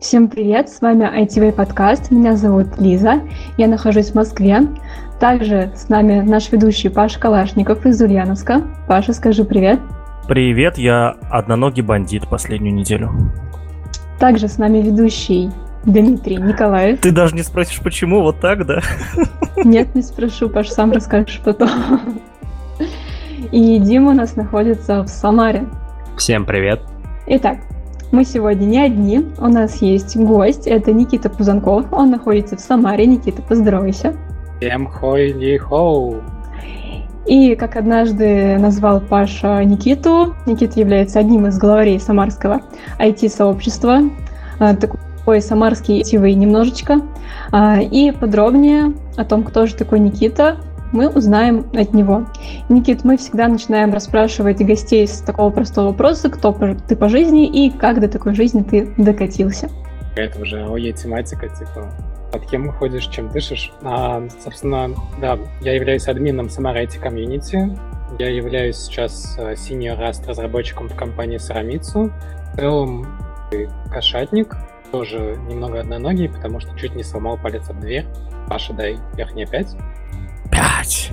Всем привет, с вами ITV подкаст, меня зовут Лиза, я нахожусь в Москве. Также с нами наш ведущий Паша Калашников из Ульяновска. Паша, скажи привет. Привет, я одноногий бандит последнюю неделю. Также с нами ведущий Дмитрий Николаев. Ты даже не спросишь, почему вот так, да? Нет, не спрошу, Паш, сам расскажешь потом. И Дима у нас находится в Самаре. Всем привет. Итак, мы сегодня не одни, у нас есть гость, это Никита Пузанков, он находится в Самаре. Никита, поздоровайся. Всем хой ли хоу. И, как однажды назвал Паша Никиту, Никита является одним из главарей самарского IT-сообщества, а, такой самарский IT немножечко. А, и подробнее о том, кто же такой Никита, мы узнаем от него. Никит, мы всегда начинаем расспрашивать гостей с такого простого вопроса, кто ты по жизни и как до такой жизни ты докатился. Это уже ой, тематика, типа, под кем ходишь, чем дышишь. А, собственно, да, я являюсь админом IT Community. Я являюсь сейчас э, senior Rust разработчиком в компании Сарамицу. В целом, кошатник, тоже немного одноногий, потому что чуть не сломал палец об дверь. Паша, дай верхние пять. Пять.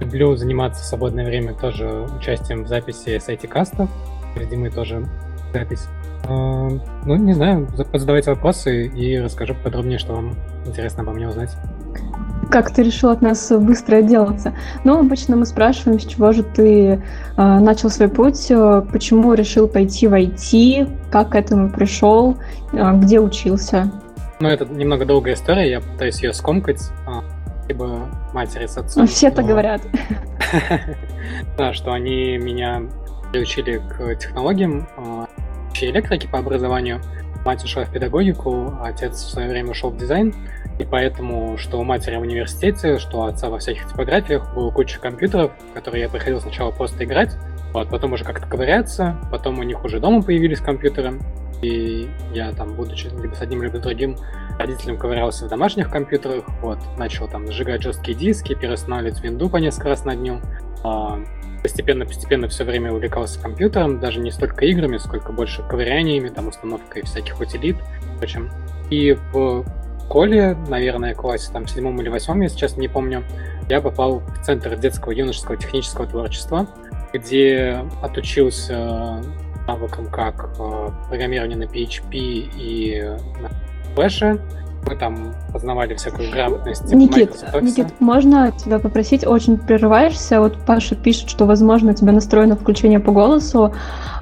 Люблю заниматься в свободное время тоже участием в записи сайти-кастов. Впереди мы тоже запись. А, ну, не знаю, задавайте вопросы и расскажу подробнее, что вам интересно обо мне узнать. Как ты решил от нас быстро отделаться? Ну, обычно мы спрашиваем, с чего же ты э, начал свой путь, э, почему решил пойти в IT, как к этому пришел, э, где учился. Ну, это немного долгая история, я пытаюсь ее скомкать спасибо матери с отцом. Все это говорят. Да, что они меня приучили к технологиям, вообще электрики по образованию. Мать ушла в педагогику, а отец в свое время ушел в дизайн. И поэтому, что у матери в университете, что у отца во всяких типографиях было куча компьютеров, которые я приходил сначала просто играть, вот, потом уже как-то ковыряться, потом у них уже дома появились компьютеры, и я там, будучи либо с одним, либо с другим родителем ковырялся в домашних компьютерах, вот, начал там сжигать жесткие диски, переустанавливать винду по несколько раз на дню. Постепенно-постепенно все время увлекался компьютером, даже не столько играми, сколько больше ковыряниями, там, установкой всяких утилит, прочим. И в школе, наверное, классе там седьмом или восьмом, я сейчас не помню, я попал в Центр детского юношеского технического творчества, где отучился навыкам как э, программирование на PHP и на Flash. Мы там познавали всякую грамотность. Никит, Никит, можно тебя попросить, очень прерываешься. Вот Паша пишет, что, возможно, у тебя настроено включение по голосу.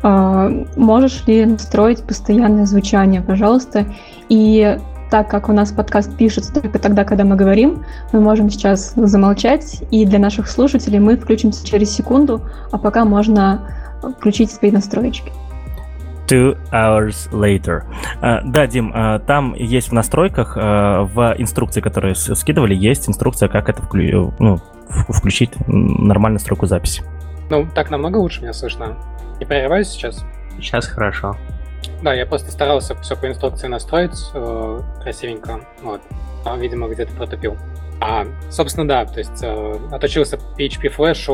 Э, можешь ли настроить постоянное звучание, пожалуйста? И так как у нас подкаст пишется только тогда, когда мы говорим, мы можем сейчас замолчать, и для наших слушателей мы включимся через секунду, а пока можно включить свои настроечки. Two hours later. Uh, да, Дим, uh, там есть в настройках, uh, в инструкции, которые скидывали, есть инструкция, как это вклю... ну, включить нормальную стройку записи. Ну, так намного лучше меня слышно. Не прерываюсь сейчас? Сейчас хорошо. Да, я просто старался все по инструкции настроить э, красивенько. Вот. А, видимо, где-то протупил. А, собственно, да, то есть э, отучился PHP Flash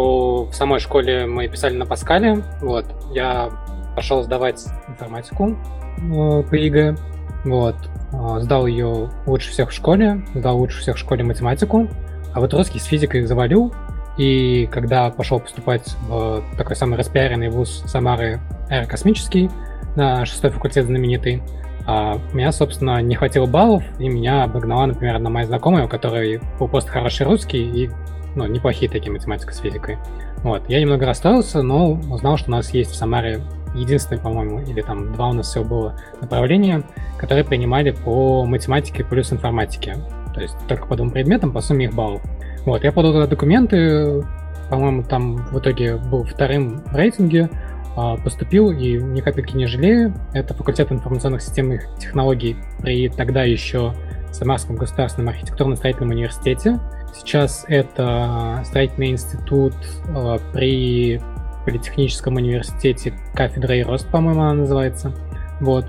в самой школе мы писали на Паскале. Вот. Я пошел сдавать информатику э, по ЕГЭ. Вот. Э, сдал ее лучше всех в школе, сдал лучше всех в школе математику. А вот русский с физикой завалил. И когда пошел поступать в такой самый распиаренный вуз Самары аэрокосмический, на шестой факультет знаменитый, а у меня, собственно, не хватило баллов, и меня обогнала, например, одна моя знакомая, у которой был просто хороший русский и ну, неплохие такие математика с физикой. Вот. Я немного расстроился, но узнал, что у нас есть в Самаре единственное, по-моему, или там два у нас всего было направления, которые принимали по математике плюс информатике. То есть только по двум предметам, по сумме их баллов. Вот, я подал туда документы, по-моему, там в итоге был вторым в рейтинге, а, поступил и ни капельки не жалею. Это факультет информационных систем и технологий при тогда еще Самарском государственном архитектурно-строительном университете. Сейчас это строительный институт а, при Политехническом университете кафедра и рост, по-моему, она называется. Вот.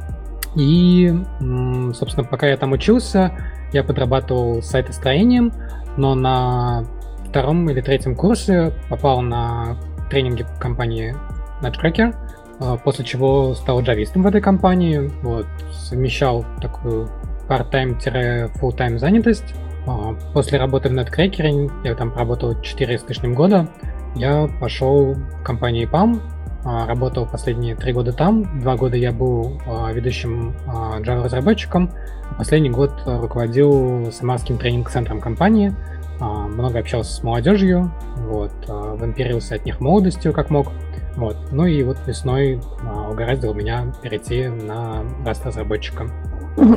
И, собственно, пока я там учился, я подрабатывал сайтостроением, но на втором или третьем курсе попал на тренинги компании Nutcracker. а, после чего стал джавистом в этой компании, вот, совмещал такую part-time-full-time занятость. А, после работы в NetCracker, я там проработал 4 с лишним года, я пошел в компанию PAM, а, работал последние три года там. Два года я был ведущим Java-разработчиком, а последний год руководил самарским тренинг-центром компании. Много общался с молодежью, вот, вампирился от них молодостью, как мог. Вот. Ну и вот весной а, угораздило меня перейти на Rust разработчика.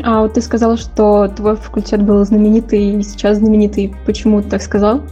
А вот ты сказал, что твой факультет был знаменитый и сейчас знаменитый. Почему ты так сказал?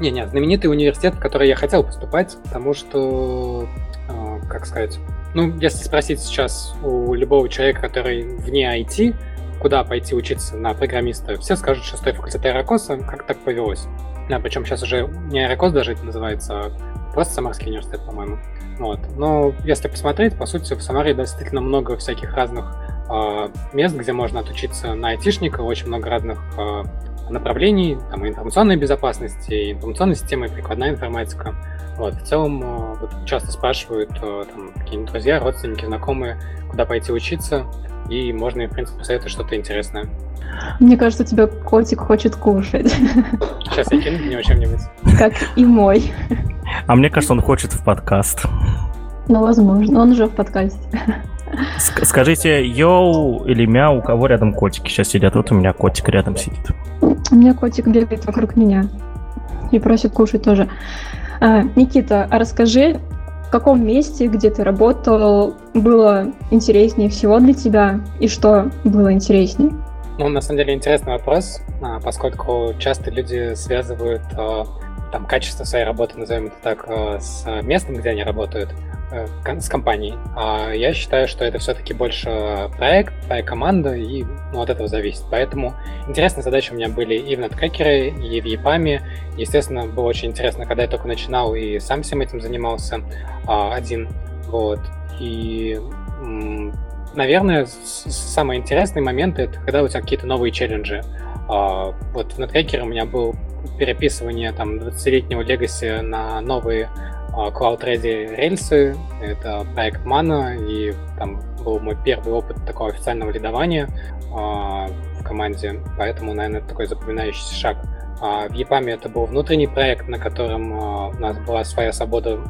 Не-не, знаменитый университет, в который я хотел поступать, потому что, э, как сказать, ну, если спросить сейчас у любого человека, который вне IT, куда пойти учиться на программиста, все скажут, шестой факультет Аэрокоса, как так повелось. Да, причем сейчас уже не Аэрокос даже это называется, а просто Самарский университет, по-моему. Вот. Но если посмотреть, по сути, в Самаре действительно много всяких разных э, мест, где можно отучиться на айтишника, очень много разных э, направлений, там и информационной безопасности, информационной системы, и прикладная информатика. Вот. В целом, э, вот, часто спрашивают э, там, какие-нибудь друзья, родственники, знакомые, куда пойти учиться, и можно им, в принципе, посоветовать что-то интересное. Мне кажется, у тебя котик хочет кушать. Сейчас я кину него чем-нибудь. Как и мой. А мне кажется, он хочет в подкаст. Ну, возможно, он уже в подкасте. Скажите, йоу или мяу, у кого рядом котики сейчас сидят? Вот у меня котик рядом сидит. У меня котик бегает вокруг меня и просит кушать тоже. А, Никита, а расскажи, в каком месте, где ты работал, было интереснее всего для тебя и что было интереснее? Ну, на самом деле, интересный вопрос, а, поскольку часто люди связывают а, там, качество своей работы, назовем это так, э, с местом, где они работают, э, с компанией. А я считаю, что это все-таки больше проект, твоя команда, и ну, от этого зависит. Поэтому интересные задачи у меня были и в Netcracker, и в EPAM. Естественно, было очень интересно, когда я только начинал и сам всем этим занимался а, один. Вот. И наверное, самый интересный момент это когда у тебя какие-то новые челленджи. А, вот в Netcracker у меня был переписывание там 20-летнего Legacy на новые uh, Cloud Ready рельсы. Это проект Mana, и там был мой первый опыт такого официального лидования uh, в команде, поэтому, наверное, это такой запоминающийся шаг. Uh, в EPAM это был внутренний проект, на котором у нас была своя свобода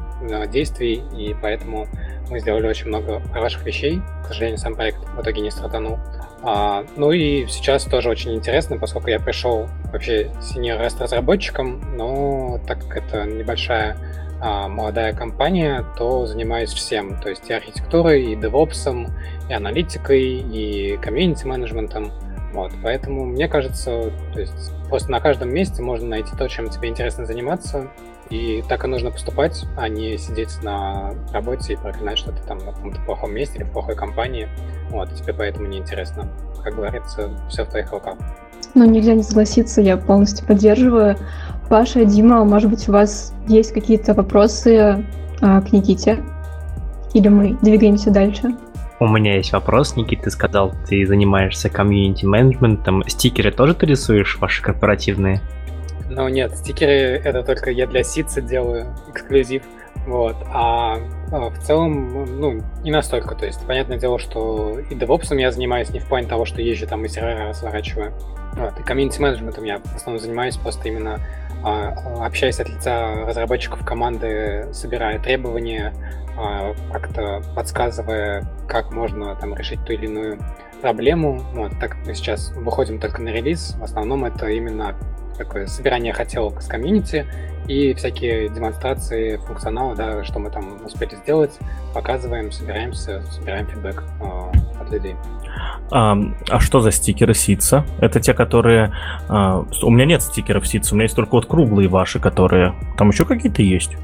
действий, и поэтому мы сделали очень много хороших вещей. К сожалению, сам проект в итоге не стартанул. А, ну и сейчас тоже очень интересно, поскольку я пришел вообще senior REST разработчиком, но так как это небольшая а, молодая компания, то занимаюсь всем, то есть и архитектурой, и DevOps, и аналитикой, и комьюнити менеджментом. Вот, поэтому мне кажется, то есть просто на каждом месте можно найти то, чем тебе интересно заниматься, и так и нужно поступать, а не сидеть на работе и проклинать, что ты там на каком-то плохом месте или в плохой компании. Вот, тебе поэтому неинтересно. Как говорится, все в твоих руках. Ну, нельзя не согласиться, я полностью поддерживаю. Паша, Дима, может быть, у вас есть какие-то вопросы а, к Никите? Или мы двигаемся дальше? У меня есть вопрос, Никита, ты сказал, ты занимаешься комьюнити-менеджментом. Стикеры тоже ты рисуешь, ваши корпоративные? Ну нет, стикеры это только я для Ситца делаю, эксклюзив. Вот. А, а в целом, ну, не настолько. То есть, понятное дело, что и DevOps я занимаюсь не в плане того, что езжу там и сервера разворачиваю. Вот. И комьюнити менеджментом я в основном занимаюсь просто именно а, общаясь от лица разработчиков команды, собирая требования, а, как-то подсказывая, как можно там решить ту или иную проблему. Вот, так как мы сейчас выходим только на релиз, в основном это именно такое собирание хотелок с комьюнити и всякие демонстрации функционала, да, что мы там успели сделать, показываем, собираемся, собираем фидбэк э, от людей. А, а что за стикеры Ситца? Это те, которые... А, у меня нет стикеров Ситца, у меня есть только вот круглые ваши, которые... Там еще какие-то есть?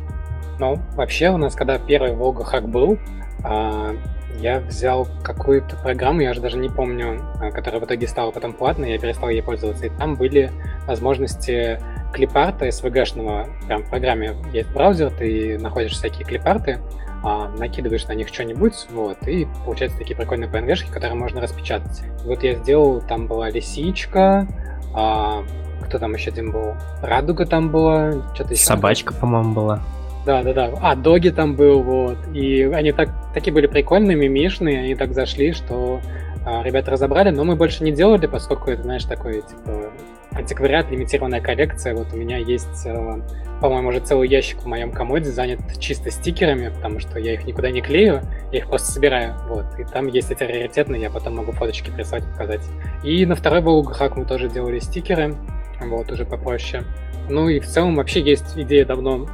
Ну, вообще у нас, когда первый Волга хак был, а, я взял какую-то программу, я уже даже не помню, а, которая в итоге стала потом платной, я перестал ей пользоваться, и там были возможности клипарта SVG-шного, прям в программе есть браузер, ты находишь всякие клипарты, а, накидываешь на них что-нибудь, вот, и получаются такие прикольные PNG-шки, которые можно распечатать. Вот я сделал, там была лисичка, а, кто там еще один был? Радуга там была, что-то еще. Собачка, по-моему, была. Да, да, да. А, Доги там был, вот. И они так, такие были прикольные, мимишные, они так зашли, что а, ребята разобрали, но мы больше не делали, поскольку это, знаешь, такой, типа, антиквариат, лимитированная коллекция. Вот у меня есть, э, по-моему, уже целый ящик в моем комоде занят чисто стикерами, потому что я их никуда не клею, я их просто собираю. Вот. И там есть эти раритетные, я потом могу фоточки прислать, показать. И на второй Булгахак мы тоже делали стикеры, вот, уже попроще. Ну и в целом вообще есть идея давно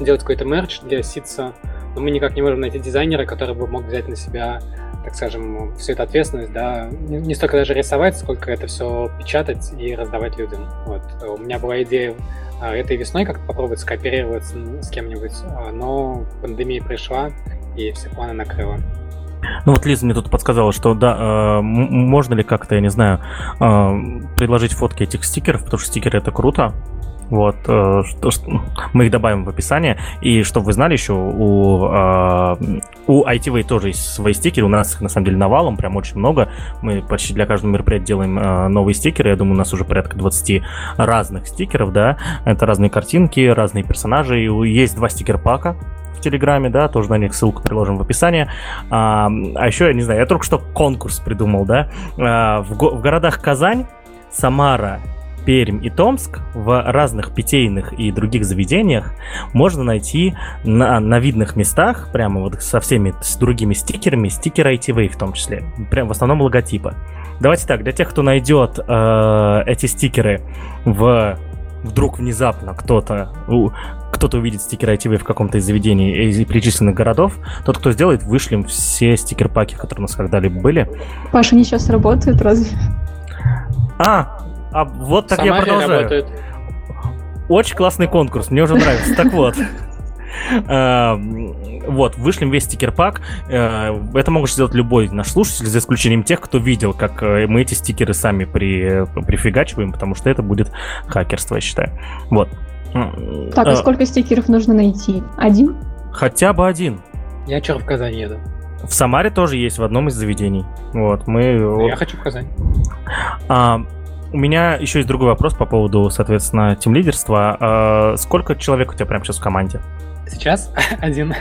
делать какой-то мерч для Ситса, но мы никак не можем найти дизайнера, который бы мог взять на себя так скажем, всю эту ответственность, да, не, столько даже рисовать, сколько это все печатать и раздавать людям. Вот. У меня была идея а, этой весной как-то попробовать скооперироваться с кем-нибудь, а, но пандемия пришла, и все планы накрыла. Ну вот Лиза мне тут подсказала, что да, э, можно ли как-то, я не знаю, э, предложить фотки этих стикеров, потому что стикеры это круто, вот, э, что, что, мы их добавим в описание. И чтобы вы знали еще, у, э, у ITV тоже есть свои стикеры. У нас их на самом деле навалом, прям очень много. Мы почти для каждого мероприятия делаем э, новые стикеры. Я думаю, у нас уже порядка 20 разных стикеров, да. Это разные картинки, разные персонажи. И есть два стикер-пака в Телеграме, да, тоже на них ссылку приложим в описании. А, а еще, я не знаю, я только что конкурс придумал, да. А, в, го- в городах Казань, Самара Пермь и Томск в разных питейных и других заведениях можно найти на, на видных местах, прямо вот со всеми с другими стикерами, стикеры ITV в том числе, прям в основном логотипа. Давайте так, для тех, кто найдет э, эти стикеры в вдруг внезапно кто-то кто-то увидит стикер ITV в каком-то из заведений из перечисленных городов, тот, кто сделает, вышлем все стикер-паки, которые у нас когда-либо были. Паша, они сейчас работают разве? А, а вот так Самаре я продолжаю. Работает. Очень классный конкурс, мне уже нравится. Так вот. Эм, вот, вышлем весь стикер-пак. Э, это могут сделать любой наш слушатель, за исключением тех, кто видел, как э, мы эти стикеры сами при, прифигачиваем, потому что это будет хакерство, я считаю. Вот. Так, а э, сколько стикеров нужно найти? Один? Хотя бы один. Я вчера в Казани еду. В Самаре тоже есть в одном из заведений. Вот, мы... Я хочу в Казань. А, у меня еще есть другой вопрос по поводу, соответственно, тем лидерства. А, сколько человек у тебя прямо сейчас в команде? Сейчас один.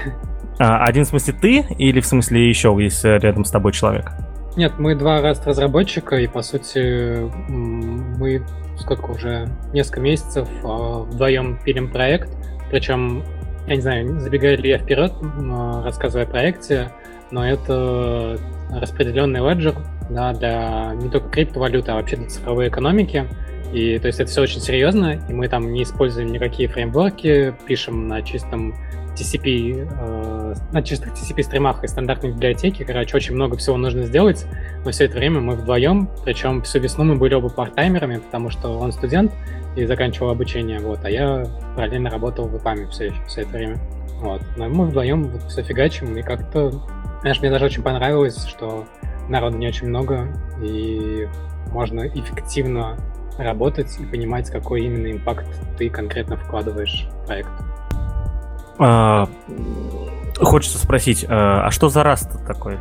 А, один в смысле ты или в смысле еще есть рядом с тобой человек? Нет, мы два раз разработчика, и по сути мы сколько уже несколько месяцев а, вдвоем пилим проект. Причем, я не знаю, забегаю ли я вперед, рассказывая о проекте, но это распределенный леджер, да, для не только криптовалюты, а вообще для цифровой экономики. И то есть это все очень серьезно, и мы там не используем никакие фреймворки, пишем на чистом TCP, э, на чистых TCP-стримах и стандартной библиотеке. Короче, очень много всего нужно сделать, но все это время мы вдвоем, причем всю весну мы были оба парт-таймерами, потому что он студент и заканчивал обучение, вот, а я параллельно работал в ИПАМе все, все это время. Вот. Но мы вдвоем вот все фигачим, и как-то, знаешь, мне даже очень понравилось, что народу не очень много, и можно эффективно работать и понимать, какой именно импакт ты конкретно вкладываешь в проект. А, хочется спросить, а, а что за Rust такой?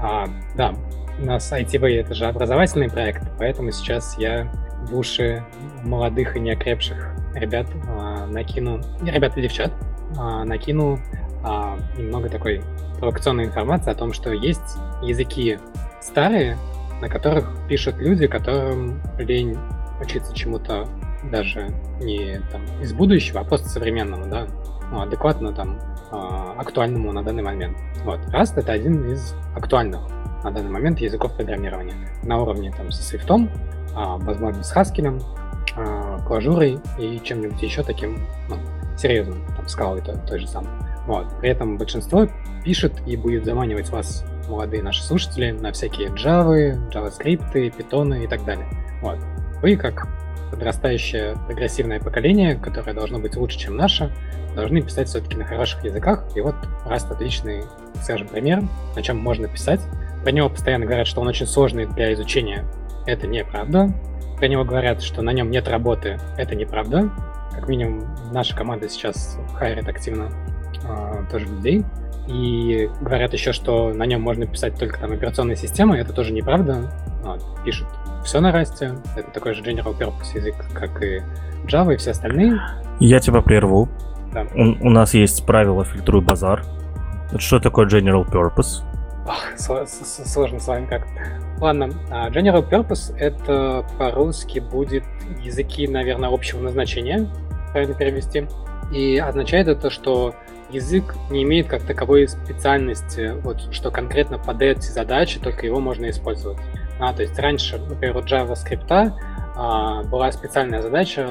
А, да, у нас ITV это же образовательный проект, поэтому сейчас я в уши молодых и неокрепших ребят а, накину, ребят и девчат, а, накину а, немного такой провокационной информации о том, что есть языки старые, на которых пишут люди, которым лень учиться чему-то даже не там, из будущего, а просто современному, да, ну, адекватно там а, актуальному на данный момент. Вот. Rust — это один из актуальных на данный момент языков программирования. На уровне там с Swift, а, возможно, с Haskell, а, клажурой и чем-нибудь еще таким ну, серьезным, там, скалой то, той же самой. Вот. При этом большинство пишет и будет заманивать вас, молодые наши слушатели, на всякие Java, JavaScript, Python и так далее. Вот. Вы, как подрастающее прогрессивное поколение, которое должно быть лучше, чем наше, должны писать все-таки на хороших языках. И вот Rust отличный, скажем, пример, на чем можно писать. Про него постоянно говорят, что он очень сложный для изучения. Это неправда. Про него говорят, что на нем нет работы. Это неправда. Как минимум, наша команда сейчас хайрит активно тоже людей. И говорят еще, что на нем можно писать только там операционные системы. Это тоже неправда. Вот, пишут все на расте. Это такой же general purpose язык, как и Java и все остальные. Я тебя прерву. да. У, у нас есть правило «фильтруй базар». Что такое general purpose? Ох, сложно с вами как. Ладно, а, General Purpose — это по-русски будет языки, наверное, общего назначения, правильно перевести. И означает это, что язык не имеет как таковой специальности, вот, что конкретно под эти задачи только его можно использовать. А, то есть раньше, например, у JavaScript а, была специальная задача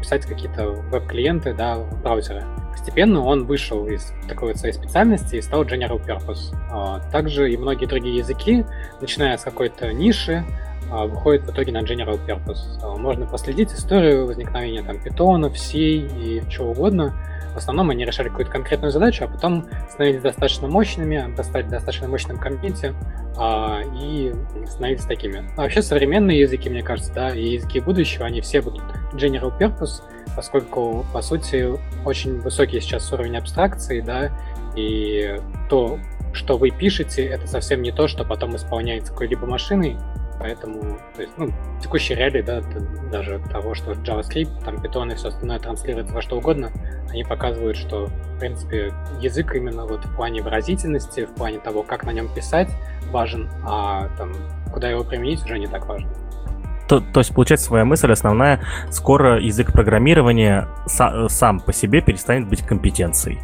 писать какие-то веб-клиенты да, в браузеры. Постепенно он вышел из такой вот своей специальности и стал General Purpose. А, также и многие другие языки, начиная с какой-то ниши, а, выходят в итоге на General Purpose. А, можно последить историю возникновения там питона, C и чего угодно. В основном они решали какую-то конкретную задачу, а потом становились достаточно мощными, достали достаточно мощным комьюнити а, и становились такими. А вообще современные языки, мне кажется, да, и языки будущего, они все будут General Purpose, поскольку, по сути, очень высокий сейчас уровень абстракции, да, и то, что вы пишете, это совсем не то, что потом исполняется какой-либо машиной, Поэтому, то есть, ну, текущие реалии, да, даже того, что JavaScript, там, Python и все остальное транслируется во что угодно, они показывают, что, в принципе, язык именно вот в плане выразительности, в плане того, как на нем писать, важен, а там, куда его применить, уже не так важно. То, то есть, получается, своя мысль основная, скоро язык программирования са- сам по себе перестанет быть компетенцией.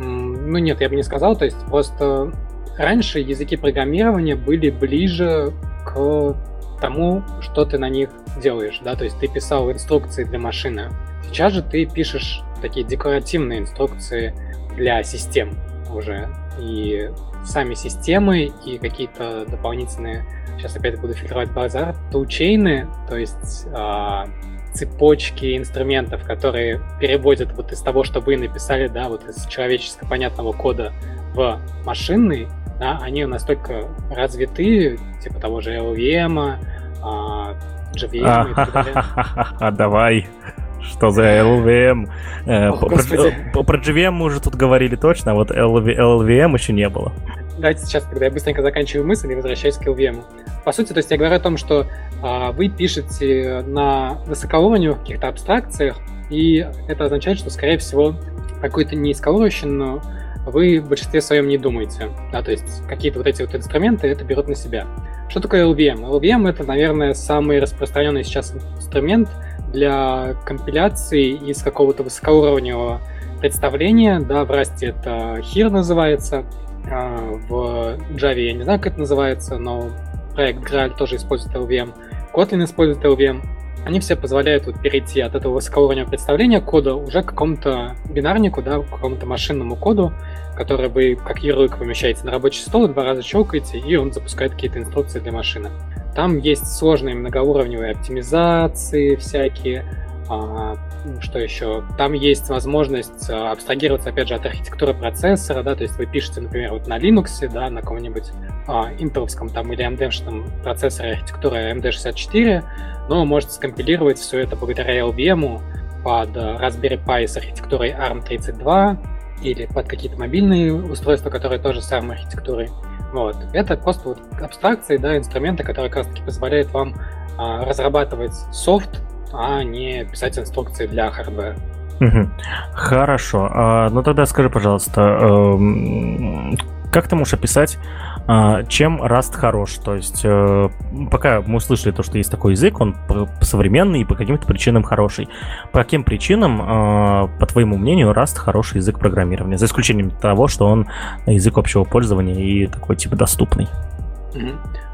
Ну нет, я бы не сказал, то есть просто раньше языки программирования были ближе к тому, что ты на них делаешь, да, то есть ты писал инструкции для машины. Сейчас же ты пишешь такие декоративные инструкции для систем уже. И сами системы и какие-то дополнительные, сейчас опять буду фильтровать базар, тулчейны, то есть э, цепочки инструментов, которые переводят вот из того, что вы написали, да, вот из человеческо понятного кода в машинный, да, они настолько развиты, типа того же LVM, а, JVM и так далее. А давай, что за LVM? Э, Ох, про, про JVM мы уже тут говорили точно, а вот LVM еще не было. Давайте сейчас, когда я быстренько заканчиваю мысль и возвращаюсь к LVM. По сути, то есть я говорю о том, что а, вы пишете на высокоуровневых каких-то абстракциях, и это означает, что, скорее всего, какой-то низкоуровневый вы в большинстве своем не думаете. Да, то есть какие-то вот эти вот инструменты это берут на себя. Что такое LVM? LVM это, наверное, самый распространенный сейчас инструмент для компиляции из какого-то высокоуровневого представления. Да, в Rust это HERE называется, а, в Java я не знаю, как это называется, но проект Graal тоже использует LVM, Kotlin использует LVM они все позволяют вот перейти от этого высокоуровневого представления кода уже к какому-то бинарнику, да, к какому-то машинному коду, который вы как ярлык помещаете на рабочий стол, два раза щелкаете, и он запускает какие-то инструкции для машины. Там есть сложные многоуровневые оптимизации всякие, что еще? Там есть возможность а, абстрагироваться, опять же, от архитектуры процессора, да, то есть вы пишете, например, вот на Linux, да, на каком-нибудь а, интеловском там или AMD-шном процессоре архитектуры AMD64, но можете скомпилировать все это благодаря LVM под Raspberry Pi с архитектурой ARM32 или под какие-то мобильные устройства, которые тоже с ARM-архитектурой. Вот. Это просто вот абстракции, да, инструменты, которые как раз таки позволяют вам а, разрабатывать софт, а не писать инструкции для хардвера. Угу. Хорошо. А, ну тогда скажи, пожалуйста, э, как ты можешь описать а, чем Rust хорош. То есть, э, пока мы услышали то, что есть такой язык, он современный и по каким-то причинам хороший. По каким причинам, а, по твоему мнению, Rust хороший язык программирования? За исключением того, что он язык общего пользования и такой типа доступный.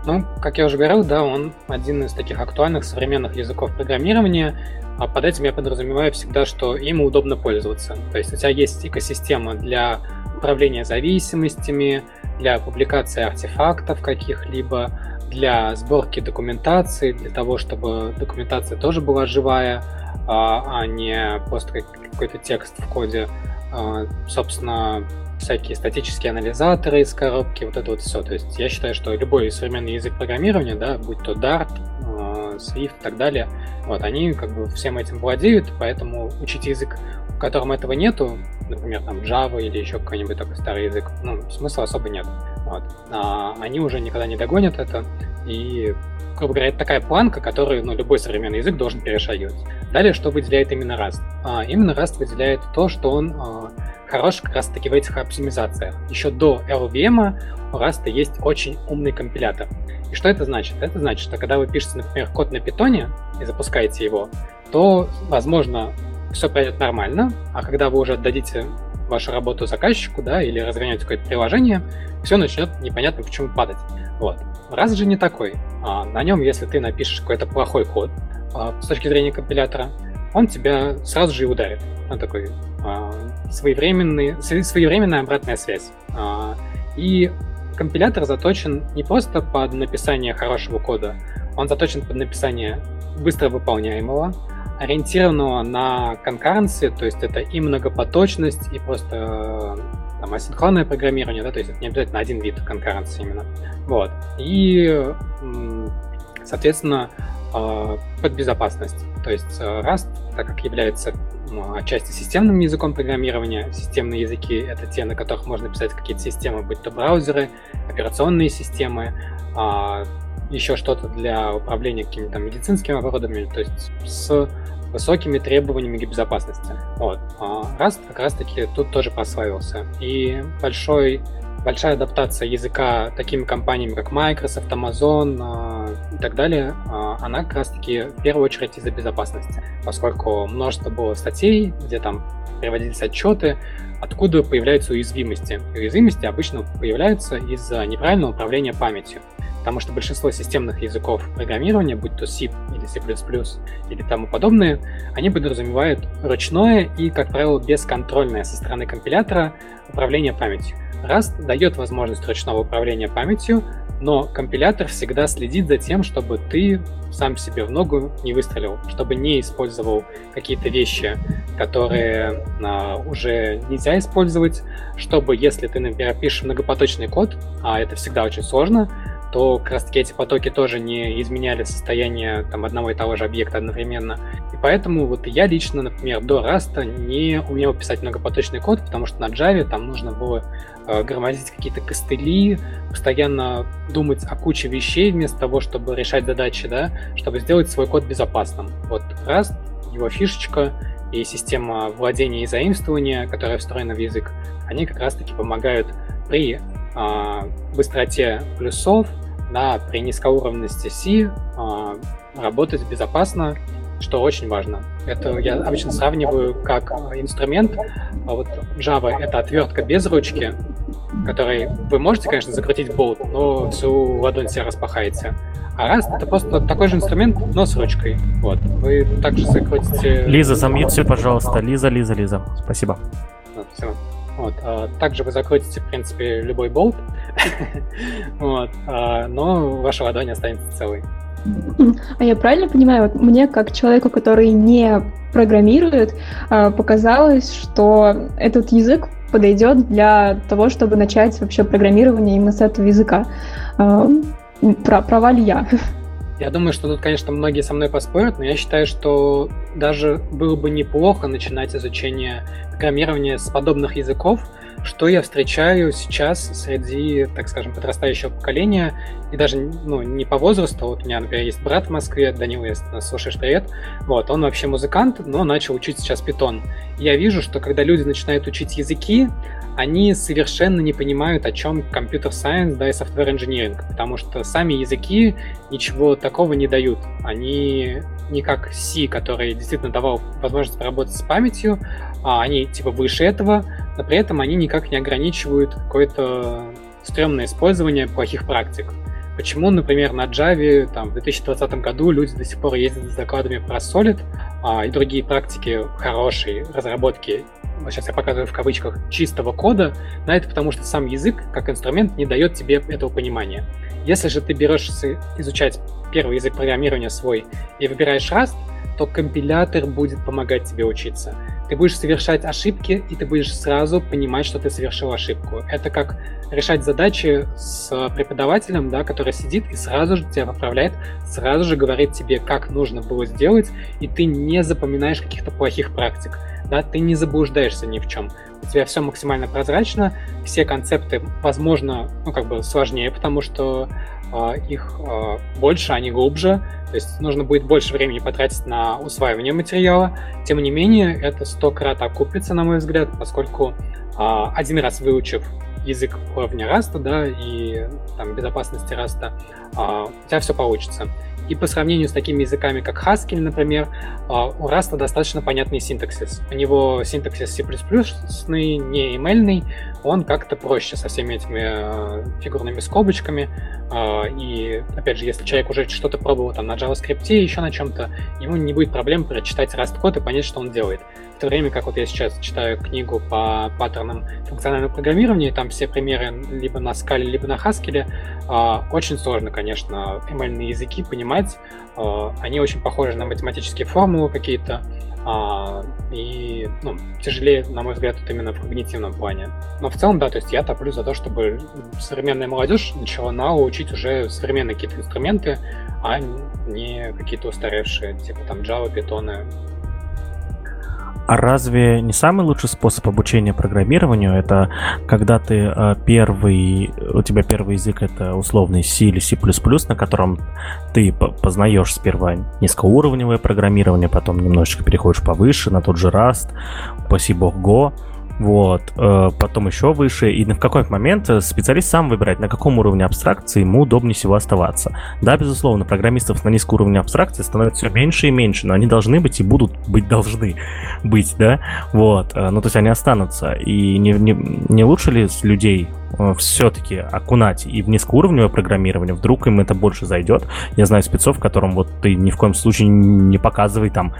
Ну, как я уже говорил, да, он один из таких актуальных современных языков программирования. А под этим я подразумеваю всегда, что им удобно пользоваться. То есть у тебя есть экосистема для управления зависимостями, для публикации артефактов каких-либо, для сборки документации, для того, чтобы документация тоже была живая, а, а не просто какой-то текст в коде. А, собственно, всякие статические анализаторы из коробки, вот это вот все. То есть я считаю, что любой современный язык программирования, да, будь то Dart, а, Swift и так далее, вот, они как бы всем этим владеют, поэтому учить язык, в котором этого нету, например, там Java или еще какой-нибудь такой старый язык, ну, смысла особо нет. Вот. А они уже никогда не догонят это. И, грубо говоря, это такая планка, которую ну, любой современный язык должен перешагивать. Далее, что выделяет именно Rust? А, именно Rust выделяет то, что он а, хорош как раз-таки в этих оптимизациях. Еще до LVM у Rust есть очень умный компилятор. И что это значит? Это значит, что когда вы пишете, например, код на питоне и запускаете его, то, возможно, все пройдет нормально, а когда вы уже отдадите вашу работу заказчику, да, или разгоняете какое-то приложение, все начнет непонятно почему падать. Вот. Раз же не такой. А, на нем, если ты напишешь какой-то плохой код а, с точки зрения компилятора, он тебя сразу же и ударит. Он такой а, своевременный, своевременная обратная связь. А, и компилятор заточен не просто под написание хорошего кода, он заточен под написание быстро выполняемого, ориентированного на конкуренции, то есть это и многопоточность, и просто там, асинхронное программирование, да, то есть это не обязательно один вид конкуренции именно. Вот. И, соответственно, а, под безопасность. То есть э, Rust, так как является отчасти системным языком программирования, системные языки — это те, на которых можно писать какие-то системы, будь то браузеры, операционные системы, а, еще что-то для управления какими-то медицинскими оборудованием, то есть с высокими требованиями к безопасности. Вот. А Rust как раз-таки тут тоже прославился. И большой, большая адаптация языка такими компаниями, как Microsoft, Amazon э, и так далее, э, она как раз-таки в первую очередь из-за безопасности, поскольку множество было статей, где там приводились отчеты, откуда появляются уязвимости. И уязвимости обычно появляются из-за неправильного управления памятью потому что большинство системных языков программирования, будь то C или C++ или тому подобное, они подразумевают ручное и, как правило, бесконтрольное со стороны компилятора управление памятью. Rust дает возможность ручного управления памятью, но компилятор всегда следит за тем, чтобы ты сам себе в ногу не выстрелил, чтобы не использовал какие-то вещи, которые а, уже нельзя использовать, чтобы если ты, например, пишешь многопоточный код, а это всегда очень сложно, то как раз таки эти потоки тоже не изменяли состояние там, одного и того же объекта одновременно. И поэтому вот я лично, например, до Раста не умел писать многопоточный код, потому что на Java там нужно было э, громоздить какие-то костыли, постоянно думать о куче вещей вместо того, чтобы решать задачи, да, чтобы сделать свой код безопасным. Вот Rust, его фишечка и система владения и заимствования, которая встроена в язык, они как раз-таки помогают при э, быстроте плюсов да, при низкоуровности C а, работать безопасно, что очень важно. Это я обычно сравниваю как инструмент. А вот Java — это отвертка без ручки, которой вы можете, конечно, закрутить болт, но всю ладонь себе распахаете. А Rust — это просто такой же инструмент, но с ручкой. Вот. Вы также закрутите... Лиза, замьють все, пожалуйста. Лиза, Лиза, Лиза. Спасибо. Вот. А также вы закрутите, в принципе, любой болт, вот. а, но ваша ладонь останется целой. А я правильно понимаю, вот мне как человеку, который не программирует, а, показалось, что этот язык подойдет для того, чтобы начать вообще программирование именно с этого языка. А, права ли я? Я думаю, что тут, конечно, многие со мной поспорят, но я считаю, что даже было бы неплохо начинать изучение программирования с подобных языков, что я встречаю сейчас среди, так скажем, подрастающего поколения, и даже ну, не по возрасту, вот у меня, например, есть брат в Москве, Данил, если нас слушаешь, привет, вот, он вообще музыкант, но начал учить сейчас питон. я вижу, что когда люди начинают учить языки, они совершенно не понимают, о чем компьютер сайенс, да, и software engineering, потому что сами языки ничего такого не дают. Они не как C, который действительно давал возможность поработать с памятью, а они типа выше этого, но при этом они никак не ограничивают какое-то стрёмное использование плохих практик. Почему, например, на Java там, в 2020 году люди до сих пор ездят с докладами про Solid а, и другие практики хорошие разработки сейчас я показываю в кавычках, чистого кода, на это потому что сам язык как инструмент не дает тебе этого понимания. Если же ты берешь изучать первый язык программирования свой и выбираешь Rust, то компилятор будет помогать тебе учиться. Ты будешь совершать ошибки, и ты будешь сразу понимать, что ты совершил ошибку. Это как решать задачи с преподавателем, да, который сидит и сразу же тебя поправляет, сразу же говорит тебе, как нужно было сделать, и ты не запоминаешь каких-то плохих практик да, ты не заблуждаешься ни в чем. У тебя все максимально прозрачно, все концепты, возможно, ну, как бы сложнее, потому что их больше, они глубже, то есть нужно будет больше времени потратить на усваивание материала. Тем не менее, это сто крат окупится, на мой взгляд, поскольку один раз выучив язык уровня раста, да, и там безопасности раста, у тебя все получится. И по сравнению с такими языками, как Haskell, например, а, у Rust достаточно понятный синтаксис. У него синтаксис C++, не ML, он как-то проще со всеми этими а, фигурными скобочками. А, и, опять же, если человек уже что-то пробовал там на JavaScript, еще на чем-то, ему не будет проблем прочитать Rust код и понять, что он делает. В то время как вот я сейчас читаю книгу по паттернам функционального программирования, там все примеры либо на скале, либо на Haskell, очень сложно, конечно, ML языки понимать. Они очень похожи на математические формулы какие-то, и ну, тяжелее, на мой взгляд, вот именно в когнитивном плане. Но в целом, да, то есть я топлю за то, чтобы современная молодежь начала на учить уже современные какие-то инструменты, а не какие-то устаревшие, типа там Java, Python, а разве не самый лучший способ обучения программированию это когда ты э, первый, у тебя первый язык это условный C или C++, на котором ты познаешь сперва низкоуровневое программирование, потом немножечко переходишь повыше на тот же Rust, спасибо Go, вот, э, потом еще выше, и в какой-то момент э, специалист сам выбирает, на каком уровне абстракции ему удобнее всего оставаться. Да, безусловно, программистов на низком уровне абстракции становится все меньше и меньше, но они должны быть и будут быть должны быть, да, вот, э, ну, то есть они останутся, и не, не, не лучше ли с людей все-таки окунать и в низкоуровневое программирование, вдруг им это больше зайдет. Я знаю спецов, которым вот ты ни в коем случае не показывай там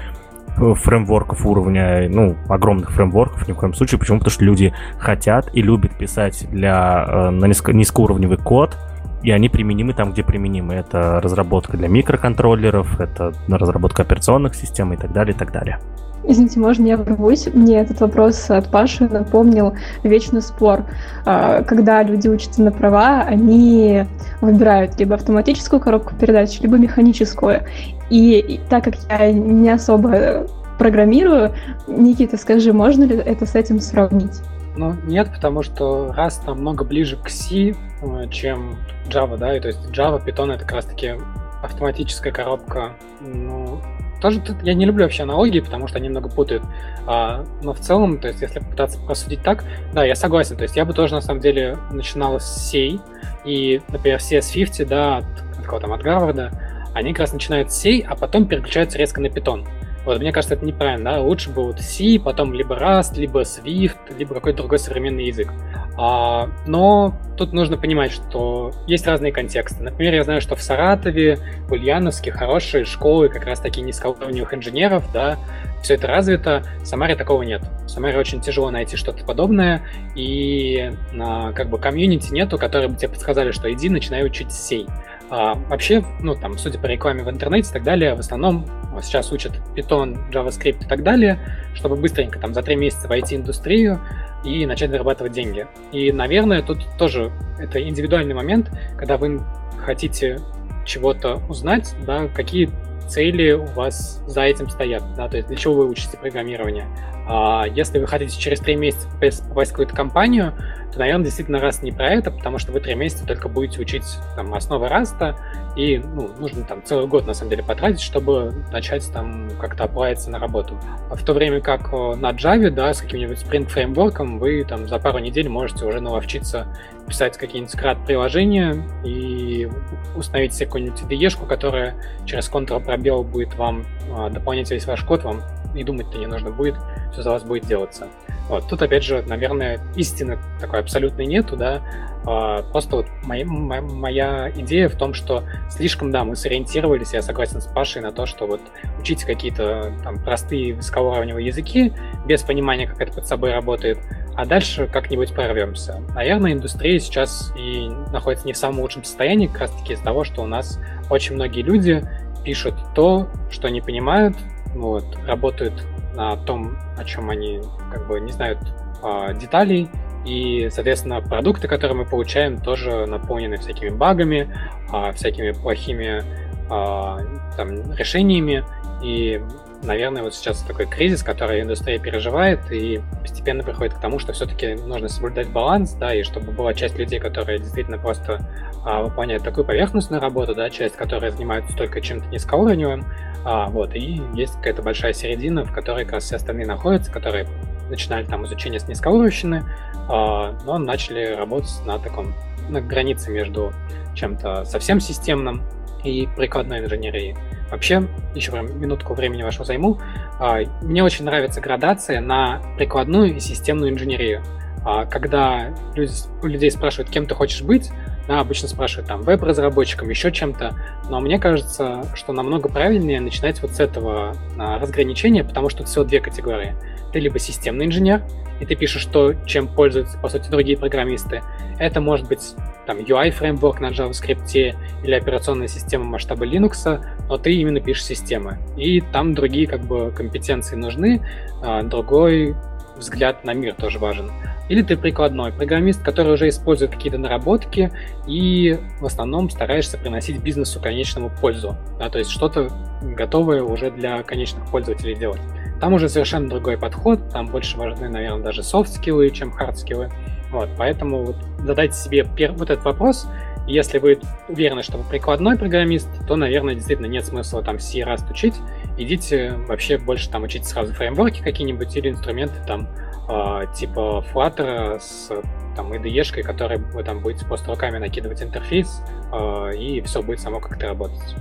фреймворков уровня, ну, огромных фреймворков ни в коем случае. Почему? Потому что люди хотят и любят писать для, э, на низко, низкоуровневый код, и они применимы там, где применимы. Это разработка для микроконтроллеров, это разработка операционных систем и так далее, и так далее. Извините, можно я ворвусь? Мне этот вопрос от Паши напомнил вечный спор. А, когда люди учатся на права, они выбирают либо автоматическую коробку передач, либо механическую. И так как я не особо программирую, Никита, скажи, можно ли это с этим сравнить? Ну, нет, потому что Rust намного ближе к C, э, чем Java, да, и то есть Java, Python это как раз-таки автоматическая коробка. Ну, тоже я не люблю вообще аналогии, потому что они много путают. А, но в целом, то есть, если попытаться просудить так, да, я согласен. То есть я бы тоже на самом деле начинал с C, и, например, CS50, да, от, от кого там, от Гарварда, они как раз начинают с C, а потом переключаются резко на Python. Вот, мне кажется, это неправильно, да? Лучше бы вот C, потом либо Rust, либо Swift, либо какой-то другой современный язык. А, но тут нужно понимать, что есть разные контексты. Например, я знаю, что в Саратове, в Ульяновске хорошие школы как раз таки низкоуровневых инженеров, да, все это развито. В Самаре такого нет. В Самаре очень тяжело найти что-то подобное, и а, как бы комьюнити нету, которые бы тебе подсказали, что иди, начинай учить сей. А, вообще, ну, там, судя по рекламе в интернете и так далее, в основном сейчас учат Python, JavaScript и так далее, чтобы быстренько там за три месяца войти в индустрию и начать зарабатывать деньги. И, наверное, тут тоже это индивидуальный момент, когда вы хотите чего-то узнать, да, какие цели у вас за этим стоят, да, то есть для чего вы учите программирование. А если вы хотите через три месяца попасть в какую-то компанию, то, наверное, действительно раз не про это, потому что вы три месяца только будете учить там, основы раста, и ну, нужно там целый год, на самом деле, потратить, чтобы начать там как-то оплавиться на работу. А в то время как э, на Java, да, с каким-нибудь Spring фреймворком вы там за пару недель можете уже наловчиться писать какие-нибудь скрат-приложения и установить себе какую-нибудь IDE, которая через Ctrl-пробел будет вам а, дополнять весь ваш код, вам и думать-то не нужно будет, все за вас будет делаться. Вот. Тут, опять же, наверное, истины такой абсолютной нету, да, а, просто вот моя, моя идея в том, что слишком, да, мы сориентировались, я согласен с Пашей на то, что вот учить какие-то там простые высокоуровневые языки без понимания, как это под собой работает, а дальше как-нибудь прорвемся. Наверное, индустрия сейчас и находится не в самом лучшем состоянии, как раз-таки из-за того, что у нас очень многие люди пишут то, что не понимают, вот, работают на том, о чем они как бы не знают а, деталей, и, соответственно, продукты, которые мы получаем, тоже наполнены всякими багами, а, всякими плохими а, там, решениями, и наверное, вот сейчас такой кризис, который индустрия переживает, и постепенно приходит к тому, что все-таки нужно соблюдать баланс, да, и чтобы была часть людей, которые действительно просто а, выполняют такую поверхностную работу, да, часть, которая занимается только чем-то низкоуровневым, а, вот, и есть какая-то большая середина, в которой как раз все остальные находятся, которые начинали там изучение с низкоуровневщины, а, но начали работать на таком, на границе между чем-то совсем системным и прикладной инженерией. Вообще, еще прям минутку времени вашего займу. А, мне очень нравится градация на прикладную и системную инженерию. А, когда люди, у людей спрашивают, кем ты хочешь быть, да, обычно спрашивают там веб-разработчиком, еще чем-то, но мне кажется, что намного правильнее начинать вот с этого а, разграничения, потому что это всего две категории. Ты либо системный инженер, и ты пишешь то, чем пользуются, по сути, другие программисты. Это может быть там UI-фреймворк на JavaScript или операционная система масштаба Linux, но ты именно пишешь системы. И там другие как бы компетенции нужны, а другой взгляд на мир тоже важен. Или ты прикладной программист, который уже использует какие-то наработки и в основном стараешься приносить бизнесу конечному пользу. Да, то есть что-то готовое уже для конечных пользователей делать. Там уже совершенно другой подход, там больше важны, наверное, даже софт-скиллы, чем хард-скиллы. Вот, поэтому вот задайте себе пер- вот этот вопрос, если вы уверены, что вы прикладной программист, то, наверное, действительно нет смысла там C Rust учить. Идите вообще больше там учить сразу фреймворки какие-нибудь или инструменты там э, типа Flutter с там IDE-шкой, которой вы там будете просто руками накидывать интерфейс, э, и все будет само как-то работать.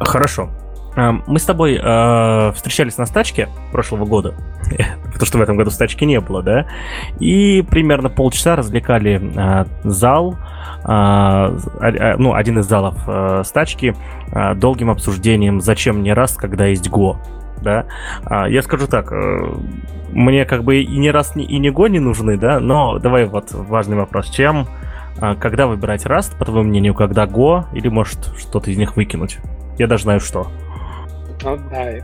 Хорошо. Эм, мы с тобой э, встречались на стачке прошлого года, потому что в этом году стачки не было, да? И примерно полчаса развлекали э, зал, э, ну, один из залов э, стачки, э, долгим обсуждением, зачем мне раз, когда есть Go, да? Э, я скажу так, э, мне как бы и не раз, и не Go не нужны, да? Но давай вот важный вопрос, чем, э, когда выбирать Rust, по твоему мнению, когда Go, или может что-то из них выкинуть? Я даже знаю, что. Ну да, э,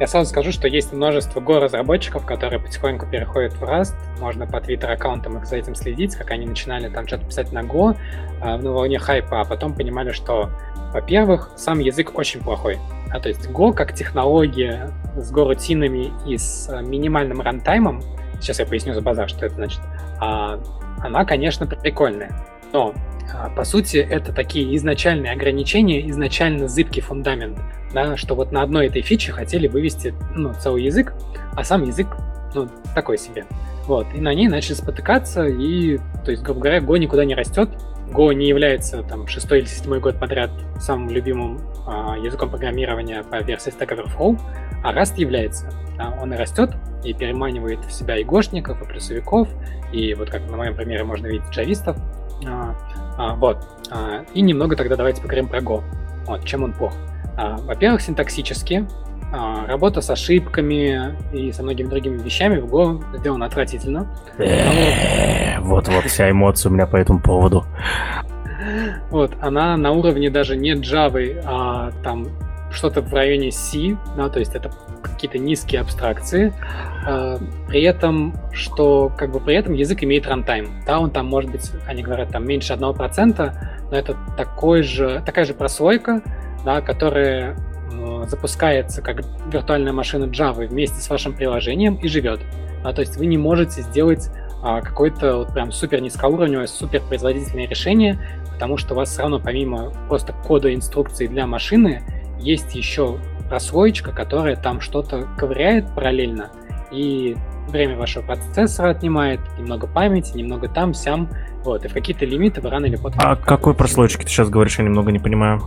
я сразу скажу, что есть множество Go-разработчиков, которые потихоньку переходят в Rust. Можно по твиттер-аккаунтам их за этим следить, как они начинали там что-то писать на Go на волне хайпа, а потом понимали, что, во-первых, сам язык очень плохой. А то есть Go как технология с Go-рутинами и с э, минимальным рантаймом, сейчас я поясню за базар, что это значит, а, она, конечно, прикольная. Но а, по сути, это такие изначальные ограничения, изначально зыбкий фундамент, да, что вот на одной этой фиче хотели вывести ну, целый язык, а сам язык ну, такой себе. Вот, и на ней начали спотыкаться, и, то есть, грубо говоря, Go никуда не растет, Go не является там шестой или седьмой год подряд самым любимым а, языком программирования по версии Stack Overflow, а Rust является. Да, он и растет, и переманивает в себя и гошников, и плюсовиков, и вот как на моем примере можно видеть джавистов, а, а, вот. А, и немного тогда давайте поговорим про Go. Вот, чем он плох. А, во-первых, синтаксически. А, работа с ошибками и со многими другими вещами в Go сделана отвратительно. Вот-вот вся эмоция у меня по этому поводу. Вот, она на уровне даже не Java, а там что-то в районе C, да, то есть это какие-то низкие абстракции. Э, при этом, что как бы при этом язык имеет рантайм. Да, он там может быть, они говорят, там меньше 1%, но это такой же, такая же прослойка, да, которая э, запускается как виртуальная машина Java вместе с вашим приложением и живет. Да, то есть вы не можете сделать а, какое-то вот прям супер низкоуровневое, супер производительное решение, потому что у вас все равно помимо просто кода инструкции для машины есть еще прослоечка, которая там что-то ковыряет параллельно, и время вашего процессора отнимает, немного памяти, немного там, сям, вот, и в какие-то лимиты вы рано или поздно... А какой прослоечки ты сейчас говоришь, я немного не понимаю.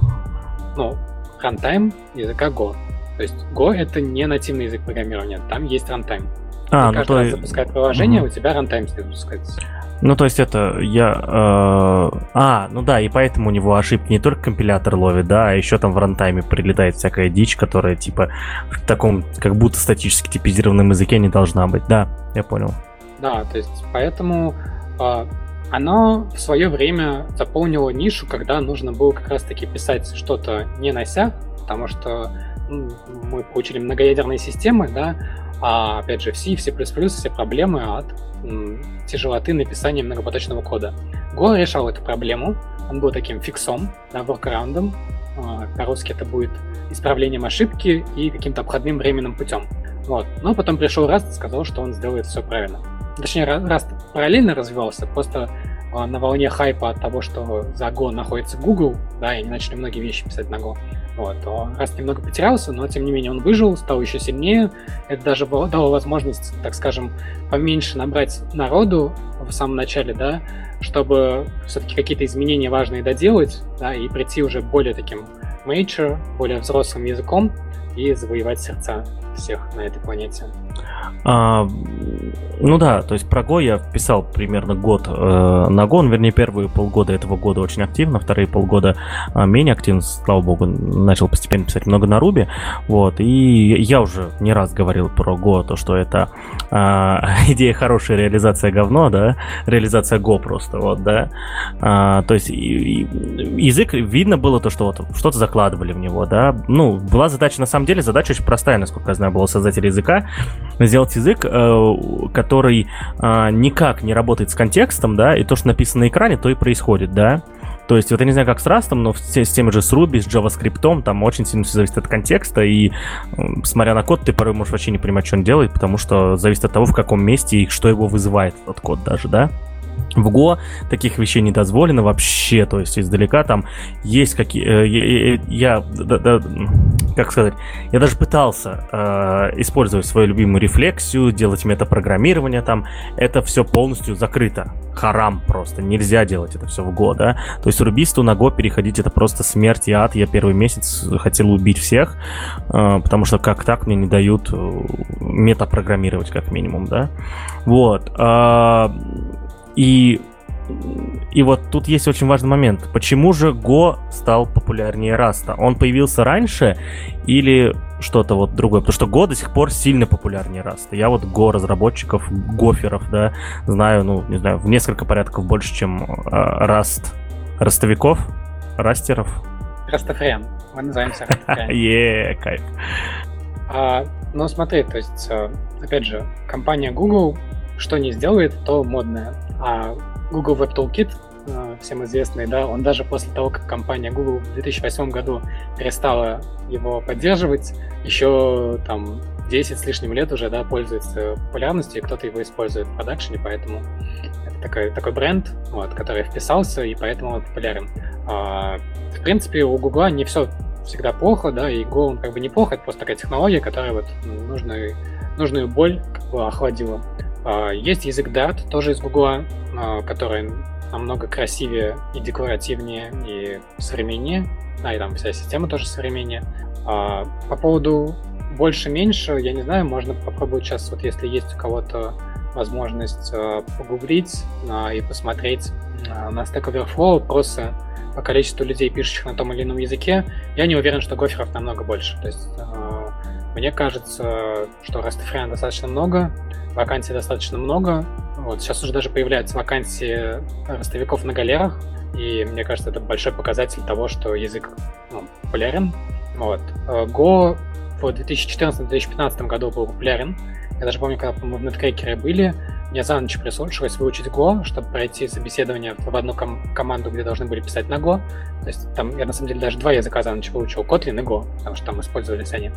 Ну, runtime языка Go. То есть Go — это не нативный язык программирования, там есть runtime. А, ну каждый то... раз запускает приложение, угу. у тебя runtime запускается. Ну, то есть это я... Э, а, ну да, и поэтому у него ошибки не только компилятор ловит, да, а еще там в рантайме прилетает всякая дичь, которая типа в таком как будто статически типизированном языке не должна быть. Да, я понял. Да, то есть поэтому э, оно в свое время заполнило нишу, когда нужно было как раз-таки писать что-то не на сях, потому что ну, мы получили многоядерные системы, да, а опять же в C, в C++ все проблемы от тяжелоты написания многопоточного кода. Go решал эту проблему, он был таким фиксом, да, воркараундом, По-русски это будет исправлением ошибки и каким-то обходным временным путем. Вот. Но потом пришел Раст и сказал, что он сделает все правильно. Точнее, Раст параллельно развивался, просто а, на волне хайпа от того, что за Go находится Google, да, и они начали многие вещи писать на Go. Вот, он раз немного потерялся, но тем не менее он выжил, стал еще сильнее. Это даже дало возможность, так скажем, поменьше набрать народу в самом начале, да, чтобы все-таки какие-то изменения важные доделать, да, и прийти уже более таким major, более взрослым языком и завоевать сердца всех на этой планете. А, ну да, то есть про Go я писал примерно год э, на Go, вернее, первые полгода этого года очень активно, вторые полгода э, менее активно, слава богу, начал постепенно писать много на Ruby, вот, и я уже не раз говорил про Go, то, что это э, идея хорошая, реализация говно, да, реализация Go просто, вот, да, а, то есть и, и, язык, видно было то, что вот что-то закладывали в него, да, ну, была задача, на самом деле, задача очень простая, насколько я знаю, была создатель языка, сделать язык, э, который э, никак не работает с контекстом, да, и то, что написано на экране, то и происходит, да. То есть, вот я не знаю, как с Rust, но с, теми же с Ruby, с JavaScript, там очень сильно все зависит от контекста, и смотря на код, ты порой можешь вообще не понимать, что он делает, потому что зависит от того, в каком месте и что его вызывает этот код даже, да. В Go таких вещей не дозволено вообще, то есть издалека там есть какие... Э, я, да, да, как сказать, я даже пытался э, использовать свою любимую рефлексию, делать метапрограммирование там, это все полностью закрыто. Харам просто, нельзя делать это все в Go, да. То есть рубисту на Go переходить это просто смерть и ад. Я первый месяц хотел убить всех, э, потому что как так мне не дают э, метапрограммировать как минимум, да. Вот. Э, и и вот тут есть очень важный момент. Почему же Go стал популярнее Rust а? Он появился раньше или что-то вот другое? Потому что Go до сих пор сильно популярнее Rust а. Я вот Go разработчиков, гоферов, да, знаю, ну, не знаю, в несколько порядков больше, чем Раст ростовиков, растеров. Растафриан. Мы называемся Растафриан. Е, кайф. А, ну, смотри, то есть, э, опять же, компания Google что не сделает, то модное. А Google Web Toolkit, э, всем известный, да, он даже после того, как компания Google в 2008 году перестала его поддерживать, еще там 10 с лишним лет уже, да, пользуется популярностью, и кто-то его использует в продакшене, поэтому это такой, такой бренд, вот, который вписался, и поэтому он популярен. А, в принципе, у Google не все всегда плохо, да, и Go, он как бы неплохо, это просто такая технология, которая вот нужную, нужную боль как бы охладила. А, есть язык Dart, тоже из Гугла, а, который намного красивее и декоративнее, и современнее. А, и там вся система тоже современнее. А, по поводу больше-меньше, я не знаю, можно попробовать сейчас, вот если есть у кого-то возможность погуглить и посмотреть на Stack Overflow просто по количеству людей, пишущих на том или ином языке, я не уверен, что гоферов намного больше. То есть мне кажется, что Rastafarian достаточно много, вакансий достаточно много. Вот, сейчас уже даже появляются вакансии ростовиков на галерах, и мне кажется, это большой показатель того, что язык ну, популярен. Вот. Э, Go в 2014-2015 году был популярен. Я даже помню, когда мы в Netcracker были, мне за ночь пришлось выучить Go, чтобы пройти собеседование в одну ком- команду, где должны были писать на Go. То есть там я на самом деле даже два языка за ночь выучил, Kotlin и Go, потому что там использовались они.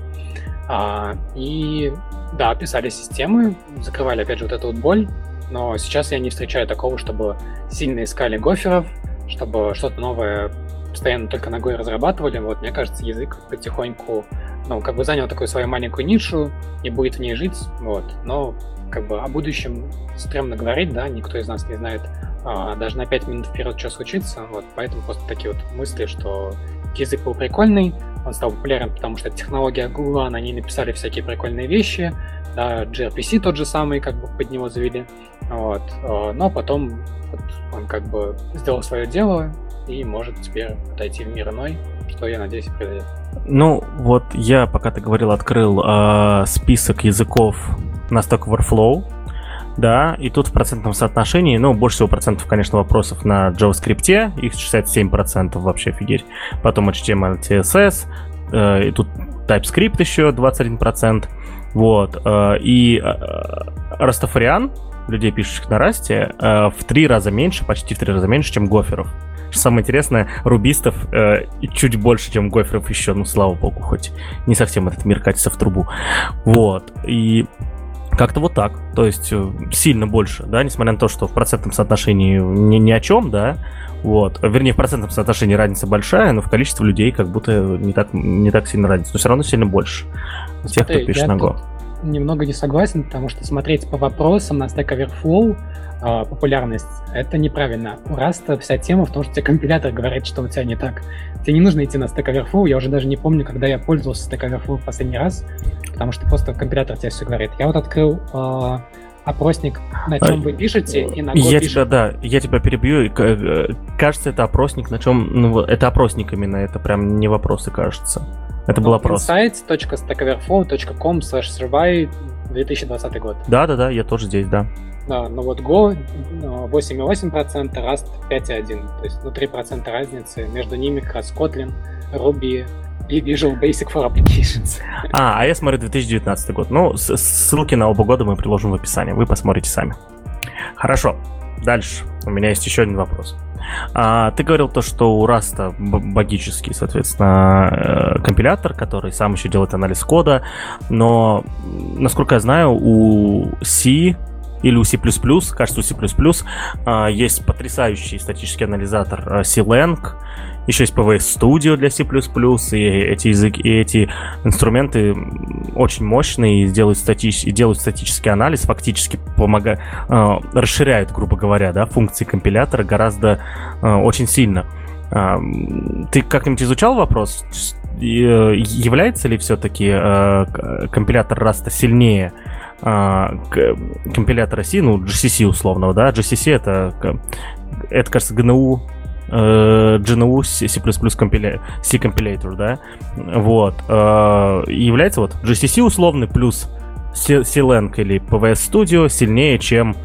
А, и да, писали системы, закрывали опять же вот эту вот боль, но сейчас я не встречаю такого, чтобы сильно искали гоферов, чтобы что-то новое постоянно только ногой разрабатывали. Вот, мне кажется, язык потихоньку, ну, как бы занял такую свою маленькую нишу и будет в ней жить, вот. Но, как бы, о будущем стрёмно говорить, да, никто из нас не знает а, даже на 5 минут вперед, что случится, вот, поэтому просто такие вот мысли, что язык был прикольный, он стал популярен, потому что технология Google, на ней написали всякие прикольные вещи, да, gRPC тот же самый, как бы под него завели, вот, а, но потом вот, он как бы сделал свое дело и может теперь отойти в мир иной, что, я надеюсь, произойдет. Ну, вот я, пока ты говорил, открыл э, список языков на Stack Overflow, да, и тут в процентном соотношении, ну, больше всего процентов, конечно, вопросов на JavaScript, их 67% вообще офигеть. Потом HTML, CSS, э, и тут TypeScript еще 21%. Вот, э, и э, Растафариан, людей, пишущих на Расте, э, в три раза меньше, почти в три раза меньше, чем гоферов. самое интересное, рубистов э, чуть больше, чем гоферов еще, ну, слава богу, хоть не совсем этот мир катится в трубу. Вот. И как-то вот так. То есть э, сильно больше, да, несмотря на то, что в процентном соотношении ни, ни о чем, да, вот. Вернее, в процентном соотношении разница большая, но в количестве людей как будто не так, не так сильно разница. Но все равно сильно больше. Тех, кто пишет на Go. Немного не согласен, потому что смотреть по вопросам на Stack Overflow э, популярность, это неправильно. У Rust вся тема в том, что тебе компилятор говорит, что у тебя не так. Тебе не нужно идти на Stack Overflow. Я уже даже не помню, когда я пользовался Stack Overflow в последний раз, потому что просто компилятор тебе все говорит. Я вот открыл э, опросник, на чем а, вы пишете, и на Я пишет. тебя, да, я тебя перебью. Э, кажется, это опросник, на чем... Ну, это опросник именно, это прям не вопросы, кажется. Это был опрос. insights.stackoverflow.com slash survey 2020 год. Да-да-да, я тоже здесь, да. Да, но вот Go 8,8%, Rust 5,1%. То есть ну 3% разницы. Между ними как раз Kotlin, Ruby, и Visual Basic for Applications. А, а я смотрю 2019 год. Ну, ссылки на оба года мы приложим в описании. Вы посмотрите сами. Хорошо. Дальше. У меня есть еще один вопрос. А, ты говорил то, что у Раста богический, соответственно, э, компилятор, который сам еще делает анализ кода, но, насколько я знаю, у C или у C++, кажется, у C++ а, есть потрясающий статический анализатор э, C-Lang, еще есть PWS Studio для C++, и эти языки, и эти инструменты очень мощные и делают, статич, и делают статический анализ, фактически помогают, э, расширяют, грубо говоря, да, функции компилятора гораздо э, очень сильно. Э, ты как-нибудь изучал вопрос, э, является ли все-таки э, компилятор Rust сильнее э, компилятора C, ну, GCC условного, да, GCC это, это кажется, GNU э, GNU C++ компиля... C Compilator, да, вот, э, является вот GCC условный плюс C-Lang или PWS Studio сильнее, чем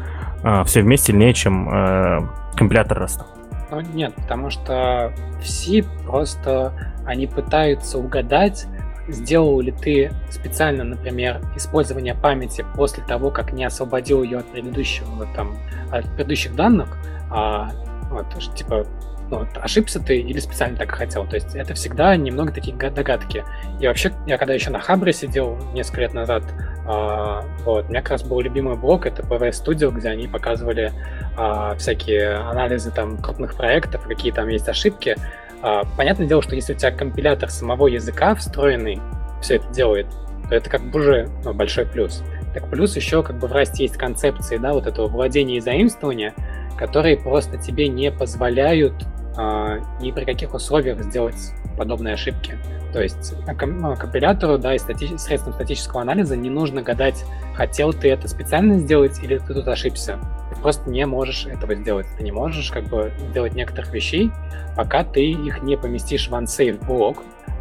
э, все вместе сильнее, чем э, компилятор Rust. Ну, нет, потому что в просто они пытаются угадать, сделал ли ты специально, например, использование памяти после того, как не освободил ее от предыдущего там от предыдущих данных, а, вот, типа ну, вот, ошибся ты или специально так хотел. То есть это всегда немного такие догадки. И вообще, я когда еще на Хабре сидел несколько лет назад, э, вот, у меня как раз был любимый блог, это PV Studio, где они показывали э, всякие анализы там крупных проектов, какие там есть ошибки. Э, понятное дело, что если у тебя компилятор самого языка встроенный, все это делает, то это как бы уже ну, большой плюс. Так плюс еще как бы в расте есть концепции, да, вот этого владения и заимствования, которые просто тебе не позволяют а, ни при каких условиях сделать подобные ошибки. То есть ну, компилятору, да, и стати- средством статического анализа не нужно гадать, хотел ты это специально сделать или ты тут ошибся. Ты просто не можешь этого сделать. Ты не можешь как бы сделать некоторых вещей, пока ты их не поместишь в unsafe блок.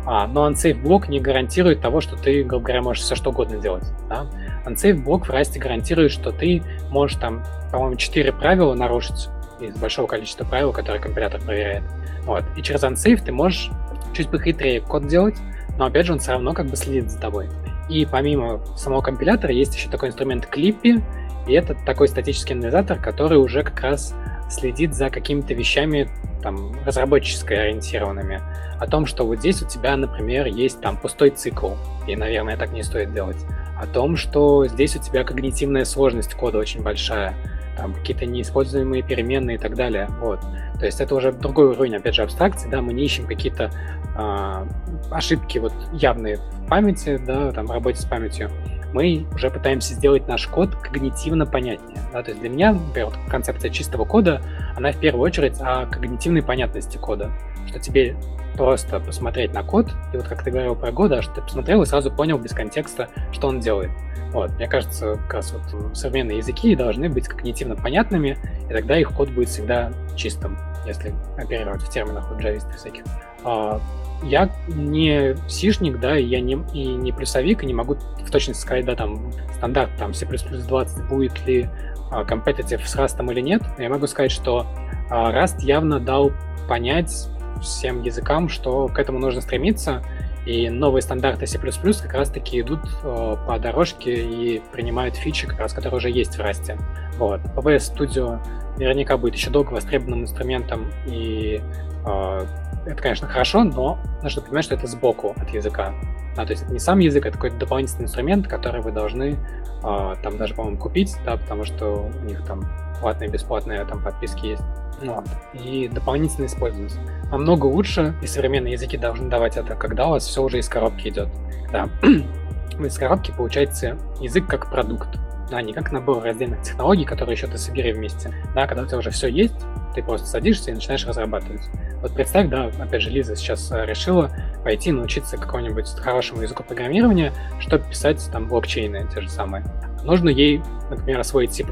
А, но unsafe блок не гарантирует того, что ты, грубо говоря, можешь все что угодно делать. Да? Unsafe блок в расте гарантирует, что ты можешь там, по-моему, 4 правила нарушить из большого количества правил, которые компилятор проверяет. Вот. И через unsafe ты можешь чуть похитрее код делать, но опять же он все равно как бы следит за тобой. И помимо самого компилятора есть еще такой инструмент Clippy, и это такой статический анализатор, который уже как раз следит за какими-то вещами там разработческой ориентированными. О том, что вот здесь у тебя, например, есть там пустой цикл, и, наверное, так не стоит делать. О том, что здесь у тебя когнитивная сложность кода очень большая там какие-то неиспользуемые переменные и так далее. Вот. То есть это уже другой уровень, опять же, абстракции, да, мы не ищем какие-то э, ошибки вот явные в памяти, да, там, в работе с памятью. Мы уже пытаемся сделать наш код когнитивно понятнее. Да? То есть для меня, например, вот концепция чистого кода, она в первую очередь о когнитивной понятности кода. Что тебе просто посмотреть на код, и вот как ты говорил про года, что ты посмотрел и сразу понял без контекста, что он делает. Вот, мне кажется, как раз вот современные языки должны быть когнитивно понятными, и тогда их код будет всегда чистым, если оперировать в терминах вот джавистов всяких. А, я не сишник, да, я не, и не плюсовик, и не могу в точности сказать, да, там, стандарт, там, C++ 20 будет ли а, competitive с Rust или нет, но я могу сказать, что а, Rust явно дал понять всем языкам, что к этому нужно стремиться, и новые стандарты C++ как раз-таки идут э, по дорожке и принимают фичи, как раз, которые уже есть в Rust. Вот. PWS Studio наверняка будет еще долго востребованным инструментом, и э, это, конечно, хорошо, но нужно понимать, что это сбоку от языка. А, то есть это не сам язык, это какой-то дополнительный инструмент, который вы должны э, там даже, по-моему, купить, да, потому что у них там платные, бесплатные там подписки есть. Вот. И дополнительно использовать. Намного лучше, и современные языки должны давать это, когда у вас все уже из коробки идет. Да. из коробки получается язык как продукт да, не как набор раздельных технологий, которые еще ты собери вместе. Да, когда у тебя уже все есть, ты просто садишься и начинаешь разрабатывать. Вот представь, да, опять же, Лиза сейчас э, решила пойти научиться какому-нибудь хорошему языку программирования, чтобы писать там блокчейны те же самые. Нужно ей, например, освоить C++.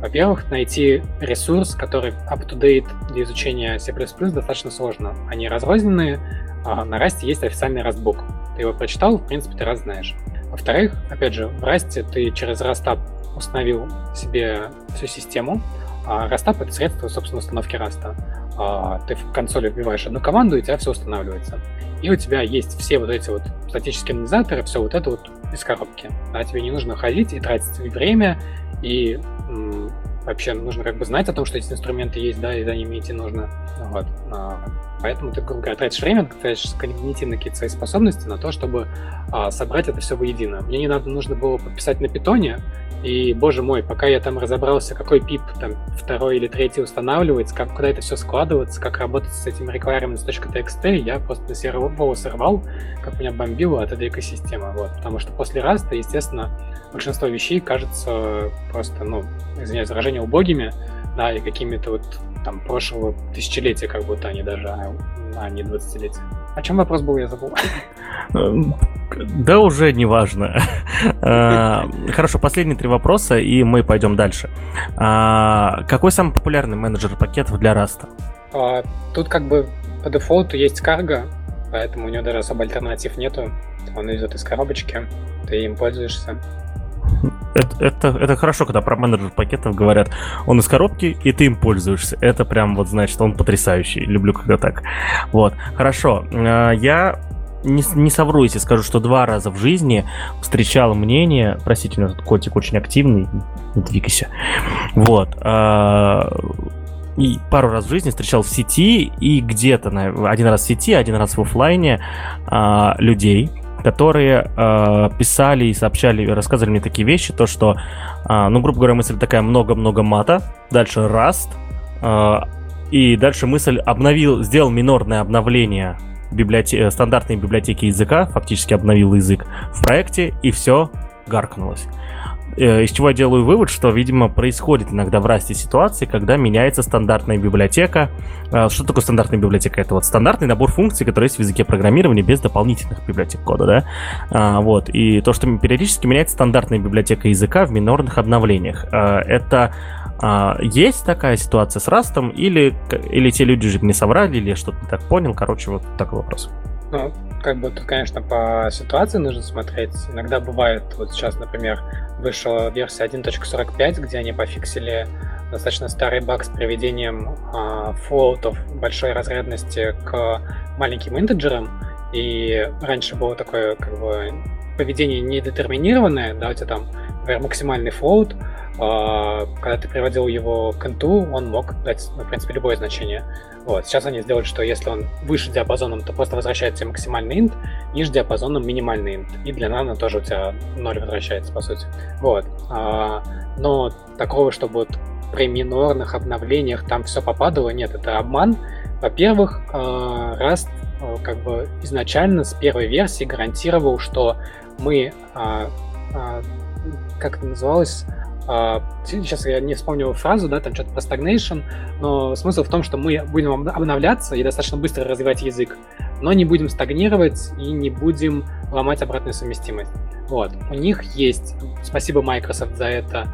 Во-первых, найти ресурс, который up-to-date для изучения C++ достаточно сложно. Они разрозненные, а на Rust есть официальный Rustbook. Ты его прочитал, в принципе, ты раз знаешь. Во-вторых, опять же, в Rust ты через Rustап установил себе всю систему. А Rustap — это средство, собственно, установки Rust. А ты в консоли вбиваешь одну команду, и у тебя все устанавливается. И у тебя есть все вот эти вот статические анализаторы, все вот это вот из коробки. А тебе не нужно ходить и тратить время, и м- вообще нужно как бы знать о том, что эти инструменты есть, да, и за ними идти нужно. Вот. А, Поэтому ты, грубо говоря, тратишь время, тратишь когнитивные какие-то свои способности на то, чтобы а, собрать это все воедино. Мне недавно нужно было подписать на питоне, и, боже мой, пока я там разобрался, какой пип там второй или третий устанавливается, как, куда это все складывается, как работать с этим requirements.txt, я просто на серый волосы рвал, как меня бомбило от этой экосистемы. Вот. Потому что после раста, естественно, большинство вещей кажется просто, ну, извиняюсь, выражение убогими, да, и какими-то вот там прошлого тысячелетия, как будто они даже, а, а не 20-летия. О чем вопрос был, я забыл. Эм, да уже не важно. А, хорошо, последние три вопроса, и мы пойдем дальше. А, какой самый популярный менеджер пакетов для Раста? Тут как бы по дефолту есть карго, поэтому у него даже особо альтернатив нету. Он идет из коробочки, ты им пользуешься. Это, это, это хорошо, когда про менеджер пакетов говорят, он из коробки, и ты им пользуешься. Это прям вот значит, он потрясающий. Люблю, когда так. Вот, хорошо. А, я не, не совру, если скажу, что два раза в жизни встречал мнение, простите, этот котик очень активный, не двигайся, вот, а, и пару раз в жизни встречал в сети и где-то, один раз в сети, один раз в офлайне а, людей, которые э, писали и сообщали, рассказывали мне такие вещи, то что, э, ну, грубо говоря, мысль такая много-много мата, дальше Rust, э, и дальше мысль обновил, сделал минорное обновление библиоте- стандартной библиотеки языка, фактически обновил язык в проекте, и все гаркнулось. Э, из чего я делаю вывод, что, видимо, происходит иногда в расте ситуации, когда меняется стандартная библиотека. Э, что такое стандартная библиотека? Это вот стандартный набор функций, который есть в языке программирования без дополнительных библиотек кода, да? А, вот. И то, что периодически меняется стандартная библиотека языка в минорных обновлениях. Это есть такая ситуация с растом или, или те люди же не соврали, или что-то не так понял? Короче, вот такой вопрос. Как бы тут, конечно, по ситуации нужно смотреть. Иногда бывает, вот сейчас, например, вышла версия 1.45, где они пофиксили достаточно старый баг с приведением э, флоутов большой разрядности к маленьким интеджерам. И раньше было такое, как бы, поведение недетерминированное, да, у тебя там, например, максимальный флоут, э, когда ты приводил его к инту, он мог дать, ну, в принципе, любое значение. Вот. Сейчас они сделали, что если он выше диапазоном, то просто возвращается максимальный int, ниже диапазоном минимальный int. И для нано тоже у тебя 0 возвращается, по сути. Вот. А, но такого, чтобы вот при минорных обновлениях там все попадало, нет, это обман. Во-первых, а, Rust а, как бы изначально с первой версии гарантировал, что мы, а, как это называлось, сейчас я не вспомню фразу, да, там что-то про stagnation, но смысл в том, что мы будем обновляться и достаточно быстро развивать язык, но не будем стагнировать и не будем ломать обратную совместимость. Вот. У них есть, спасибо Microsoft за это,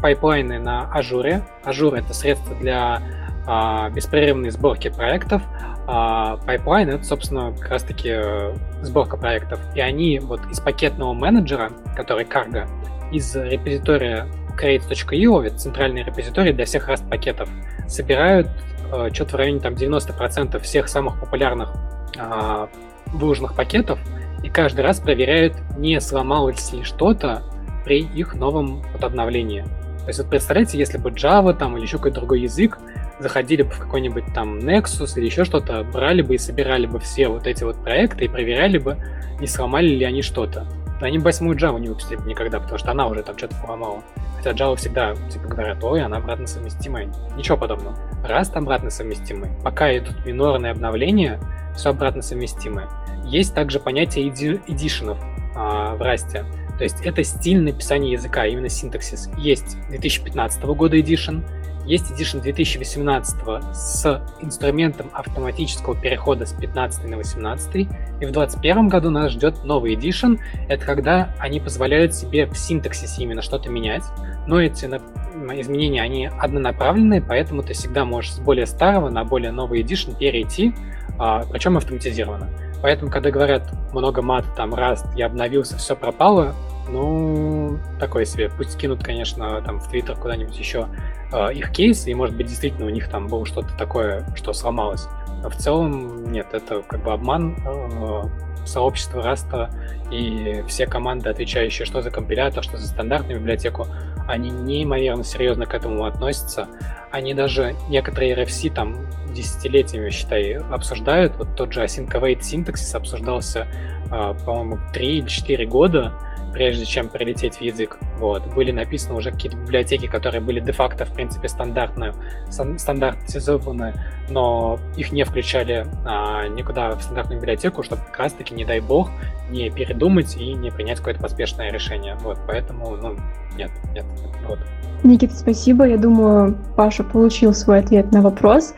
пайплайны на Azure. Azure — это средство для беспрерывной сборки проектов, а пайплайн — это, собственно, как раз-таки э, сборка проектов. И они вот из пакетного менеджера, который Cargo, из репозитория create.io, это центральный репозиторий для всех Rust пакетов, собирают э, что-то в районе там 90% всех самых популярных э, выложенных пакетов и каждый раз проверяют, не сломалось ли что-то при их новом вот, обновлении. То есть вот представляете, если бы Java там или еще какой-то другой язык заходили бы в какой-нибудь там Nexus или еще что-то, брали бы и собирали бы все вот эти вот проекты и проверяли бы, не сломали ли они что-то. Они восьмую Java не выпустили бы никогда, потому что она уже там что-то поломала. Хотя Java всегда типа говорят, ой, она обратно совместимая. Ничего подобного. Раз обратно совместимый. Пока идут минорные обновления, все обратно совместимое. Есть также понятие эди- эдишенов а, в расте. То есть это стиль написания языка, именно синтаксис. Есть 2015 года Edition, есть Edition 2018 с инструментом автоматического перехода с 15 на 18. И в 2021 году нас ждет новый Edition. Это когда они позволяют себе в синтаксисе именно что-то менять. Но эти изменения, они однонаправленные, поэтому ты всегда можешь с более старого на более новый Edition перейти, а, причем автоматизированно. Поэтому, когда говорят много мат, там, раз, я обновился, все пропало, ну, такой себе. Пусть кинут, конечно, там в Твиттер куда-нибудь еще э, их кейс, и, может быть, действительно у них там было что-то такое, что сломалось. Но в целом, нет, это как бы обман э, сообщества Раста, и все команды, отвечающие что за компилятор, что за стандартную библиотеку, они неимоверно серьезно к этому относятся. Они даже некоторые RFC там десятилетиями, считай, обсуждают. Вот тот же async await синтаксис обсуждался, э, по-моему, 3 или 4 года, прежде чем прилететь в язык. Вот. Были написаны уже какие-то библиотеки, которые были де-факто, в принципе, стандартные, стандартизованы, но их не включали а, никуда в стандартную библиотеку, чтобы как раз-таки, не дай бог, не передумать и не принять какое-то поспешное решение. Вот, поэтому, ну, нет, нет, вот. Никита, спасибо. Я думаю, Паша получил свой ответ на вопрос.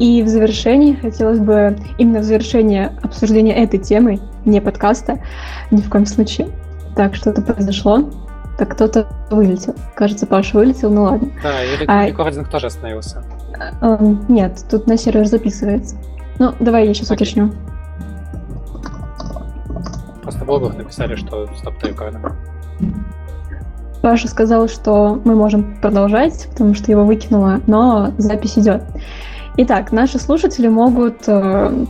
И в завершении хотелось бы, именно в завершении обсуждения этой темы, не подкаста, ни в коем случае, так, что-то произошло. Так, кто-то вылетел. Кажется, Паша вылетел, ну ладно. Да, и а... рекординг тоже остановился. А, нет, тут на сервер записывается. Ну, давай я сейчас Окей. уточню. Просто в блогах написали, что стоп рекординг. Паша сказал, что мы можем продолжать, потому что его выкинуло, но запись идет. Итак, наши слушатели могут э,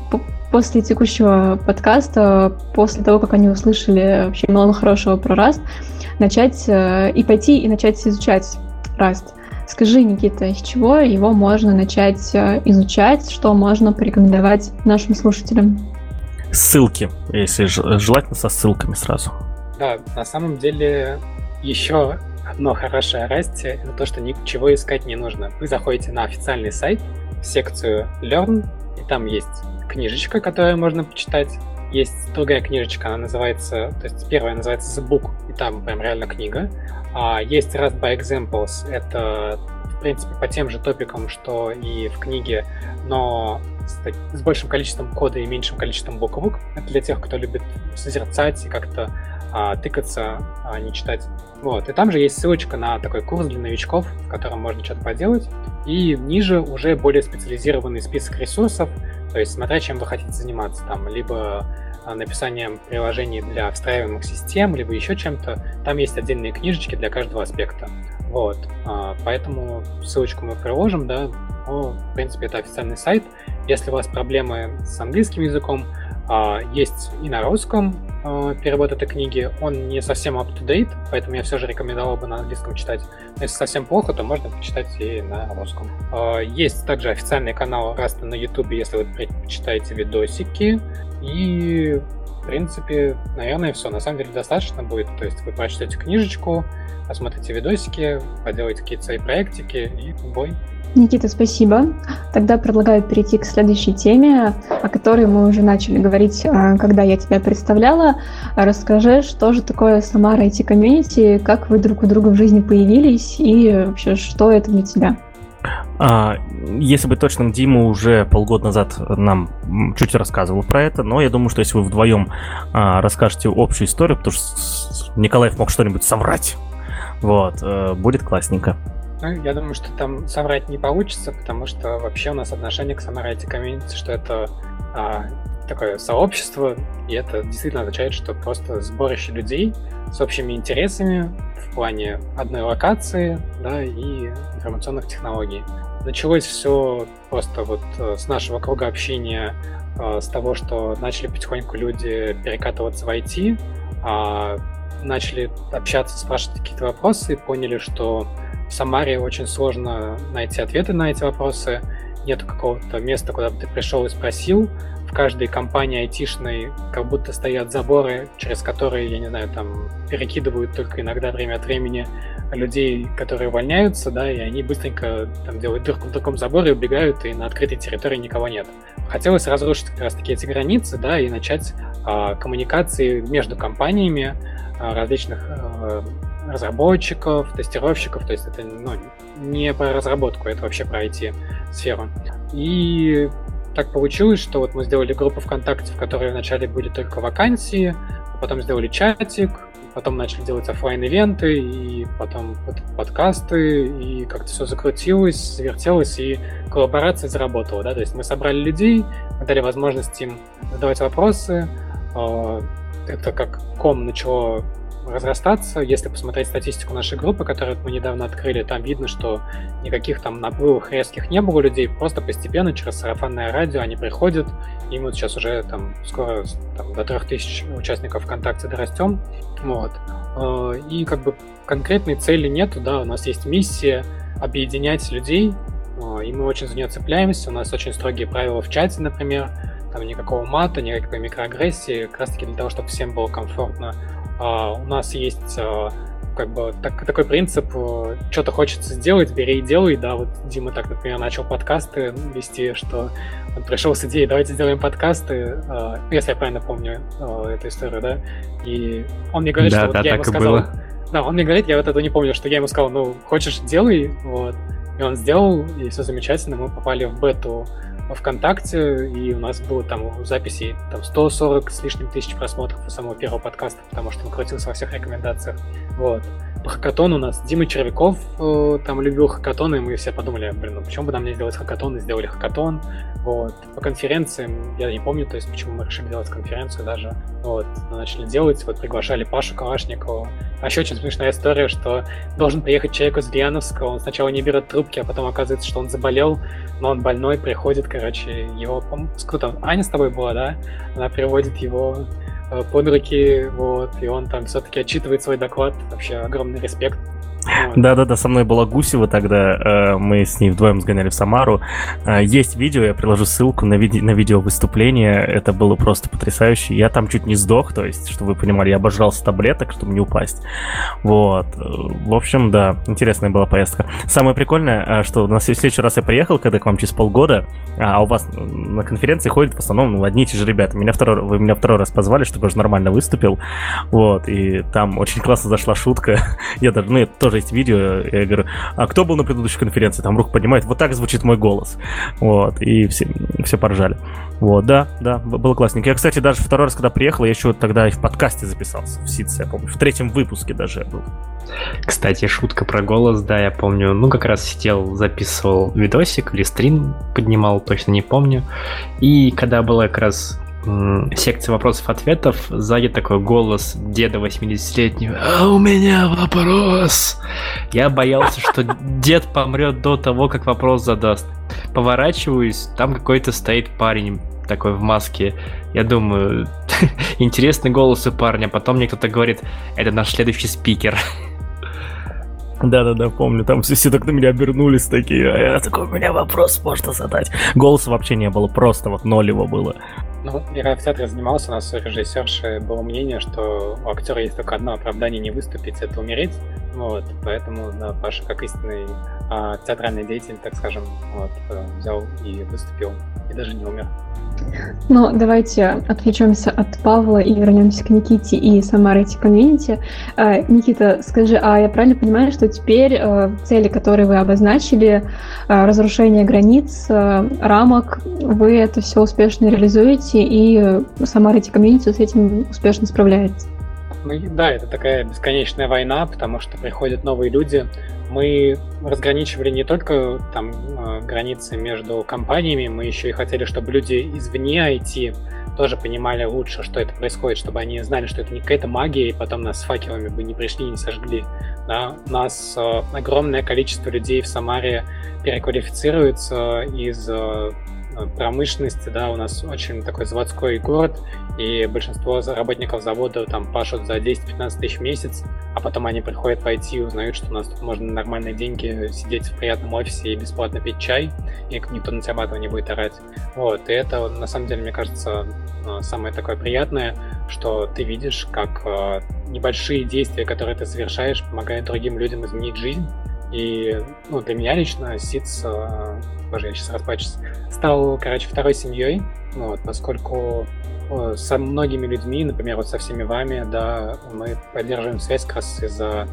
после текущего подкаста, после того, как они услышали вообще много хорошего про Rust, начать э, и пойти и начать изучать Rust. Скажи, Никита, с чего его можно начать э, изучать, что можно порекомендовать нашим слушателям? Ссылки, если желательно со ссылками сразу. Да, на самом деле еще одно хорошее Rust — это то, что ничего искать не нужно. Вы заходите на официальный сайт, в секцию Learn, и там есть книжечка, которую можно почитать. Есть другая книжечка, она называется, то есть первая называется The Book, и там прям реально книга. А есть Rust by Examples, это в принципе по тем же топикам, что и в книге, но с, с большим количеством кода и меньшим количеством буквок. Это для тех, кто любит созерцать и как-то а, тыкаться, а не читать. Вот. И там же есть ссылочка на такой курс для новичков, в котором можно что-то поделать. И ниже уже более специализированный список ресурсов, то есть смотря чем вы хотите заниматься, там, либо а, написанием приложений для встраиваемых систем, либо еще чем-то. Там есть отдельные книжечки для каждого аспекта. Вот. А, поэтому ссылочку мы приложим, да. Ну, в принципе, это официальный сайт. Если у вас проблемы с английским языком, есть и на русском э, перевод этой книги. Он не совсем up-to-date, поэтому я все же рекомендовал бы на английском читать. Но если совсем плохо, то можно почитать и на русском. Э, есть также официальный канал Раста на YouTube, если вы предпочитаете видосики. И, в принципе, наверное, все. На самом деле достаточно будет. То есть вы прочтете книжечку, посмотрите видосики, поделаете какие-то свои проектики и бой. Никита, спасибо. Тогда предлагаю перейти к следующей теме, о которой мы уже начали говорить, а, когда я тебя представляла. Расскажи, что же такое Самара IT-комьюнити, как вы друг у друга в жизни появились и вообще, что это для тебя? А, если быть точным, Дима уже полгода назад нам чуть рассказывал про это, но я думаю, что если вы вдвоем а, расскажете общую историю, потому что Николаев мог что-нибудь соврать, вот, э, будет классненько. Ну, я думаю, что там соврать не получится, потому что вообще у нас отношение к Самарайте комьюнити, что это а, такое сообщество, и это действительно означает, что просто сборище людей с общими интересами в плане одной локации, да, и информационных технологий. Началось все просто вот э, с нашего круга общения, э, с того, что начали потихоньку люди перекатываться в IT, а, начали общаться, спрашивать какие-то вопросы, поняли, что в Самаре очень сложно найти ответы на эти вопросы. Нет какого-то места, куда бы ты пришел и спросил в каждой компании айтишной как будто стоят заборы, через которые, я не знаю, там перекидывают только иногда время от времени людей, которые увольняются, да, и они быстренько там делают дырку в таком заборе, убегают, и на открытой территории никого нет. Хотелось разрушить как раз таки эти границы, да, и начать а, коммуникации между компаниями а, различных а, разработчиков, тестировщиков, то есть это ну, не про разработку, это вообще про IT-сферу. И так получилось, что вот мы сделали группу ВКонтакте, в которой вначале были только вакансии, потом сделали чатик, потом начали делать офлайн ивенты и потом подкасты, и как-то все закрутилось, завертелось, и коллаборация заработала, да, то есть мы собрали людей, мы дали возможность им задавать вопросы, а, это как ком начало разрастаться. Если посмотреть статистику нашей группы, которую мы недавно открыли, там видно, что никаких там наплывов резких не было людей, просто постепенно через сарафанное радио они приходят, и мы сейчас уже там скоро там, до 3000 участников ВКонтакте дорастем. Вот. Э, и как бы конкретной цели нету, да, у нас есть миссия объединять людей, э, и мы очень за нее цепляемся. У нас очень строгие правила в чате, например, там никакого мата, никакой микроагрессии, как раз таки для того, чтобы всем было комфортно у нас есть а, как бы так, такой принцип, э, что-то хочется сделать, бери и делай, да, вот Дима так, например, начал подкасты вести, что он пришел с идеей, давайте сделаем подкасты, а, если я правильно помню эту историю, да, и он мне говорит, да, что да, вот я ему сказал, было. да, он мне говорит, я вот это не помню, что я ему сказал, ну, хочешь, делай, вот, и он сделал, и все замечательно, мы попали в бету ВКонтакте, и у нас было там записи там 140 с лишним тысяч просмотров у самого первого подкаста, потому что он крутился во всех рекомендациях. Вот. По хакатону у нас Дима Червяков э, там любил хакатоны, и мы все подумали, блин, ну почему бы нам не сделать хакатон, и сделали хакатон. Вот. По конференциям, я не помню, то есть почему мы решили делать конференцию даже. Вот. Мы начали делать, вот приглашали Пашу Калашникову. А еще очень смешная история, что должен приехать человек из Ульяновска, он сначала не берет трубки, а потом оказывается, что он заболел, но он больной, приходит, короче, его, кто там, Аня с тобой была, да? Она приводит его э, под руки, вот, и он там все-таки отчитывает свой доклад. Вообще огромный респект. Да-да-да, со мной была Гусева тогда, э, мы с ней вдвоем сгоняли в Самару. Э, есть видео, я приложу ссылку на, виде на видео выступление, это было просто потрясающе. Я там чуть не сдох, то есть, чтобы вы понимали, я обожрался таблеток, чтобы не упасть. Вот. В общем, да, интересная была поездка. Самое прикольное, э, что на следующий раз я приехал, когда к вам через полгода, а у вас на конференции ходят в основном ну, одни и те же ребята. Меня второй, вы меня второй раз позвали, чтобы я уже нормально выступил. Вот, и там очень классно зашла шутка. я даже, ну, я тоже есть видео, я говорю, а кто был на предыдущей конференции? Там руку поднимает, вот так звучит мой голос. Вот, и все, все поржали. Вот, да, да, было классненько. Я, кстати, даже второй раз, когда приехал, я еще тогда и в подкасте записался, в Ситце, я помню, в третьем выпуске даже был. Кстати, шутка про голос, да, я помню, ну, как раз сидел, записывал видосик или стрим поднимал, точно не помню. И когда было как раз секции вопросов-ответов, сзади такой голос деда 80-летнего. А у меня вопрос. Я боялся, что дед помрет до того, как вопрос задаст. Поворачиваюсь, там какой-то стоит парень такой в маске. Я думаю, интересный голос у парня. Потом мне кто-то говорит, это наш следующий спикер. Да-да-да, помню, там все, все так на меня обернулись такие, а я такой, у меня вопрос можно задать. Голоса вообще не было, просто вот ноль его было. Ну, я в театре занимался, у нас у режиссерши было мнение, что у актера есть только одно оправдание не выступить, это умереть. Вот, поэтому, да, Паша, как истинный а, театральный деятель, так скажем, вот, э, взял и выступил, и даже не умер. Ну, давайте отвлечемся от Павла и вернемся к Никите и Самарайте комьюнити. А, Никита, скажи, а я правильно понимаю, что теперь э, цели, которые вы обозначили, э, разрушение границ, э, рамок, вы это все успешно реализуете, и Самарайте комьюнити с этим успешно справляется? Ну да, это такая бесконечная война, потому что приходят новые люди, мы разграничивали не только там э, границы между компаниями, мы еще и хотели, чтобы люди извне IT тоже понимали лучше, что это происходит, чтобы они знали, что это не какая-то магия, и потом нас с факелами бы не пришли и не сожгли. Да? У нас э, огромное количество людей в Самаре переквалифицируется из э, промышленности, да, у нас очень такой заводской город, и большинство работников завода там пашут за 10-15 тысяч в месяц, а потом они приходят IT и узнают, что у нас тут можно нормальные деньги сидеть в приятном офисе и бесплатно пить чай, и никто на тебя матом не будет орать. Вот, и это, на самом деле, мне кажется, э, самое такое приятное, что ты видишь, как э, небольшие действия, которые ты совершаешь, помогают другим людям изменить жизнь. И ну, для меня лично СИЦ, э, боже, я сейчас расплачусь, стал, короче, второй семьей, вот, поскольку э, со многими людьми, например, вот со всеми вами, да, мы поддерживаем связь как раз из-за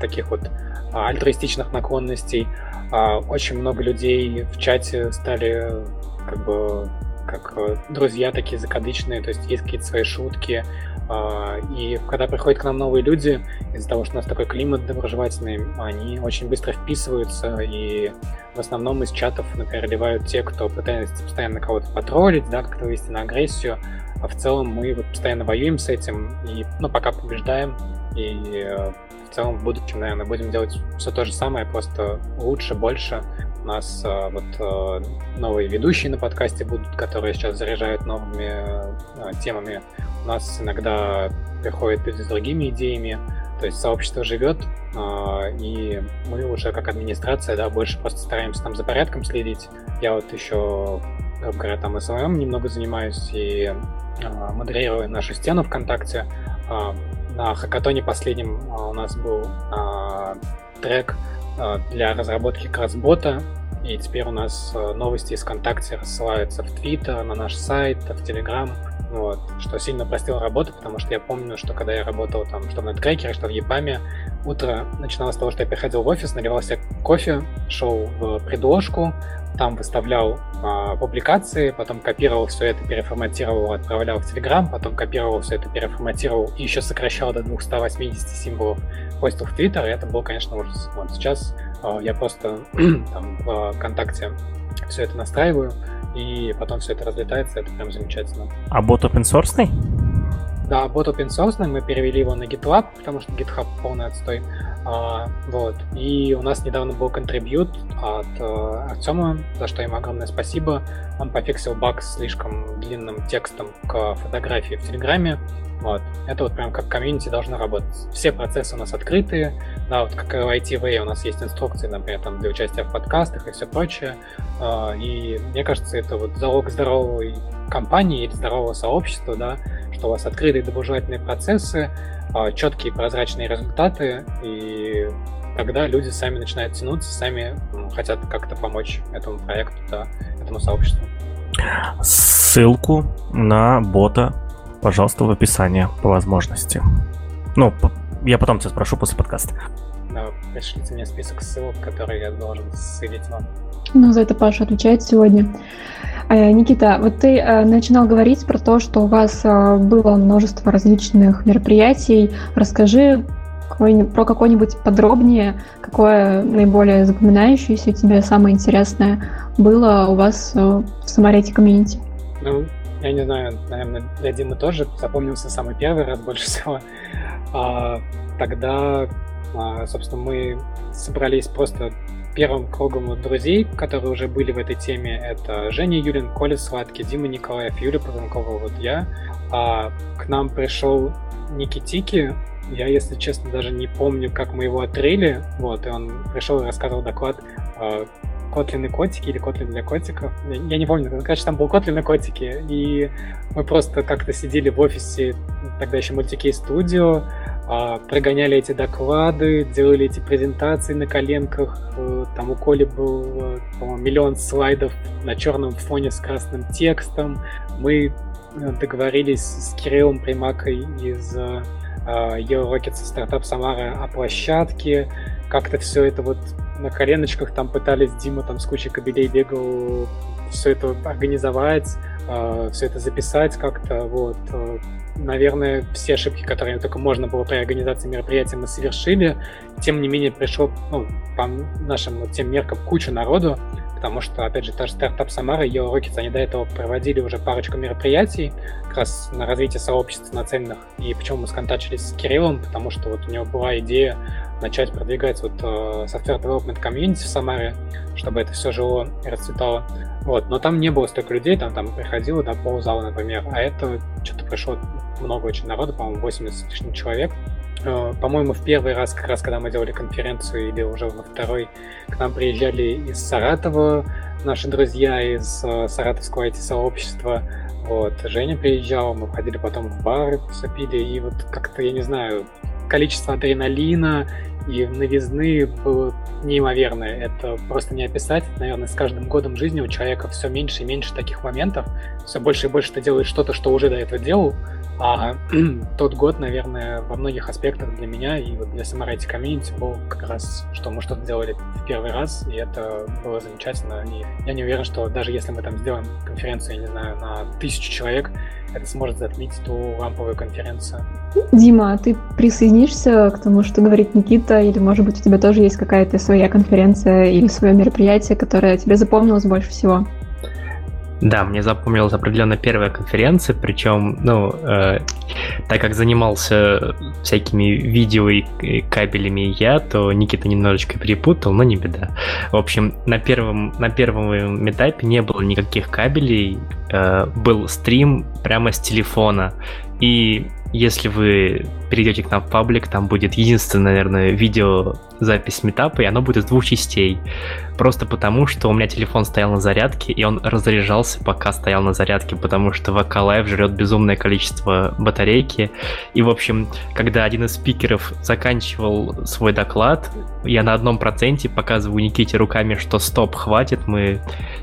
таких вот альтруистичных наклонностей. Э, очень много людей в чате стали как бы как друзья такие закадычные, то есть есть какие-то свои шутки, а, и когда приходят к нам новые люди, из-за того, что у нас такой климат доброжелательный, они очень быстро вписываются, и в основном из чатов, например, ливают те, кто пытается постоянно кого-то потроллить, да, как-то вывести на агрессию, а в целом мы вот постоянно воюем с этим, и, ну, пока побеждаем, и э, в целом в будущем, наверное, будем делать все то же самое, просто лучше, больше. Нас э, вот э, новые ведущие на подкасте будут, которые сейчас заряжают новыми темами у нас иногда приходят люди с другими идеями, то есть сообщество живет, и мы уже как администрация, да, больше просто стараемся там за порядком следить. Я вот еще, грубо говоря, там SMM немного занимаюсь и модерирую нашу стену ВКонтакте. На хакатоне последнем у нас был трек для разработки кросс-бота, и теперь у нас новости из ВКонтакте рассылаются в Твиттер, на наш сайт, в Телеграм вот, что сильно упростило работу, потому что я помню, что когда я работал там, что в Netcracker, что в Епаме, утро начиналось с того, что я приходил в офис, наливал себе кофе, шел в предложку, там выставлял э, публикации, потом копировал все это, переформатировал, отправлял в Telegram, потом копировал все это, переформатировал и еще сокращал до 280 символов, постил в Twitter, и это был, конечно, ужас. Вот сейчас э, я просто там в ВКонтакте все это настраиваю, и потом все это разлетается, это прям замечательно. А бот open source? Да, бот open source, мы перевели его на GitLab, потому что GitHub полный отстой. А, вот. И у нас недавно был контрибьют от э, Артема, за что ему огромное спасибо. Он пофиксил баг с слишком длинным текстом к фотографии в Телеграме. Вот. Это вот прям как комьюнити должно работать. Все процессы у нас открытые. Да, вот как в ITV у нас есть инструкции, например, там, для участия в подкастах и все прочее. А, и мне кажется, это вот залог здоровой компании или здорового сообщества, да, что у вас открытые доброжелательные процессы, а, четкие прозрачные результаты, и тогда люди сами начинают тянуться, сами хотят как-то помочь этому проекту, да, этому сообществу. Ссылку на бота пожалуйста, в описании по возможности. Ну, я потом тебя спрошу после подкаста. Да, пришлите мне список ссылок, которые я должен ссылить вам. Ну, за это Паша отвечает сегодня. А, Никита, вот ты а, начинал говорить про то, что у вас а, было множество различных мероприятий. Расскажи про какое-нибудь подробнее, какое наиболее запоминающееся тебе, самое интересное было у вас в Самарете комьюнити? Ну, я не знаю, наверное, для Димы тоже запомнился самый первый раз больше всего. А, тогда, а, собственно, мы собрались просто первым кругом друзей, которые уже были в этой теме. Это Женя Юлин, Коля Сладкий, Дима Николаев, Юля Павленкова, вот я. А к нам пришел Никитики, я, если честно, даже не помню, как мы его отрыли. Вот, и он пришел и рассказывал доклад а, Котлин и котики или Котлин для котиков. Я не помню, короче, там был Котлин и котики. И мы просто как-то сидели в офисе, тогда еще мультикей студио, а, прогоняли эти доклады, делали эти презентации на коленках. Э, там у Коли был, по-моему, миллион слайдов на черном фоне с красным текстом. Мы э, договорились с Кириллом Примакой из э, стартап Самара о площадке. Как-то все это вот на коленочках там пытались, Дима там с кучей кабелей бегал, все это организовать, э, все это записать как-то, вот. Э, наверное, все ошибки, которые только можно было при организации мероприятия, мы совершили. Тем не менее, пришло, ну, по нашим вот тем меркам, куча народу, потому что, опять же, та же стартап Самара, ее Rockets, они до этого проводили уже парочку мероприятий как раз на развитие сообществ нацеленных. И почему мы сконтачились с Кириллом, потому что вот у него была идея начать продвигать вот uh, software development community в Самаре, чтобы это все жило и расцветало. Вот, но там не было столько людей, там, там приходило до ползала, например, а это что-то пришло много очень народу, по-моему, 80 лишним человек. Э, по-моему, в первый раз, как раз когда мы делали конференцию, или уже на второй, к нам приезжали из Саратова наши друзья из э, саратовского IT-сообщества. Вот, Женя приезжал, мы ходили потом в бар, все пили, и вот как-то, я не знаю, количество адреналина и новизны было неимоверное. Это просто не описать. Наверное, с каждым годом жизни у человека все меньше и меньше таких моментов. Все больше и больше ты делаешь что-то, что уже до этого делал. А тот год, наверное, во многих аспектах для меня и вот для IT комьюнити был как раз, что мы что-то делали в первый раз, и это было замечательно. И я не уверен, что даже если мы там сделаем конференцию, я не знаю, на тысячу человек, это сможет затмить ту ламповую конференцию. Дима, а ты присоединишься к тому, что говорит Никита, или, может быть, у тебя тоже есть какая-то своя конференция или свое мероприятие, которое тебе запомнилось больше всего? Да, мне запомнилась определенно первая конференция, причем, ну, э, так как занимался всякими видео и кабелями я, то Никита немножечко перепутал, но не беда. В общем, на первом, на первом этапе не было никаких кабелей, э, был стрим прямо с телефона, и если вы перейдете к нам в паблик, там будет единственное, наверное, видеозапись метапа, и оно будет из двух частей. Просто потому, что у меня телефон стоял на зарядке, и он разряжался, пока стоял на зарядке, потому что VK Live жрет безумное количество батарейки. И, в общем, когда один из спикеров заканчивал свой доклад, я на одном проценте показываю Никите руками, что стоп, хватит, мы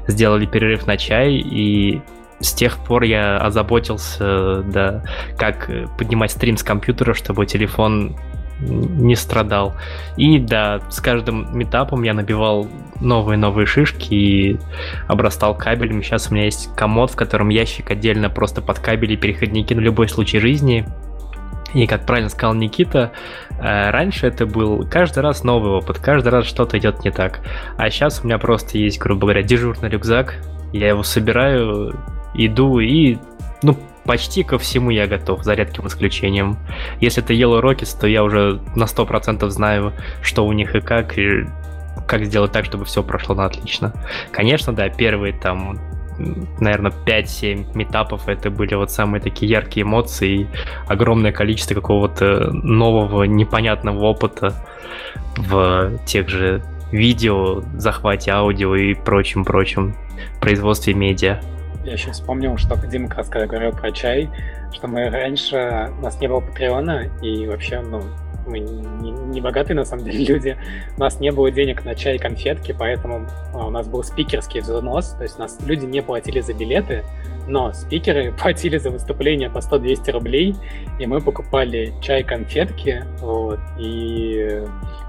сделали перерыв на чай, и с тех пор я озаботился, да, как поднимать стрим с компьютера, чтобы телефон не страдал. И да, с каждым метапом я набивал новые-новые шишки и обрастал кабелем. Сейчас у меня есть комод, в котором ящик отдельно просто под кабели и переходники на любой случай жизни. И, как правильно сказал Никита, э, раньше это был каждый раз новый опыт, каждый раз что-то идет не так. А сейчас у меня просто есть, грубо говоря, дежурный рюкзак. Я его собираю, иду и, ну, почти ко всему я готов, за редким исключением. Если это Yellow Rockets, то я уже на 100% знаю, что у них и как, и как сделать так, чтобы все прошло на отлично. Конечно, да, первые там наверное, 5-7 метапов это были вот самые такие яркие эмоции огромное количество какого-то нового, непонятного опыта в тех же видео, захвате аудио и прочим-прочим производстве медиа. Я сейчас вспомнил, что раз когда говорил про чай, что мы раньше, у нас не было Патреона, и вообще, ну, мы не, не богатые на самом деле люди, у нас не было денег на чай и конфетки, поэтому а, у нас был спикерский взнос, то есть у нас люди не платили за билеты, но спикеры платили за выступление по 100-200 рублей, и мы покупали чай, конфетки, вот, и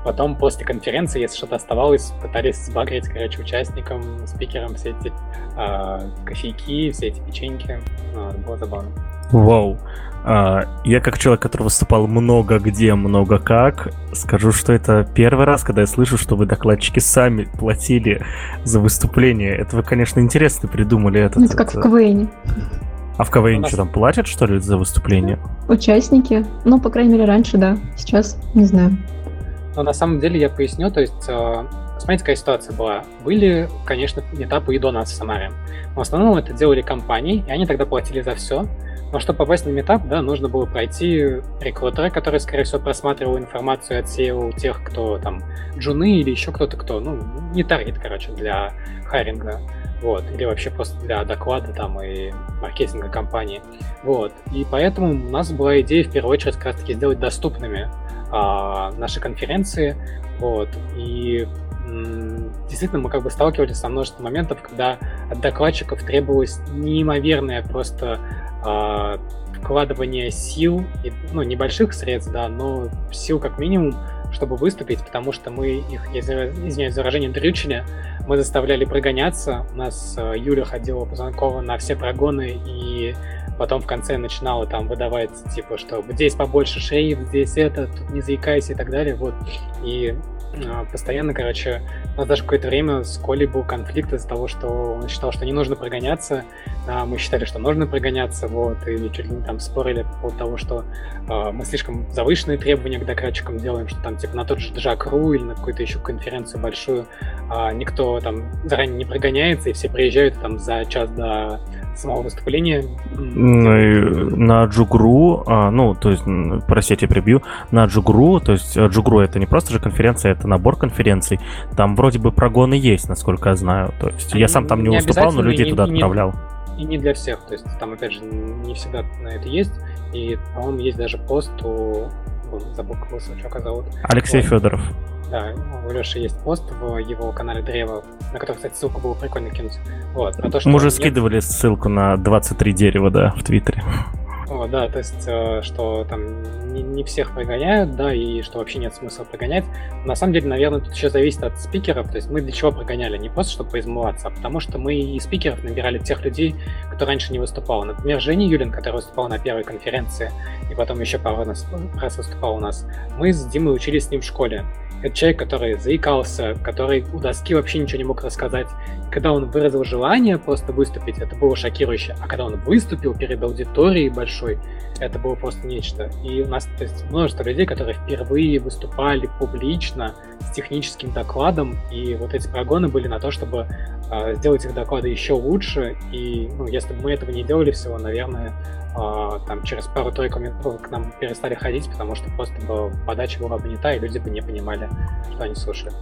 потом после конференции, если что-то оставалось, пытались сбагрить, короче, участникам, спикерам все эти э, кофейки, все эти печеньки. Это было забавно. Вау. А, я как человек, который выступал много где, много как, скажу, что это первый раз, когда я слышу, что вы докладчики сами платили за выступление. Это вы, конечно, интересно придумали. Этот, ну, это как в КВН. А в КВН нас... что там, платят, что ли, за выступление? Участники. Ну, по крайней мере, раньше, да. Сейчас не знаю. Но на самом деле я поясню, то есть э, смотрите, какая ситуация была. Были, конечно, этапы и до нас в Самаре. Но в основном это делали компании, и они тогда платили за все. Но чтобы попасть на метап, да, нужно было пройти рекрутера, который, скорее всего, просматривал информацию, отсеивал тех, кто там джуны или еще кто-то, кто, ну, не таргет, короче, для хайринга. Вот, или вообще просто для доклада там и маркетинга компании. Вот. И поэтому у нас была идея в первую очередь как раз таки сделать доступными а, наши конференции. Вот. И действительно мы как бы сталкивались со множеством моментов, когда от докладчиков требовалось неимоверное просто э, вкладывание сил, ну, небольших средств, да, но сил как минимум чтобы выступить, потому что мы их, извиняюсь за выражение, дрючили, мы заставляли прогоняться, у нас э, Юля ходила Пузанкова на все прогоны и потом в конце начинала там выдавать, типа, что здесь побольше шеи, здесь это, тут не заикайся и так далее, вот. И а, постоянно, короче, у нас даже какое-то время с Колей был конфликт из-за того, что он считал, что не нужно прогоняться, а мы считали, что нужно прогоняться, вот, и чуть ли не там спорили по поводу того, что э, мы слишком завышенные требования к докладчикам делаем, что там типа на тот же Джак.ру или на какую-то еще конференцию большую э, никто там заранее не прогоняется, и все приезжают там за час до самого выступления. Ну на Джугру, а, ну, то есть, простите, прибью, на Джугру, то есть Джугру это не просто же конференция, это набор конференций, там вроде бы прогоны есть, насколько я знаю, то есть я сам там не, не выступал, но людей туда отправлял. И не для всех, то есть там, опять же, не всегда на это есть, и, по-моему, есть даже пост у... Забыл, кого чувака зовут. Алексей вот. Федоров. Да, у Леши есть пост в его канале Древо, на который, кстати, ссылку было прикольно кинуть. Вот, на то, что Мы уже нет... скидывали ссылку на 23 дерева, да, в Твиттере. О, да, то есть, э, что там не, не всех прогоняют, да, и что вообще нет смысла прогонять. На самом деле, наверное, тут еще зависит от спикеров. То есть мы для чего прогоняли? Не просто, чтобы поизмываться, а потому что мы и спикеров набирали тех людей, кто раньше не выступал. Например, Женя Юлин, который выступал на первой конференции, и потом еще пару раз выступал у нас. Мы с Димой учились с ним в школе. Это человек, который заикался, который у доски вообще ничего не мог рассказать. Когда он выразил желание просто выступить, это было шокирующе. А когда он выступил перед аудиторией большой, это было просто нечто. И у нас то есть, множество людей, которые впервые выступали публично с техническим докладом, и вот эти прогоны были на то, чтобы э, сделать их доклады еще лучше. И ну, если бы мы этого не делали всего, наверное, а, там через пару-тройку минут к нам перестали ходить, потому что просто бы подача была бы не та, и люди бы не понимали, что они слушают.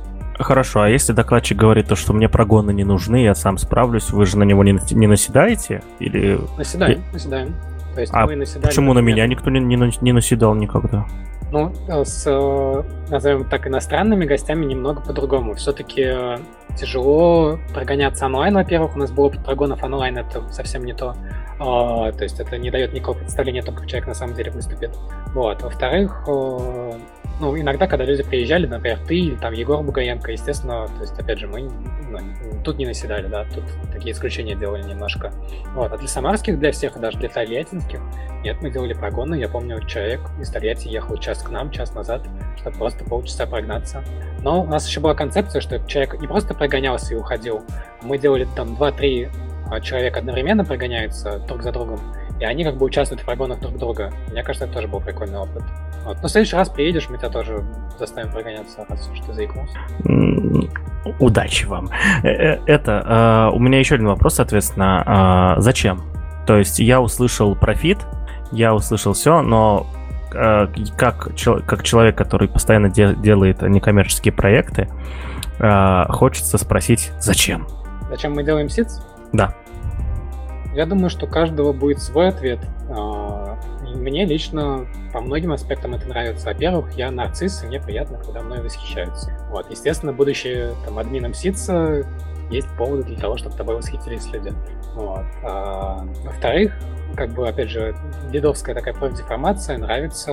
Хорошо, а если докладчик говорит то, что мне прогоны не нужны, я сам справлюсь, вы же на него не, не наседаете? Или... Наседаем, и... наседаем. То есть а мы наседали, почему на меня никто не, не, не наседал никогда? Ну, с, э, назовем так, иностранными гостями немного по-другому. Все-таки э, тяжело прогоняться онлайн, во-первых. У нас был опыт прогонов онлайн, это совсем не то. То есть это не дает никакого представления о том, как человек на самом деле выступит. Вот. Во-вторых, э, ну, иногда, когда люди приезжали, например, ты или там Егор Бугаенко, естественно, то есть, опять же, мы ну, тут не наседали, да, тут такие исключения делали немножко. Вот, а для самарских, для всех, даже для тольяттинских, нет, мы делали прогоны. Я помню, человек из Тольятти ехал час к нам, час назад, чтобы просто полчаса прогнаться. Но у нас еще была концепция, что человек не просто прогонялся и уходил, мы делали там 2-3 а, человека одновременно прогоняются друг за другом, и они как бы участвуют в прогонах друг друга. Мне кажется, это тоже был прикольный опыт. Вот. Но в следующий раз приедешь, мы тебя тоже заставим прогоняться, раз уж ты заикнулся. Удачи вам. Э, э, это, э, у меня еще один вопрос, соответственно. Зачем? То есть я услышал профит, я услышал все, но как, как человек, который постоянно де- делает некоммерческие проекты, хочется спросить, зачем? Зачем мы делаем ситс? Да. Я думаю, что у каждого будет свой ответ. А, мне лично по многим аспектам это нравится. Во-первых, я нарцисс, и мне приятно, когда мной восхищаются. Вот, естественно, будучи там админом Ситса, есть поводы для того, чтобы тобой восхитились люди. Вот. А, во-вторых, как бы, опять же, дедовская такая профдеформация, нравится,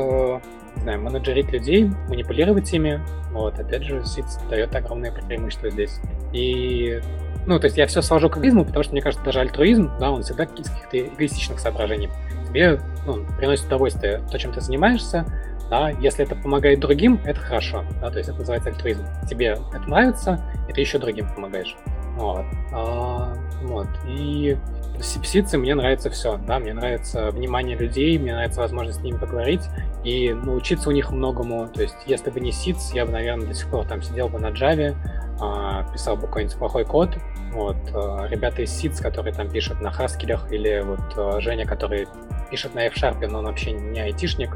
не знаю, менеджерить людей, манипулировать ими. Вот, опять же, Ситс дает огромное преимущество здесь. И ну, то есть я все сложу к эгоизму, потому что, мне кажется, даже альтруизм, да, он всегда из каких-то эгоистичных соображений. Тебе ну, приносит удовольствие то, чем ты занимаешься, да, если это помогает другим, это хорошо, да, то есть это называется альтруизм. Тебе это нравится, и ты еще другим помогаешь. Вот. А, вот. И в сипсице мне нравится все, да, мне нравится внимание людей, мне нравится возможность с ними поговорить и научиться у них многому. То есть, если бы не сиц, я бы, наверное, до сих пор там сидел бы на Java, а, писал бы какой-нибудь плохой код. Вот, а, ребята из SIDS, которые там пишут на хаскелях, или вот а, Женя, который пишет на F-Sharp, но он вообще не айтишник,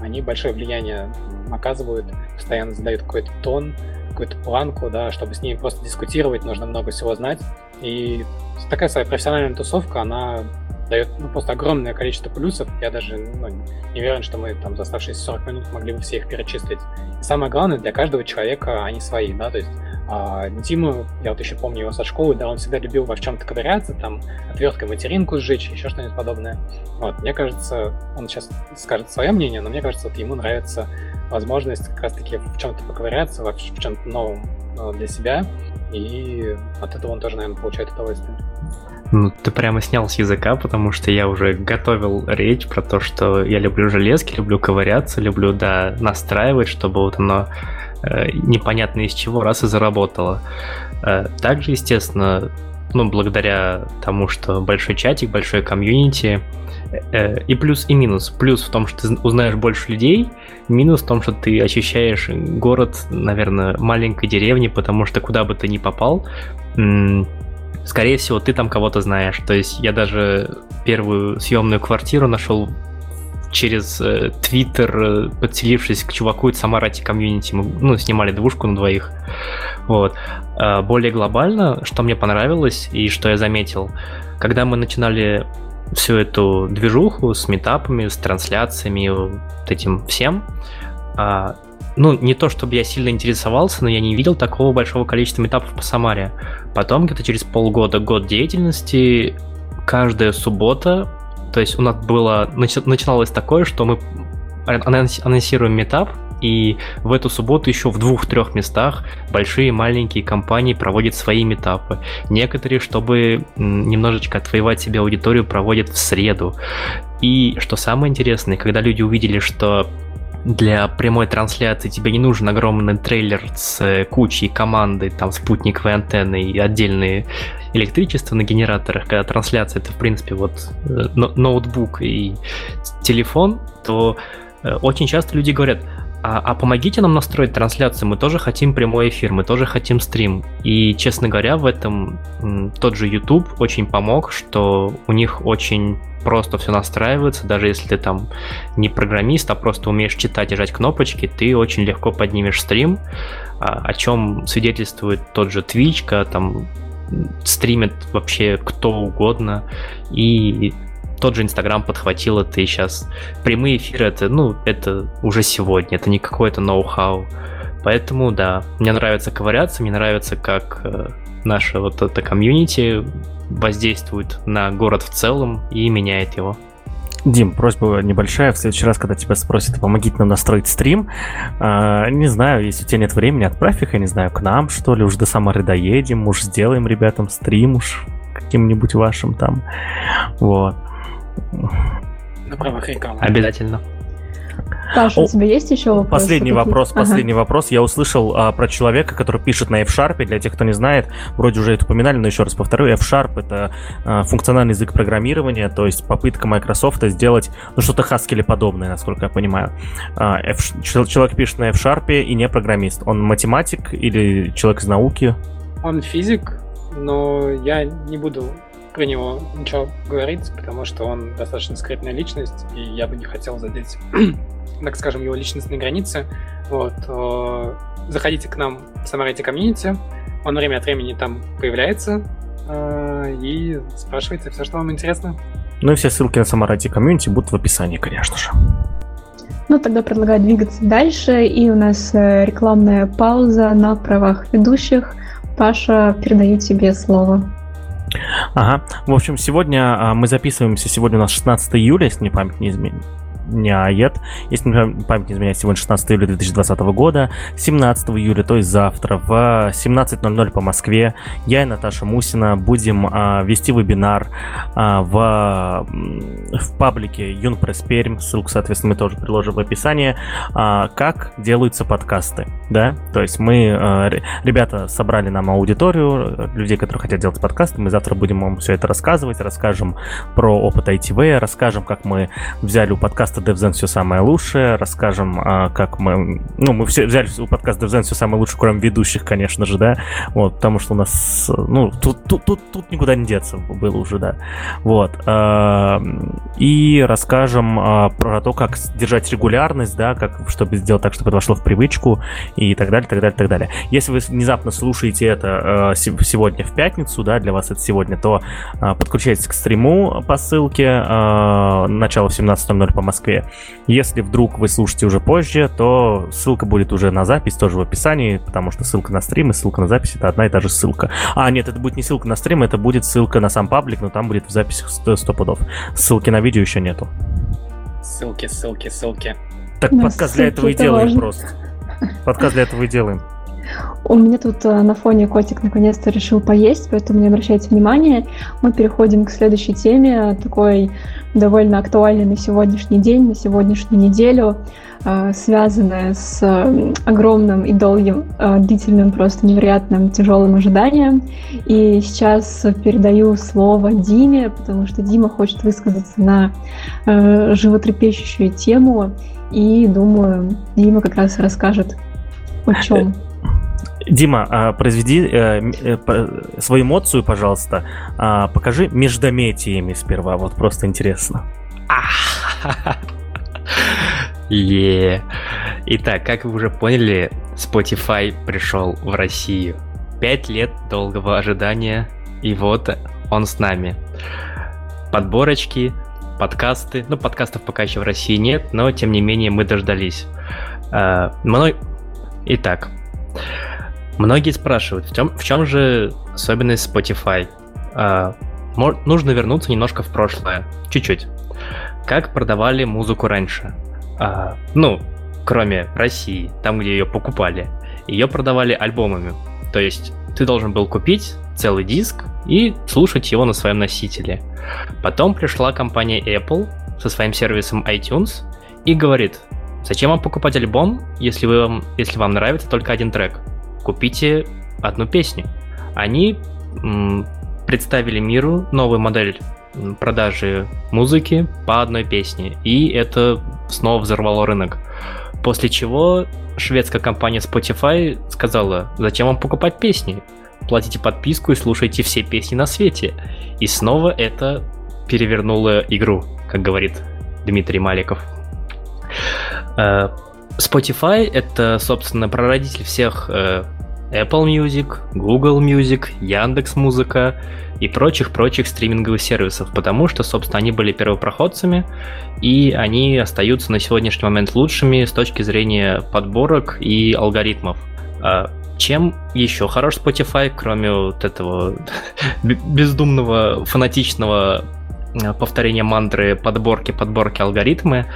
они большое влияние оказывают, постоянно задают какой-то тон, какую-то планку, да, чтобы с ними просто дискутировать, нужно много всего знать. И такая своя профессиональная тусовка, она дает ну, просто огромное количество плюсов. Я даже ну, не уверен, что мы там за оставшиеся 40 минут могли бы все их перечислить. И самое главное, для каждого человека они свои, да, то есть А Дима, я вот еще помню его со школы, да, он всегда любил во чем-то ковыряться, там, отверткой материнку сжечь, еще что-нибудь подобное. Вот, мне кажется, он сейчас скажет свое мнение, но мне кажется, вот ему нравится возможность как раз-таки в чем-то поковыряться, в чем-то новом э, для себя, и от этого он тоже, наверное, получает удовольствие. Ну, ты прямо снял с языка, потому что я уже готовил речь про то, что я люблю железки, люблю ковыряться, люблю, да, настраивать, чтобы вот оно непонятно из чего раз и заработало. Э, также, естественно, ну, благодаря тому, что большой чатик, большой комьюнити, э, и плюс и минус. Плюс в том, что ты узнаешь больше людей, минус в том, что ты ощущаешь город, наверное, маленькой деревни, потому что куда бы ты ни попал, скорее всего, ты там кого-то знаешь. То есть я даже первую съемную квартиру нашел через э, Твиттер, э, подселившись к чуваку из Самарати комьюнити. Мы ну, снимали двушку на двоих. Вот. А более глобально, что мне понравилось и что я заметил, когда мы начинали всю эту движуху с метапами, с трансляциями, вот этим всем, а, ну, не то чтобы я сильно интересовался, но я не видел такого большого количества метапов по Самаре. Потом, где-то через полгода, год деятельности, каждая суббота, то есть у нас было, начиналось такое, что мы анонсируем метап, и в эту субботу еще в двух-трех местах большие маленькие компании проводят свои метапы. Некоторые, чтобы немножечко отвоевать себе аудиторию, проводят в среду. И что самое интересное, когда люди увидели, что для прямой трансляции тебе не нужен огромный трейлер с э, кучей команды, там спутниковые антенны и отдельные электричество на генераторах, когда трансляция это в принципе вот э, ноутбук и телефон, то э, очень часто люди говорят, а, а помогите нам настроить трансляцию, мы тоже хотим прямой эфир, мы тоже хотим стрим. И, честно говоря, в этом тот же YouTube очень помог, что у них очень просто все настраивается, даже если ты там не программист, а просто умеешь читать и жать кнопочки, ты очень легко поднимешь стрим, а, о чем свидетельствует тот же Twitch, когда там стримит вообще кто угодно, и тот же Инстаграм подхватил это, и сейчас прямые эфиры, это, ну, это уже сегодня, это не какое-то ноу-хау. Поэтому, да, мне нравится ковыряться, мне нравится, как э, наше вот это комьюнити воздействует на город в целом и меняет его. Дим, просьба небольшая. В следующий раз, когда тебя спросят, помогите нам настроить стрим, э, не знаю, если у тебя нет времени, отправь их, я не знаю, к нам, что ли, уж до Самары доедем, уж сделаем ребятам стрим уж каким-нибудь вашим там. Вот. На правах рекламы. Обязательно. Паша, у тебя есть еще вопрос? Последний вопрос, ага. последний вопрос. Я услышал а, про человека, который пишет на F-Sharp. Для тех, кто не знает, вроде уже это упоминали, но еще раз повторю. F-Sharp — это а, функциональный язык программирования, то есть попытка Microsoft сделать ну, что-то Haskell подобное, насколько я понимаю. А, F, человек пишет на F-Sharp и не программист. Он математик или человек из науки? Он физик, но я не буду про него ничего говорить, потому что он достаточно скрытная личность, и я бы не хотел задеть, так скажем, его личностные границы. Вот. Э, заходите к нам в Самарите комьюнити, он время от времени там появляется, э, и спрашивайте все, что вам интересно. Ну и все ссылки на Самарайте комьюнити будут в описании, конечно же. Ну, тогда предлагаю двигаться дальше, и у нас э, рекламная пауза на правах ведущих. Паша, передаю тебе слово. Ага. В общем, сегодня а, мы записываемся. Сегодня у нас 16 июля, если мне память не изменит нет. Если мне память не изменяет, сегодня 16 июля 2020 года, 17 июля, то есть завтра, в 17.00 по Москве, я и Наташа Мусина будем а, вести вебинар а, в, в паблике Юнпресс Пермь, ссылку, соответственно, мы тоже приложим в описании, а, как делаются подкасты, да, то есть мы, а, ребята собрали нам аудиторию, людей, которые хотят делать подкасты, мы завтра будем вам все это рассказывать, расскажем про опыт ITV, расскажем, как мы взяли у подкаста DevZen все самое лучшее, расскажем, а, как мы... Ну, мы все взяли у подкаста DevZen все самое лучшее, кроме ведущих, конечно же, да, вот, потому что у нас, ну, тут, тут, тут, тут никуда не деться было уже, да, вот. А, и расскажем а, про то, как держать регулярность, да, как, чтобы сделать так, чтобы это вошло в привычку и так далее, так далее, так далее. Если вы внезапно слушаете это сегодня в пятницу, да, для вас это сегодня, то подключайтесь к стриму по ссылке, начало в 17.00 по Москве, Москве. Если вдруг вы слушаете уже позже, то ссылка будет уже на запись, тоже в описании, потому что ссылка на стрим и ссылка на запись — это одна и та же ссылка. А, нет, это будет не ссылка на стрим, это будет ссылка на сам паблик, но там будет в записях 100 пудов. Ссылки на видео еще нету. Ссылки, ссылки, ссылки. Так Ну, подкаст для этого и делаем важно. просто. Подкаст для этого и делаем. У меня тут э, на фоне котик наконец-то решил поесть, поэтому не обращайте внимания. Мы переходим к следующей теме, такой довольно актуальной на сегодняшний день, на сегодняшнюю неделю, э, связанная с э, огромным и долгим, длительным, просто невероятным, тяжелым ожиданием. И сейчас передаю слово Диме, потому что Дима хочет высказаться на животрепещущую тему, и думаю, Дима как раз расскажет о чем. Дима, а, произведи э, э, свою эмоцию, пожалуйста. А, Покажи междометиями сперва, вот просто интересно. Итак, как вы уже поняли, Spotify пришел в Россию. Пять лет долгого ожидания, и вот он с нами. Подборочки, подкасты. Ну, подкастов пока еще в России нет, но тем не менее мы дождались. А, мно- Итак, многие спрашивают, в чем, в чем же особенность Spotify? А, мо- нужно вернуться немножко в прошлое, чуть-чуть. Как продавали музыку раньше? А, ну, кроме России, там, где ее покупали, ее продавали альбомами. То есть ты должен был купить целый диск и слушать его на своем носителе. Потом пришла компания Apple со своим сервисом iTunes и говорит, зачем вам покупать альбом, если, вы, вам- если вам нравится только один трек? Купите одну песню. Они представили миру новую модель продажи музыки по одной песне, и это снова взорвало рынок. После чего шведская компания Spotify сказала, зачем вам покупать песни? Платите подписку и слушайте все песни на свете. И снова это перевернуло игру, как говорит Дмитрий Маликов. Spotify это, собственно, прародитель всех э, Apple Music, Google Music, Яндекс Музыка и прочих-прочих стриминговых сервисов, потому что, собственно, они были первопроходцами, и они остаются на сегодняшний момент лучшими с точки зрения подборок и алгоритмов. А Чем еще хорош Spotify, кроме вот этого бездумного, фанатичного э, повторения мантры подборки, подборки, алгоритмы,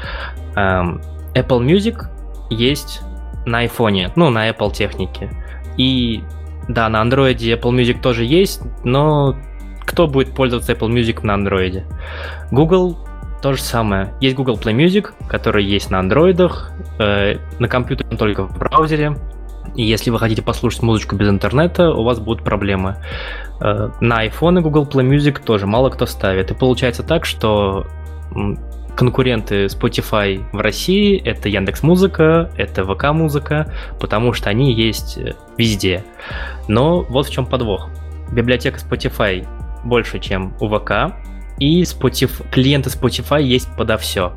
эм, Apple Music есть на айфоне, ну, на Apple технике. И да, на Android Apple Music тоже есть, но кто будет пользоваться Apple Music на Android? Google то же самое. Есть Google Play Music, который есть на андроидах, э, на компьютере только в браузере. И если вы хотите послушать музычку без интернета, у вас будут проблемы. Э, на iPhone и Google Play Music тоже мало кто ставит. И получается так, что конкуренты Spotify в России это Яндекс Музыка, это ВК Музыка, потому что они есть э, везде. Но вот в чем подвох. Библиотека Spotify больше, чем у ВК, и Spotify, клиенты Spotify есть подо все.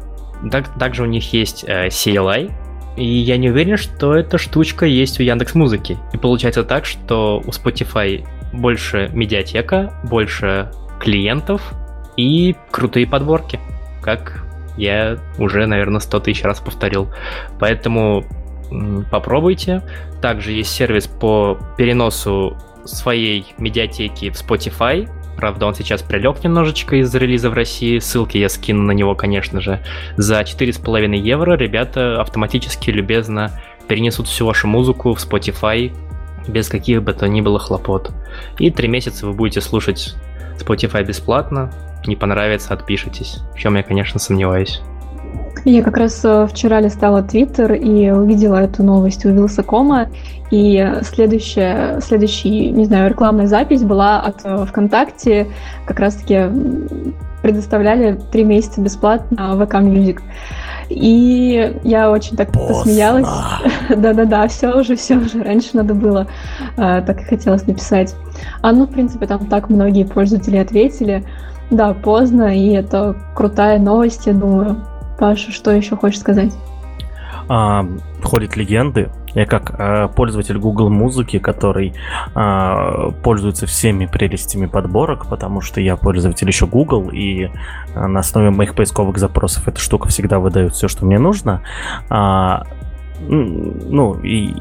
Так, также у них есть э, CLI, и я не уверен, что эта штучка есть у Яндекс Музыки. И получается так, что у Spotify больше медиатека, больше клиентов и крутые подборки, как я уже, наверное, 100 тысяч раз повторил. Поэтому попробуйте. Также есть сервис по переносу своей медиатеки в Spotify. Правда, он сейчас прилег немножечко из релиза в России. Ссылки я скину на него, конечно же. За 4,5 евро ребята автоматически любезно перенесут всю вашу музыку в Spotify без каких бы то ни было хлопот. И три месяца вы будете слушать Spotify бесплатно. Не понравится, отпишитесь. В чем я, конечно, сомневаюсь. Я как раз э, вчера листала Твиттер и увидела эту новость у Вилсакома, и следующая, следующая, не знаю, рекламная запись была от э, ВКонтакте, как раз-таки предоставляли три месяца бесплатно ВК Music. И я очень так посмеялась. Да-да-да, все уже, все уже. Раньше надо было, э, так и хотелось написать. А ну, в принципе, там так многие пользователи ответили. Да, поздно, и это крутая новость, я думаю. Паша, что еще хочешь сказать? А, ходят легенды, Я как э, пользователь Google музыки, который э, пользуется всеми прелестями подборок, потому что я пользователь еще Google, и э, на основе моих поисковых запросов эта штука всегда выдает все, что мне нужно. Э, ну, и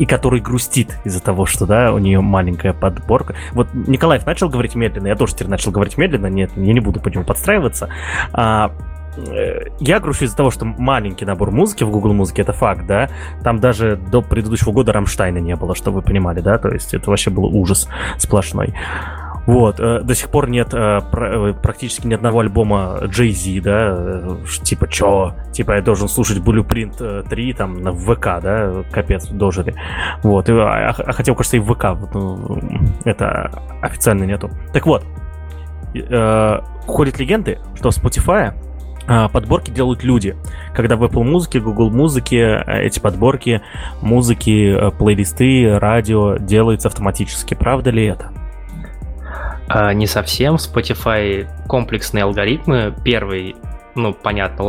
и который грустит из-за того, что, да, у нее маленькая подборка. Вот Николаев начал говорить медленно, я тоже теперь начал говорить медленно, нет, я не буду по нему подстраиваться. А, э, я грущу из-за того, что маленький набор музыки в Google Музыке, это факт, да. Там даже до предыдущего года Рамштайна не было, чтобы вы понимали, да. То есть это вообще был ужас сплошной. Вот, э, до сих пор нет э, э, практически ни одного альбома Jay-Z, да, типа, чё, типа, я должен слушать Blueprint 3 там на ВК, да, капец, дожили. Вот, а, а хотел, кажется, и ВК, ну, это официально нету. Так вот, ходят легенды, что в Spotify подборки делают люди. Когда в Apple музыке, Google музыке эти подборки, музыки, плейлисты, радио делаются автоматически. Правда ли это? А, не совсем. Spotify комплексные алгоритмы. Первый, ну, понятно.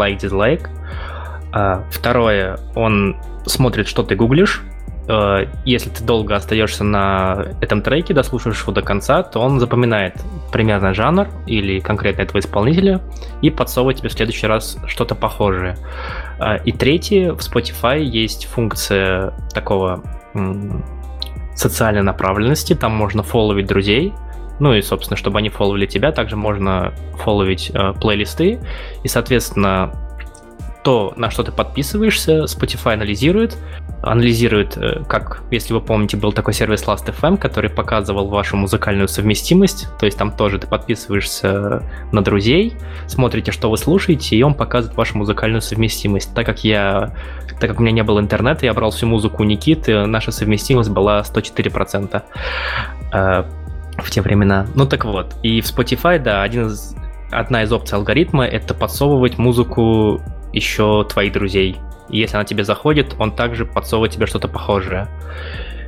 А, второе, он смотрит, что ты гуглишь. А, если ты долго остаешься на этом треке, дослушаешь его до конца, то он запоминает примерно жанр или конкретно этого исполнителя и подсовывает тебе в следующий раз что-то похожее. А, и третье, в Spotify есть функция такого социальной направленности, там можно фолловить друзей, ну и, собственно, чтобы они фолловили тебя, также можно фолловить э, плейлисты. И, соответственно, то, на что ты подписываешься, Spotify анализирует. Анализирует, э, как, если вы помните, был такой сервис Last.fm, который показывал вашу музыкальную совместимость. То есть там тоже ты подписываешься на друзей, смотрите, что вы слушаете, и он показывает вашу музыкальную совместимость. Так как я, так как у меня не было интернета, я брал всю музыку у Никиты, наша совместимость была 104% в те времена. Ну так вот, и в Spotify, да, один из, одна из опций алгоритма — это подсовывать музыку еще твоих друзей. И если она тебе заходит, он также подсовывает тебе что-то похожее.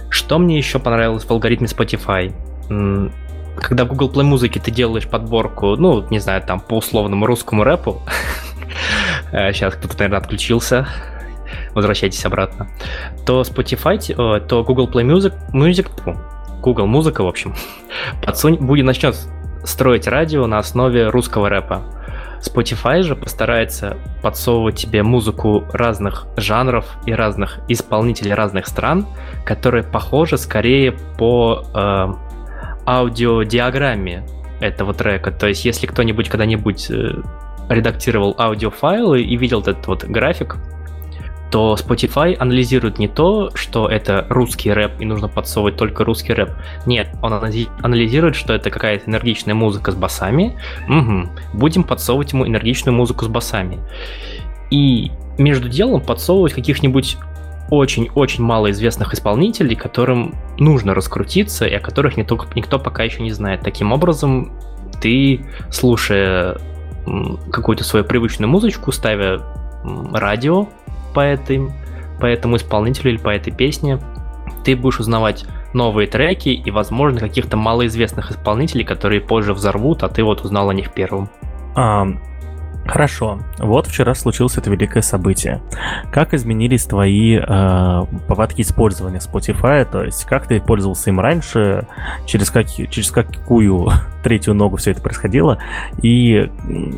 Что мне еще понравилось в алгоритме Spotify? Когда в Google Play музыки ты делаешь подборку, ну, не знаю, там, по условному русскому рэпу, сейчас кто-то, наверное, отключился, возвращайтесь обратно, то Spotify, э, то Google Play Music, Music Google Музыка, в общем, подсунь, будет начнет строить радио на основе русского рэпа. Spotify же постарается подсовывать тебе музыку разных жанров и разных исполнителей разных стран, которые похожи скорее по э, аудиодиаграмме этого трека. То есть, если кто-нибудь когда-нибудь э, редактировал аудиофайлы и видел этот вот график, то Spotify анализирует не то, что это русский рэп и нужно подсовывать только русский рэп. Нет, он анализирует, что это какая-то энергичная музыка с басами. Угу. Будем подсовывать ему энергичную музыку с басами. И между делом подсовывать каких-нибудь очень-очень малоизвестных исполнителей, которым нужно раскрутиться и о которых никто, никто пока еще не знает. Таким образом, ты, слушая какую-то свою привычную музычку, ставя радио, по, этой, по этому исполнителю или по этой песне, ты будешь узнавать новые треки и, возможно, каких-то малоизвестных исполнителей, которые позже взорвут, а ты вот узнал о них первым. А, Хорошо. Вот вчера случилось это великое событие. Как изменились твои э, повадки использования Spotify? То есть, как ты пользовался им раньше? Через, как, через какую третью ногу все это происходило? И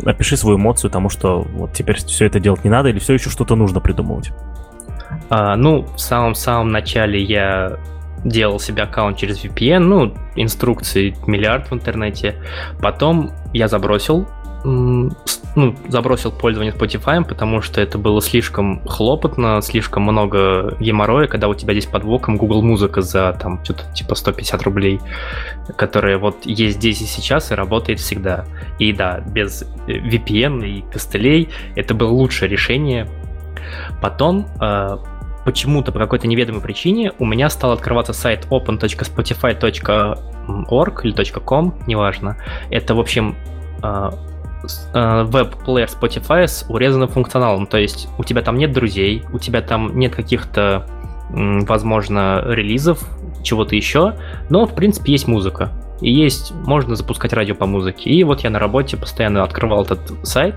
опиши свою эмоцию тому, что вот теперь все это делать не надо или все еще что-то нужно придумывать? А, ну, в самом-самом начале я делал себе аккаунт через VPN, ну, инструкции миллиард в интернете. Потом я забросил ну, забросил пользование Spotify, потому что это было слишком хлопотно, слишком много геморроя, когда у тебя здесь под боком Google Музыка за там что-то типа 150 рублей, которая вот есть здесь и сейчас и работает всегда. И да, без э, VPN и костылей это было лучшее решение. Потом э, почему-то по какой-то неведомой причине у меня стал открываться сайт open.spotify.org или .com, неважно. Это, в общем, э, веб-плеер Spotify с урезанным функционалом. То есть у тебя там нет друзей, у тебя там нет каких-то, возможно, релизов, чего-то еще, но, в принципе, есть музыка. И есть, можно запускать радио по музыке. И вот я на работе постоянно открывал этот сайт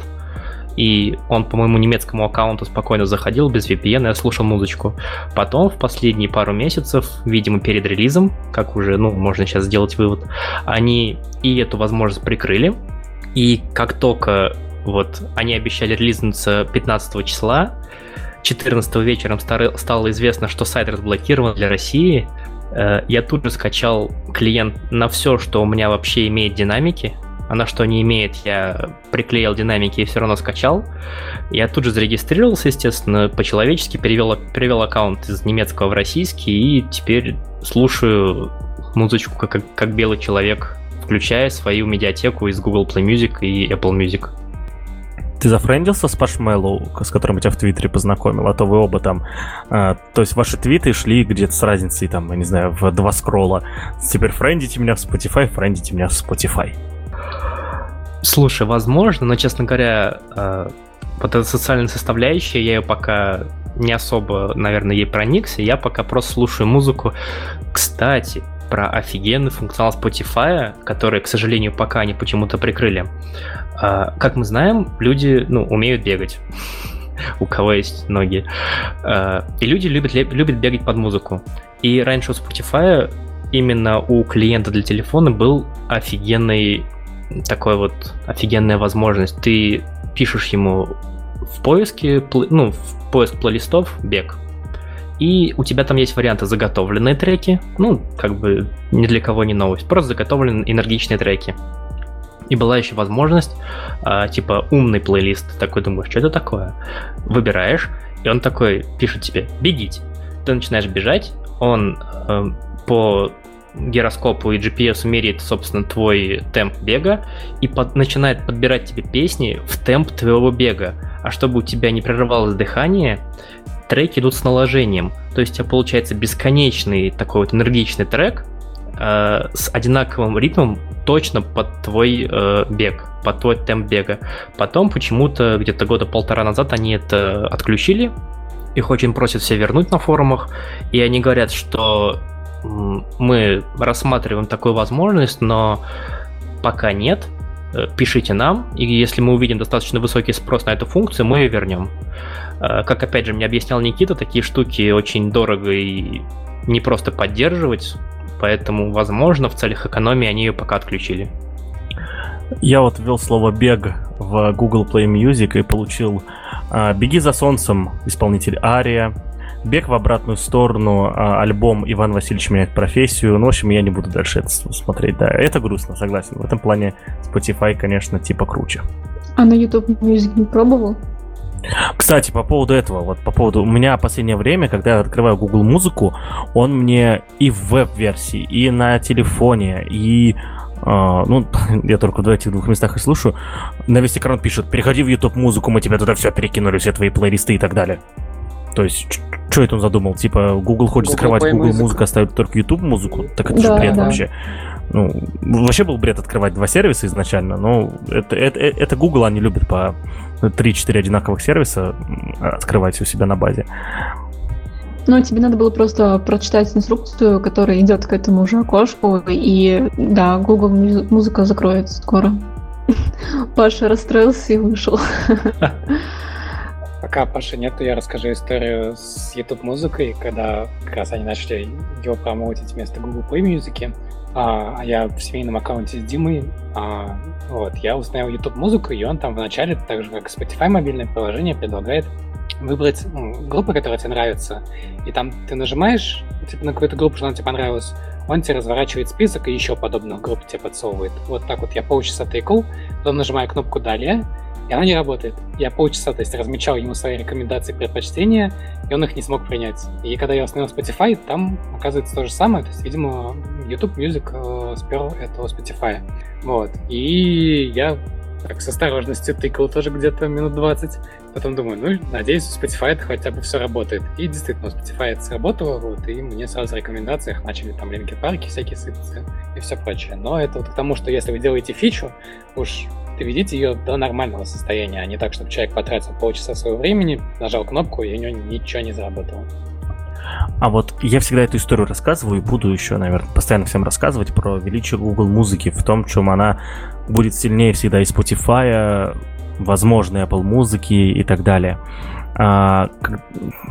и он по моему немецкому аккаунту спокойно заходил без VPN, я слушал музычку. Потом, в последние пару месяцев, видимо, перед релизом, как уже, ну, можно сейчас сделать вывод, они и эту возможность прикрыли, и как только вот они обещали релизнуться 15 числа, 14 вечером стало известно, что сайт разблокирован для России, э, я тут же скачал клиент на все, что у меня вообще имеет динамики, а на что не имеет, я приклеил динамики и все равно скачал. Я тут же зарегистрировался, естественно, по-человечески, перевел, перевел аккаунт из немецкого в российский и теперь слушаю музычку как, как, как белый человек, включая свою медиатеку из Google Play Music и Apple Music. Ты зафрендился с Паш Мэллоу, с которым я тебя в Твиттере познакомил, а то вы оба там... Э, то есть ваши твиты шли где-то с разницей, там, я не знаю, в два скролла. Теперь френдите меня в Spotify, френдите меня в Spotify. Слушай, возможно, но, честно говоря, э, вот эта социальная составляющая, я ее пока не особо, наверное, ей проникся. Я пока просто слушаю музыку. Кстати, про офигенный функционал Spotify, который, к сожалению, пока они почему-то прикрыли. А, как мы знаем, люди ну, умеют бегать. у кого есть ноги. А, и люди любят, любят бегать под музыку. И раньше у Spotify именно у клиента для телефона был офигенный такой вот офигенная возможность. Ты пишешь ему в поиске, ну, в поиск плейлистов бег. И у тебя там есть варианты заготовленные треки, ну, как бы ни для кого не новость, просто заготовленные энергичные треки. И была еще возможность, а, типа, умный плейлист. такой думаешь, что это такое? Выбираешь, и он такой пишет тебе «бегите». Ты начинаешь бежать, он э, по гироскопу и GPS меряет, собственно, твой темп бега и под, начинает подбирать тебе песни в темп твоего бега. А чтобы у тебя не прерывалось дыхание, треки идут с наложением. То есть у тебя получается бесконечный такой вот энергичный трек э, с одинаковым ритмом точно под твой э, бег, под твой темп бега. Потом почему-то где-то года полтора назад они это отключили. Их очень просят все вернуть на форумах. И они говорят, что мы рассматриваем такую возможность, но пока нет. Э, пишите нам, и если мы увидим достаточно высокий спрос на эту функцию, мы ее вернем. Э, как опять же мне объяснял Никита, такие штуки очень дорого и не просто поддерживать, поэтому, возможно, в целях экономии они ее пока отключили. Я вот ввел слово «бег» в Google Play Music и получил э, «Беги за солнцем» исполнитель Ария, Бег в обратную сторону, а, альбом Иван Васильевич меняет профессию. Ну, в общем, я не буду дальше это смотреть. Да, это грустно, согласен. В этом плане Spotify, конечно, типа круче. А на YouTube Music не пробовал? Кстати, по поводу этого, вот по поводу... У меня последнее время, когда я открываю Google Музыку, он мне и в веб-версии, и на телефоне, и Uh, ну, я только в этих двух местах и слушаю. На весь экран пишет, переходи в YouTube музыку, мы тебе туда все перекинули, все твои плейлисты и так далее. То есть, что это он задумал? Типа, Google хочет Google скрывать Google музыку, музыку оставить только YouTube музыку? Так это да, же бред да. вообще. Ну, вообще был бред открывать два сервиса изначально, но это, это, это Google, они любят по 3-4 одинаковых сервиса открывать у себя на базе. Ну, тебе надо было просто прочитать инструкцию, которая идет к этому же окошку, и да, Google музыка закроется скоро. Паша расстроился и вышел. Пока Паши нету, я расскажу историю с YouTube музыкой, когда как раз они начали его промоутить вместо Google Play Music. А, а я в семейном аккаунте с Димой. А, вот, я установил YouTube музыку, и он там вначале, так же как Spotify мобильное приложение, предлагает выбрать ну, группы, которые тебе нравятся. И там ты нажимаешь типа, на какую-то группу, что она тебе понравилась, он тебе разворачивает список и еще подобных групп тебе подсовывает. Вот так вот я полчаса тыкал, потом нажимаю кнопку «Далее», и она не работает. Я полчаса, то есть, размечал ему свои рекомендации предпочтения, и он их не смог принять. И когда я установил Spotify, там оказывается то же самое. То есть, видимо, YouTube Music э, спер этого Spotify. Вот. И я так с осторожностью тыкал тоже где-то минут 20. Потом думаю, ну, надеюсь, у Spotify это хотя бы все работает. И действительно, у Spotify это сработало, вот, и мне сразу в рекомендациях начали там линки парки всякие сыпаться и все прочее. Но это вот к тому, что если вы делаете фичу, уж доведите ее до нормального состояния, а не так, чтобы человек потратил полчаса своего времени, нажал кнопку, и у него ничего не заработало. А вот я всегда эту историю рассказываю и буду еще, наверное, постоянно всем рассказывать про величие Google музыки в том, чем она будет сильнее всегда и Spotify, возможно, Apple музыки и так далее. А,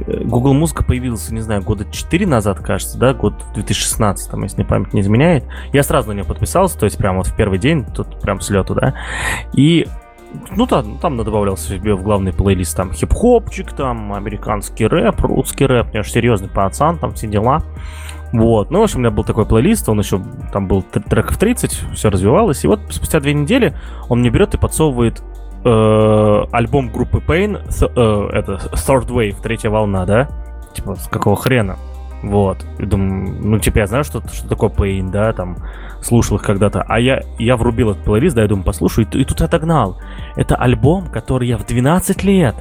Google Музыка появился, не знаю, года 4 назад, кажется, да, год в 2016, если мне память не изменяет. Я сразу на нее подписался, то есть прямо вот в первый день, тут прям с лету, да. И ну там, там добавлялся себе в главный плейлист там хип-хопчик, там американский рэп, русский рэп, конечно, серьезный пацан, там все дела. Вот, ну, в общем, у меня был такой плейлист, он еще, там был треков 30, все развивалось, и вот спустя две недели он мне берет и подсовывает э, альбом группы Pain, э, это Third Wave, третья волна, да? Типа, с какого хрена? Вот. И думаю, ну, типа, я знаю, что, что такое Pain, да, там, слушал их когда-то. А я, я врубил этот плейлист, да, я думаю, послушаю, и, и тут отогнал. Это альбом, который я в 12 лет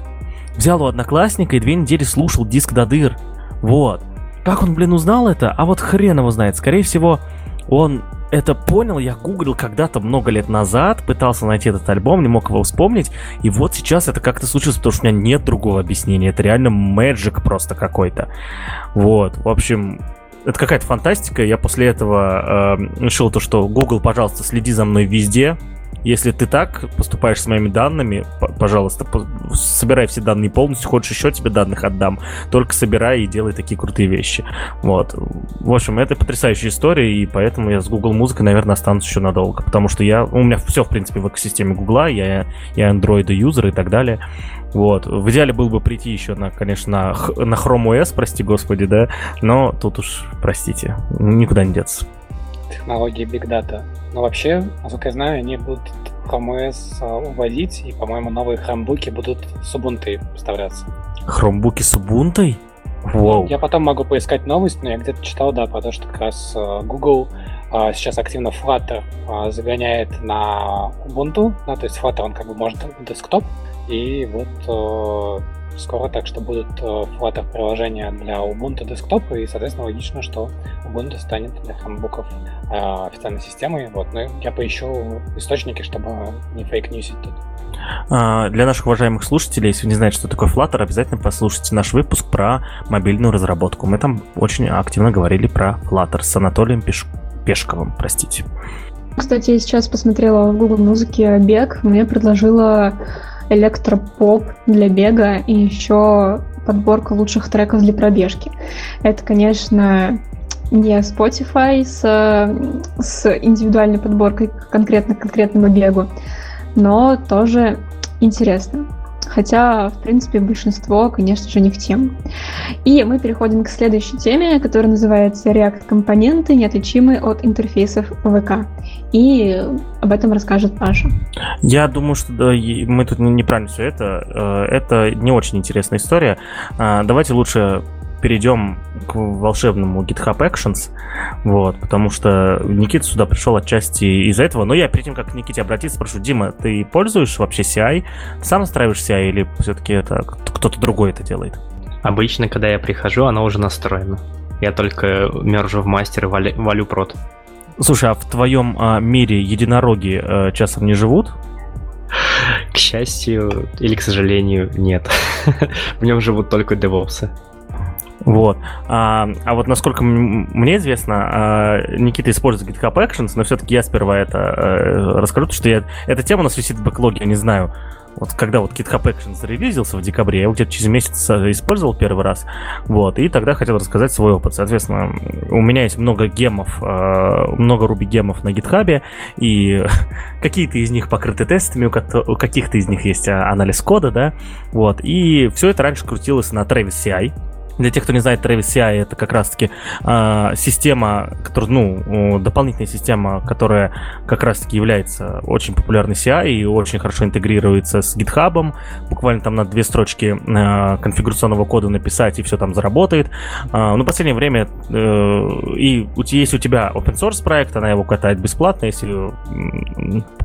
взял у одноклассника и две недели слушал диск до дыр. Вот. Как он, блин, узнал это? А вот хрен его знает. Скорее всего, он это понял, я гуглил когда-то много лет назад, пытался найти этот альбом, не мог его вспомнить, и вот сейчас это как-то случилось, потому что у меня нет другого объяснения, это реально мэджик просто какой-то. Вот, в общем, это какая-то фантастика, я после этого э, решил то, что Google, пожалуйста, следи за мной везде, если ты так поступаешь с моими данными, пожалуйста, собирай все данные полностью. Хочешь еще тебе данных отдам. Только собирай и делай такие крутые вещи. Вот. В общем, это потрясающая история, и поэтому я с Google Музыкой, наверное, останусь еще надолго. Потому что я... У меня все, в принципе, в экосистеме Google, я, я Android юзер и так далее. Вот. В идеале было бы прийти еще на, конечно, на, на Chrome OS, прости господи, да, но тут уж, простите, никуда не деться. Технологии Big Data но вообще, насколько я знаю, они будут Chrome OS а, уводить, и, по-моему, новые хромбуки будут с Ubuntu поставляться. Хромбуки с Ubuntu? Wow. Я потом могу поискать новость, но я где-то читал, да, про то, что как раз а, Google а, сейчас активно Flutter загоняет на Ubuntu, да, то есть Flutter, он как бы может десктоп, и вот скоро, так что будут э, Flutter приложения для Ubuntu десктопа, и, соответственно, логично, что Ubuntu станет для хромбуков э, официальной системой. Вот, но я поищу источники, чтобы не фейк-ньюсить тут. А, для наших уважаемых слушателей, если вы не знаете, что такое Flutter, обязательно послушайте наш выпуск про мобильную разработку. Мы там очень активно говорили про Flutter с Анатолием Пеш... Пешковым, простите. Кстати, я сейчас посмотрела в Google музыке бег, мне предложила электропоп для бега и еще подборка лучших треков для пробежки. Это, конечно, не Spotify с, с индивидуальной подборкой конкретно к конкретному бегу, но тоже интересно. Хотя, в принципе, большинство, конечно же, не в тему. И мы переходим к следующей теме, которая называется React-компоненты, неотличимые от интерфейсов ВК. И об этом расскажет Паша. Я думаю, что да, мы тут неправильно все это. Э, это не очень интересная история. А, давайте лучше перейдем к волшебному GitHub Actions, вот, потому что Никита сюда пришел отчасти из-за этого, но я перед тем, как к Никите обратиться, спрошу, Дима, ты пользуешь вообще CI? Ты сам настраиваешь CI или все-таки это кто-то другой это делает? Обычно, когда я прихожу, оно уже настроено. Я только мержу в мастер и валю, валю прод. Слушай, а в твоем а, мире единороги а, часом не живут? К счастью или к сожалению, нет. в нем живут только девопсы. Вот. А, а вот насколько мне известно, а, Никита использует GitHub Actions, но все-таки я сперва это а, расскажу, потому что я, эта тема у нас висит в бэклоге, я не знаю. Вот когда вот GitHub Actions зарелизился в декабре, я его где-то через месяц э, использовал первый раз, вот, и тогда хотел рассказать свой опыт. Соответственно, у меня есть много гемов, много Ruby гемов на GitHub, и какие-то из них покрыты тестами, у каких-то из них есть анализ кода, да, вот, и все это раньше крутилось на Travis CI, для тех, кто не знает, Travis CI это как раз-таки э, система, которая, ну, дополнительная система, которая как раз-таки является очень популярной CI и очень хорошо интегрируется с GitHub. Буквально там на две строчки э, конфигурационного кода написать, и все там заработает. Э, но в последнее время, э, и если у тебя open source проект, она его катает бесплатно, если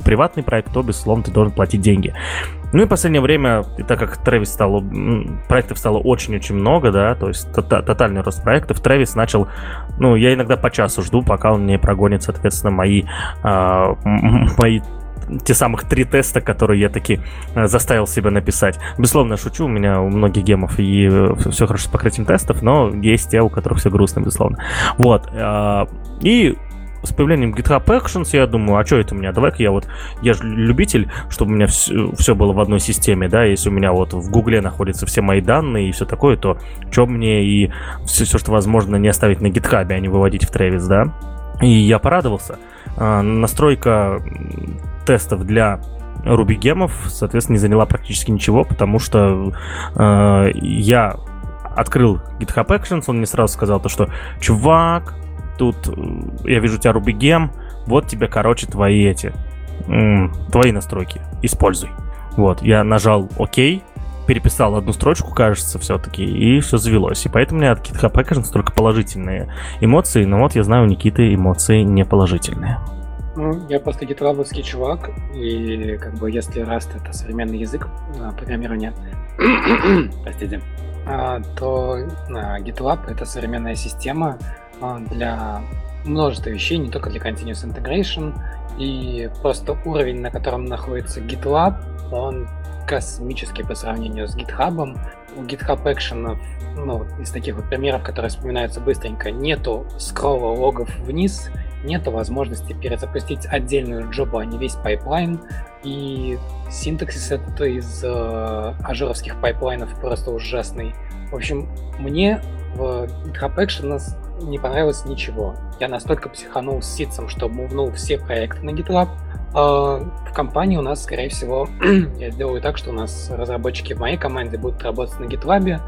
приватный проект, то, безусловно, ты должен платить деньги. Ну и в последнее время, так как Travis стало, проектов стало очень-очень много, да, то есть тотальный рост проектов, Travis начал, ну, я иногда по часу жду, пока он не прогонит, соответственно, мои, э, мои те самых три теста, которые я таки э, заставил себя написать. Безусловно, шучу, у меня у многих гемов и э, все хорошо с покрытием тестов, но есть те, у которых все грустно, безусловно. Вот. Э, и с появлением GitHub Actions я думаю, а что это у меня? Давай-ка я вот, я же любитель, чтобы у меня все, все было в одной системе, да, если у меня вот в Гугле находятся все мои данные и все такое, то что мне и все, все, что возможно, не оставить на GitHub, а не выводить в Travis, да? И я порадовался. А, настройка тестов для Ruby гемов, соответственно, не заняла практически ничего, потому что э, я открыл GitHub Actions, он мне сразу сказал то, что чувак, тут я вижу у тебя Ruby гем, вот тебе, короче, твои эти, твои настройки, используй. Вот, я нажал ОК, переписал одну строчку, кажется, все-таки, и все завелось. И поэтому у меня от GitHub Actions только положительные эмоции, но вот я знаю, у Никиты эмоции не положительные. Ну, я просто гитлабовский чувак, и как бы если Rust это современный язык а, программирования, простите, а, то а, GitLab это современная система для множества вещей, не только для Continuous Integration, и просто уровень, на котором находится GitLab, он космический по сравнению с GitHub. У GitHub Action, ну, из таких вот примеров, которые вспоминаются быстренько, нету скролла логов вниз, нет возможности перезапустить отдельную джобу, а не весь пайплайн. И синтаксис это из э, ажуровских пайплайнов просто ужасный. В общем, мне в GitHub Actions не понравилось ничего. Я настолько психанул с ситцем, что мувнул все проекты на GitLab. Э, в компании у нас, скорее всего, я сделаю так, что у нас разработчики в моей команде будут работать на GitLab,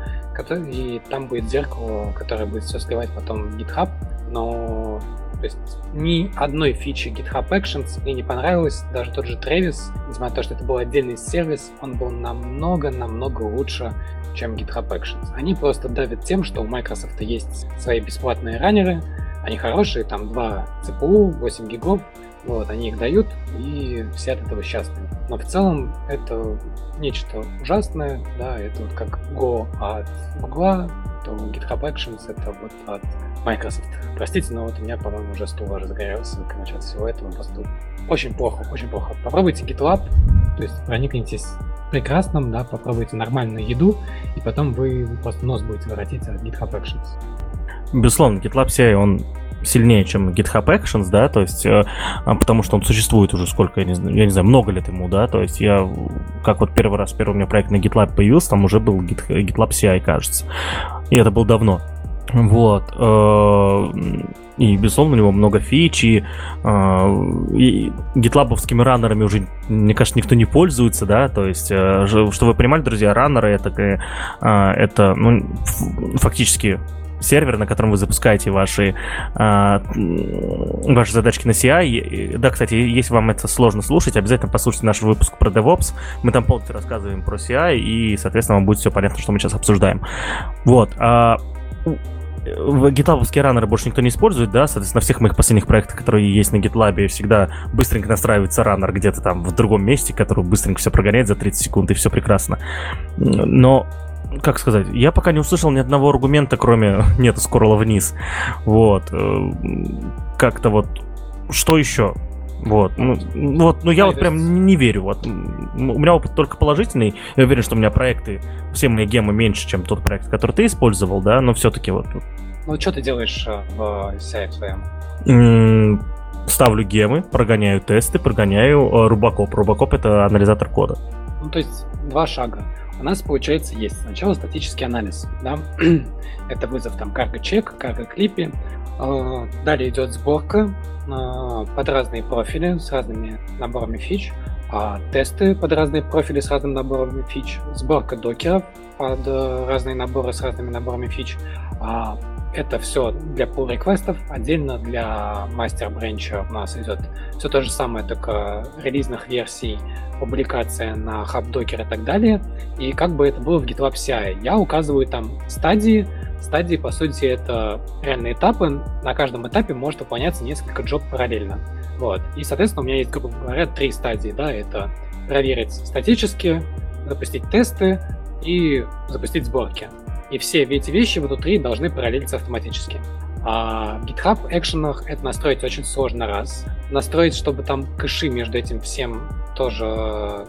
и там будет зеркало, которое будет все сливать потом в GitHub. Но то есть ни одной фичи GitHub Actions мне не понравилось. Даже тот же Travis, несмотря на то, что это был отдельный сервис, он был намного-намного лучше, чем GitHub Actions. Они просто давят тем, что у Microsoft есть свои бесплатные раннеры, они хорошие, там 2 CPU, 8 гигов, вот, они их дают, и все от этого счастливы. Но в целом это нечто ужасное, да, это вот как Go от Google, то GitHub Actions это вот от Microsoft. Простите, но вот у меня, по-моему, уже стул уже загорелся насчет всего этого. Просто очень плохо, очень плохо. Попробуйте GitLab, то есть проникнитесь прекрасным, да, попробуйте нормальную еду, и потом вы просто нос будете воротить от GitHub Actions. Безусловно, GitLab CI, он сильнее, чем GitHub Actions, да, то есть, э, а, потому что он существует уже сколько, я не, знаю, я не знаю, много лет ему, да, то есть я, как вот первый раз, первый у меня проект на GitLab появился, там уже был Git, GitLab CI, кажется, и это было давно. Вот. Э, и, безусловно, у него много фич, и, э, и гитлабовскими раннерами уже, мне кажется, никто не пользуется, да, то есть, э, что вы понимали, друзья, раннеры это, это ну, фактически сервер, на котором вы запускаете ваши, ваши задачки на CI. Да, кстати, если вам это сложно слушать, обязательно послушайте наш выпуск про DevOps. Мы там полностью рассказываем про CI, и, соответственно, вам будет все понятно, что мы сейчас обсуждаем. Вот. А в гитлабовские раннеры больше никто не использует, да, соответственно, на всех моих последних проектах, которые есть на GitLab, всегда быстренько настраивается раннер где-то там в другом месте, который быстренько все прогоняет за 30 секунд, и все прекрасно. Но как сказать, я пока не услышал ни одного аргумента, кроме нету скорла вниз. Вот. Э, как-то вот, что еще? Вот, ну, вот, ну я вот прям не верю. Вот. У меня опыт только положительный. Я уверен, что у меня проекты, все мои гемы меньше, чем тот проект, который ты использовал, да, но все-таки вот. Ну, что ты делаешь э, в CI своем? Ставлю гемы, прогоняю тесты, прогоняю э, Рубакоп. Рубакоп — это анализатор кода. Ну, то есть два шага. У нас, получается, есть сначала статический анализ, да, это вызов там карго-чек, карго-клипе, э, далее идет сборка, под разные профили с разными наборами фич, а тесты под разные профили с разным наборами фич, сборка докеров под э, разные наборы с разными наборами фич. Это все для pull реквестов отдельно для мастер бренча у нас идет все то же самое, только релизных версий, публикация на HubDocker и так далее. И как бы это было в GitLab CI. Я указываю там стадии, Стадии, по сути, это реальные этапы. На каждом этапе может выполняться несколько джоб параллельно. Вот. И, соответственно, у меня есть, грубо говоря, три стадии. Да? Это проверить статически, запустить тесты и запустить сборки. И все эти вещи внутри должны параллелиться автоматически. А в GitHub экшенах это настроить очень сложно раз. Настроить, чтобы там кэши между этим всем тоже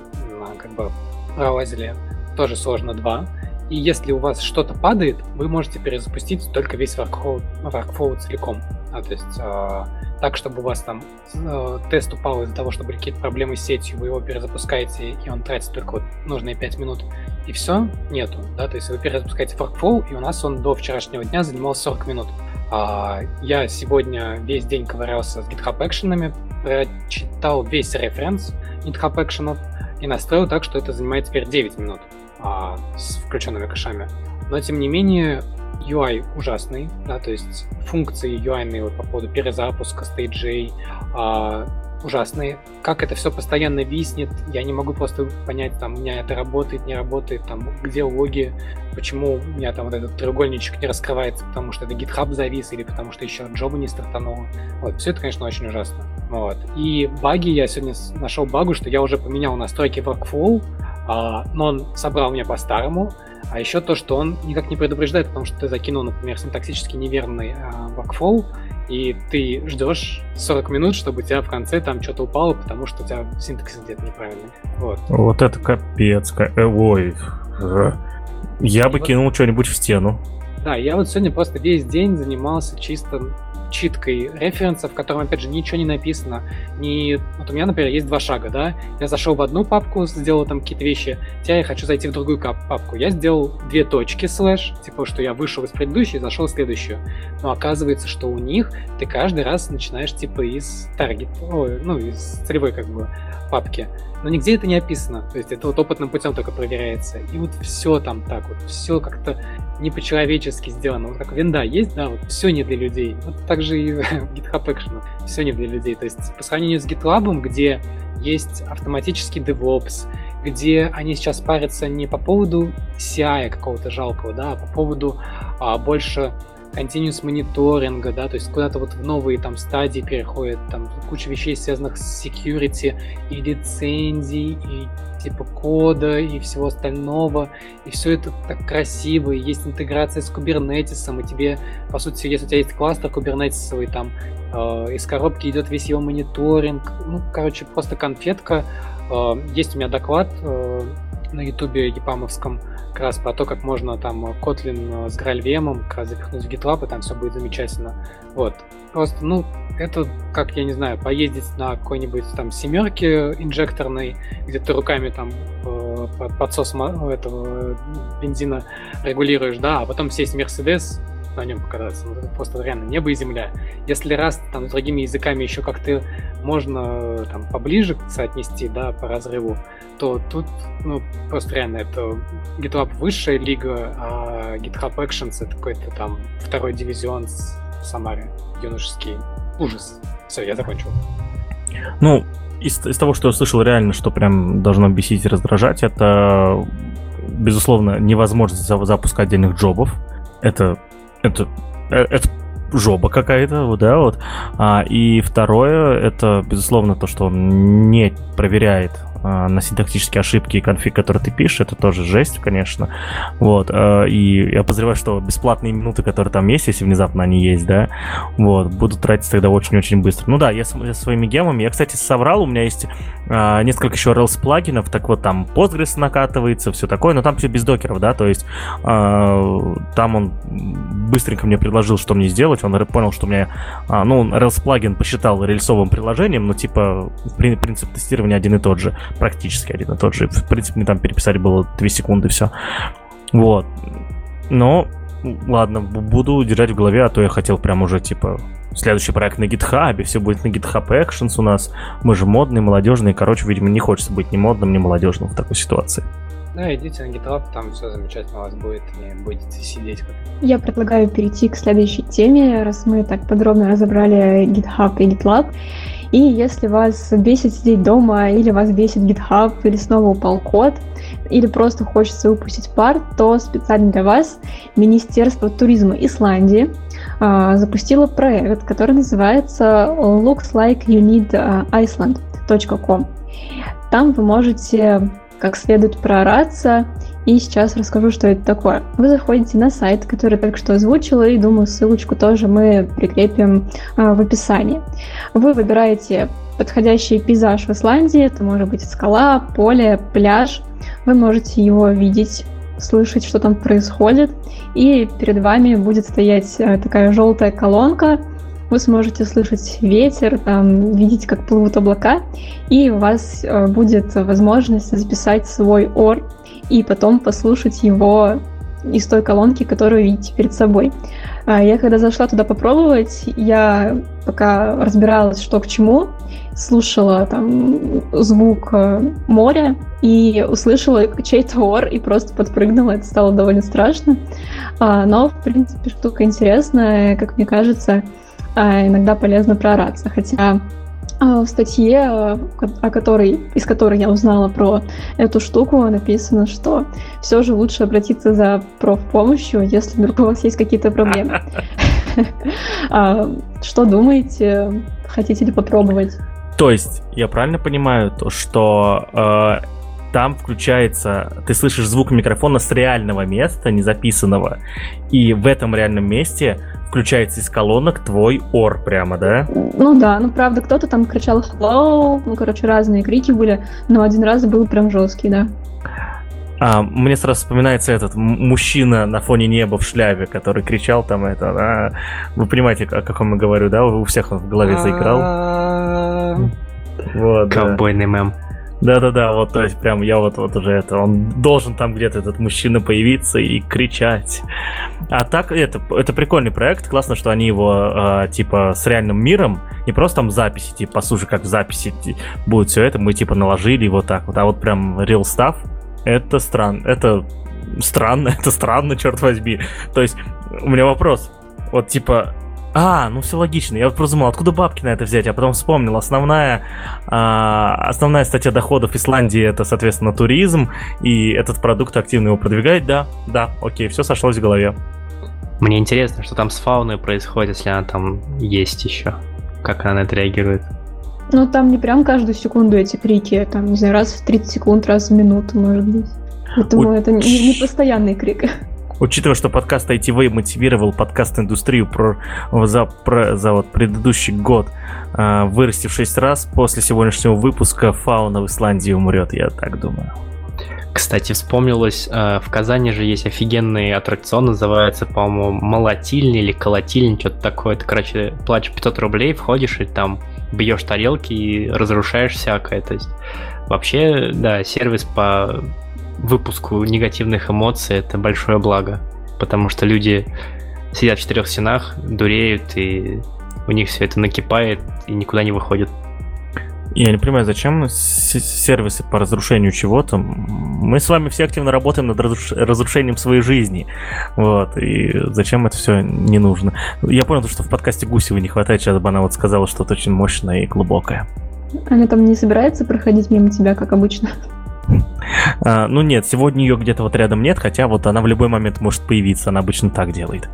как бы пролазили, тоже сложно два. И если у вас что-то падает, вы можете перезапустить только весь workflow, workflow целиком. А, то есть э, так, чтобы у вас там э, тест упал из-за того, что были какие-то проблемы с сетью, вы его перезапускаете, и он тратит только вот нужные 5 минут, и все, нету, да, то есть вы перезапускаете Forkflow, и у нас он до вчерашнего дня занимал 40 минут. А, я сегодня весь день ковырялся с GitHub экшенами, прочитал весь референс GitHub экшенов и настроил так, что это занимает теперь 9 минут а, с включенными кэшами. Но тем не менее, UI ужасный, да, то есть функции UI вот, по поводу перезапуска стейджей а, ужасные. Как это все постоянно виснет, я не могу просто понять, там, у меня это работает, не работает, там, где логи, почему у меня там вот этот треугольничек не раскрывается, потому что это GitHub завис или потому что еще джоба не стартануло. Вот, все это, конечно, очень ужасно. Вот. И баги, я сегодня нашел багу, что я уже поменял настройки workflow, а, но он собрал меня по-старому, а еще то, что он никак не предупреждает, потому что ты закинул, например, синтаксически неверный workflow, и ты ждешь 40 минут, чтобы у тебя в конце там что-то упало, потому что у тебя синтаксис где-то неправильный. Вот. Вот это капец. Э, ой. Я и бы вот... кинул что-нибудь в стену. Да, я вот сегодня просто весь день занимался чисто читкой референса, в котором, опять же, ничего не написано. Не... Вот у меня, например, есть два шага, да? Я зашел в одну папку, сделал там какие-то вещи, теперь я хочу зайти в другую папку. Я сделал две точки слэш, типа, что я вышел из предыдущей и зашел в следующую. Но оказывается, что у них ты каждый раз начинаешь, типа, из таргет, ну, из целевой, как бы, папки. Но нигде это не описано. То есть это вот опытным путем только проверяется. И вот все там так вот, все как-то не по-человечески сделано. Вот как винда есть, да, вот все не для людей. Вот так же и GitHub Action. Все не для людей. То есть по сравнению с GitLab, где есть автоматический DevOps, где они сейчас парятся не по поводу CI какого-то жалкого, да, а по поводу а, больше continuous мониторинга, да, то есть куда-то вот в новые там стадии переходят, там куча вещей, связанных с security и лицензий, и типа кода, и всего остального, и все это так красиво, и есть интеграция с Kubernetes, и тебе, по сути, если у тебя есть кластер кубернетисовый, там э, из коробки идет весь его мониторинг, ну, короче, просто конфетка. Э, есть у меня доклад э, на ютубе епамовском, как раз про то, как можно там Kotlin с GraalVM как раз запихнуть в GitLab, и там все будет замечательно. Вот. Просто, ну, это, как, я не знаю, поездить на какой-нибудь там семерке инжекторной, где ты руками там э, подсос этого бензина регулируешь, да, а потом сесть в Мерседес, на нем покататься. Ну, просто реально небо и земля. Если раз там с другими языками еще как-то можно там поближе соотнести, да, по разрыву, то тут, ну, просто реально это GitLab высшая лига, а GitHub Actions это какой-то там второй дивизион в Самаре, юношеский. Ужас. Все, я закончил. Ну, из, из того, что я слышал реально, что прям должно бесить и раздражать, это, безусловно, невозможность запускать отдельных джобов. Это, это, э, это жоба какая-то, да, вот. А, и второе, это, безусловно, то, что он не проверяет на синтаксические ошибки и конфиг, который ты пишешь, это тоже жесть, конечно. Вот. А, и я подозреваю, что бесплатные минуты, которые там есть, если внезапно они есть, да, вот, будут тратиться тогда очень-очень быстро. Ну да, я, я своими гемами, я, кстати, соврал, у меня есть а, несколько еще Rails плагинов, так вот там Postgres накатывается, все такое, но там все без докеров, да, то есть а, там он быстренько мне предложил, что мне сделать, он понял, что меня, а, ну, Rails плагин посчитал рельсовым приложением, но типа принцип тестирования один и тот же практически один и тот же. В принципе, мне там переписать было 2 секунды, все. Вот. Но, ладно, буду держать в голове, а то я хотел прям уже, типа, следующий проект на GitHub, все будет на GitHub Actions у нас. Мы же модные, молодежные, короче, видимо, не хочется быть ни модным, ни молодежным в такой ситуации. Да, идите на GitHub, там все замечательно у вас будет, не будете сидеть. Как... Я предлагаю перейти к следующей теме, раз мы так подробно разобрали GitHub и GitLab. И если вас бесит сидеть дома, или вас бесит GitHub, или снова упал код, или просто хочется выпустить пар, то специально для вас Министерство туризма Исландии э, запустило проект, который называется looks like you need iceland.com. Там вы можете как следует проораться и сейчас расскажу, что это такое. Вы заходите на сайт, который только что озвучила, и думаю, ссылочку тоже мы прикрепим а, в описании. Вы выбираете подходящий пейзаж в Исландии, это может быть скала, поле, пляж. Вы можете его видеть слышать, что там происходит, и перед вами будет стоять а, такая желтая колонка, вы сможете слышать ветер, там, видеть, как плывут облака, и у вас э, будет возможность записать свой ор и потом послушать его из той колонки, которую видите перед собой. А я когда зашла туда попробовать, я пока разбиралась, что к чему, слушала там звук э, моря и услышала чей-то ор и просто подпрыгнула. Это стало довольно страшно. А, но, в принципе, штука интересная, как мне кажется, а, иногда полезно проораться. Хотя в статье, а, о которой, из которой я узнала про эту штуку, написано, что все же лучше обратиться за профпомощью, если вдруг у вас есть какие-то проблемы. Что думаете? Хотите ли попробовать? То есть, я правильно понимаю, то, что э, там включается, ты слышишь звук микрофона с реального места, не записанного, и в этом реальном месте включается из колонок твой ор прямо, да? Ну да, ну правда, кто-то там кричал hello, ну короче, разные крики были, но один раз был прям жесткий, да. А, мне сразу вспоминается этот мужчина на фоне неба в шляпе, который кричал там это, да? Вы понимаете, о каком я говорю, да? У всех он в голове заиграл. А. Вот, Ковбойный мем. Да-да-да, вот, то есть прям я вот, вот уже это, он должен там где-то этот мужчина появиться и кричать. А так, это, это прикольный проект, классно, что они его, э, типа, с реальным миром, не просто там записи, типа, послушай, как в записи будет все это, мы, типа, наложили вот так вот, а вот прям real stuff, это странно, это странно, это странно, черт возьми. То есть, у меня вопрос, вот, типа, а, ну все логично. Я вот просто думал, откуда бабки на это взять? Я потом вспомнил, основная, а, основная статья доходов Исландии это, соответственно, туризм, и этот продукт активно его продвигает. Да, да, окей, все сошлось в голове. Мне интересно, что там с фауной происходит, если она там есть еще. Как она на это реагирует? Ну, там не прям каждую секунду эти крики, там, не знаю, раз в 30 секунд, раз в минуту, может быть. Поэтому У... это не, не постоянный крик. Учитывая, что подкаст ITV мотивировал подкаст-индустрию про, за, про, за вот предыдущий год э, вырасти в 6 раз, после сегодняшнего выпуска фауна в Исландии умрет, я так думаю. Кстати, вспомнилось, э, в Казани же есть офигенный аттракцион, называется, по-моему, молотильня или колотильня, что-то такое. Ты, короче, платишь 500 рублей, входишь и там бьешь тарелки и разрушаешь всякое. То есть вообще, да, сервис по выпуску негативных эмоций это большое благо, потому что люди сидят в четырех стенах, дуреют, и у них все это накипает и никуда не выходит. Я не понимаю, зачем сервисы по разрушению чего-то. Мы с вами все активно работаем над разрушением своей жизни. Вот. И зачем это все не нужно? Я понял, что в подкасте Гусевой не хватает. Сейчас бы она вот сказала что-то очень мощное и глубокое. Она там не собирается проходить мимо тебя, как обычно? А, ну нет, сегодня ее где-то вот рядом нет, хотя вот она в любой момент может появиться, она обычно так делает.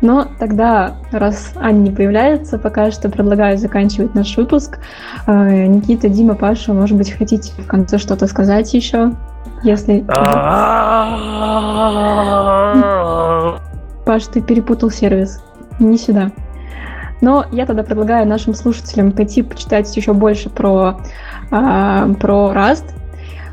Но тогда, раз Аня не появляется, пока что предлагаю заканчивать наш выпуск. А, Никита, Дима, Паша, может быть, хотите в конце что-то сказать еще? Если... Паш, ты перепутал сервис. Не сюда. Но я тогда предлагаю нашим слушателям пойти почитать еще больше про, э, про Rust,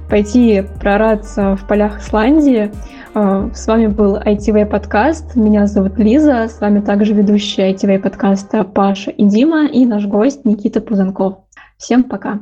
пойти прораться в полях Исландии. А, с вами был ITV подкаст. Меня зовут Лиза. С вами также ведущая ITV подкаста Паша и Дима и наш гость Никита Пузанков. Всем пока.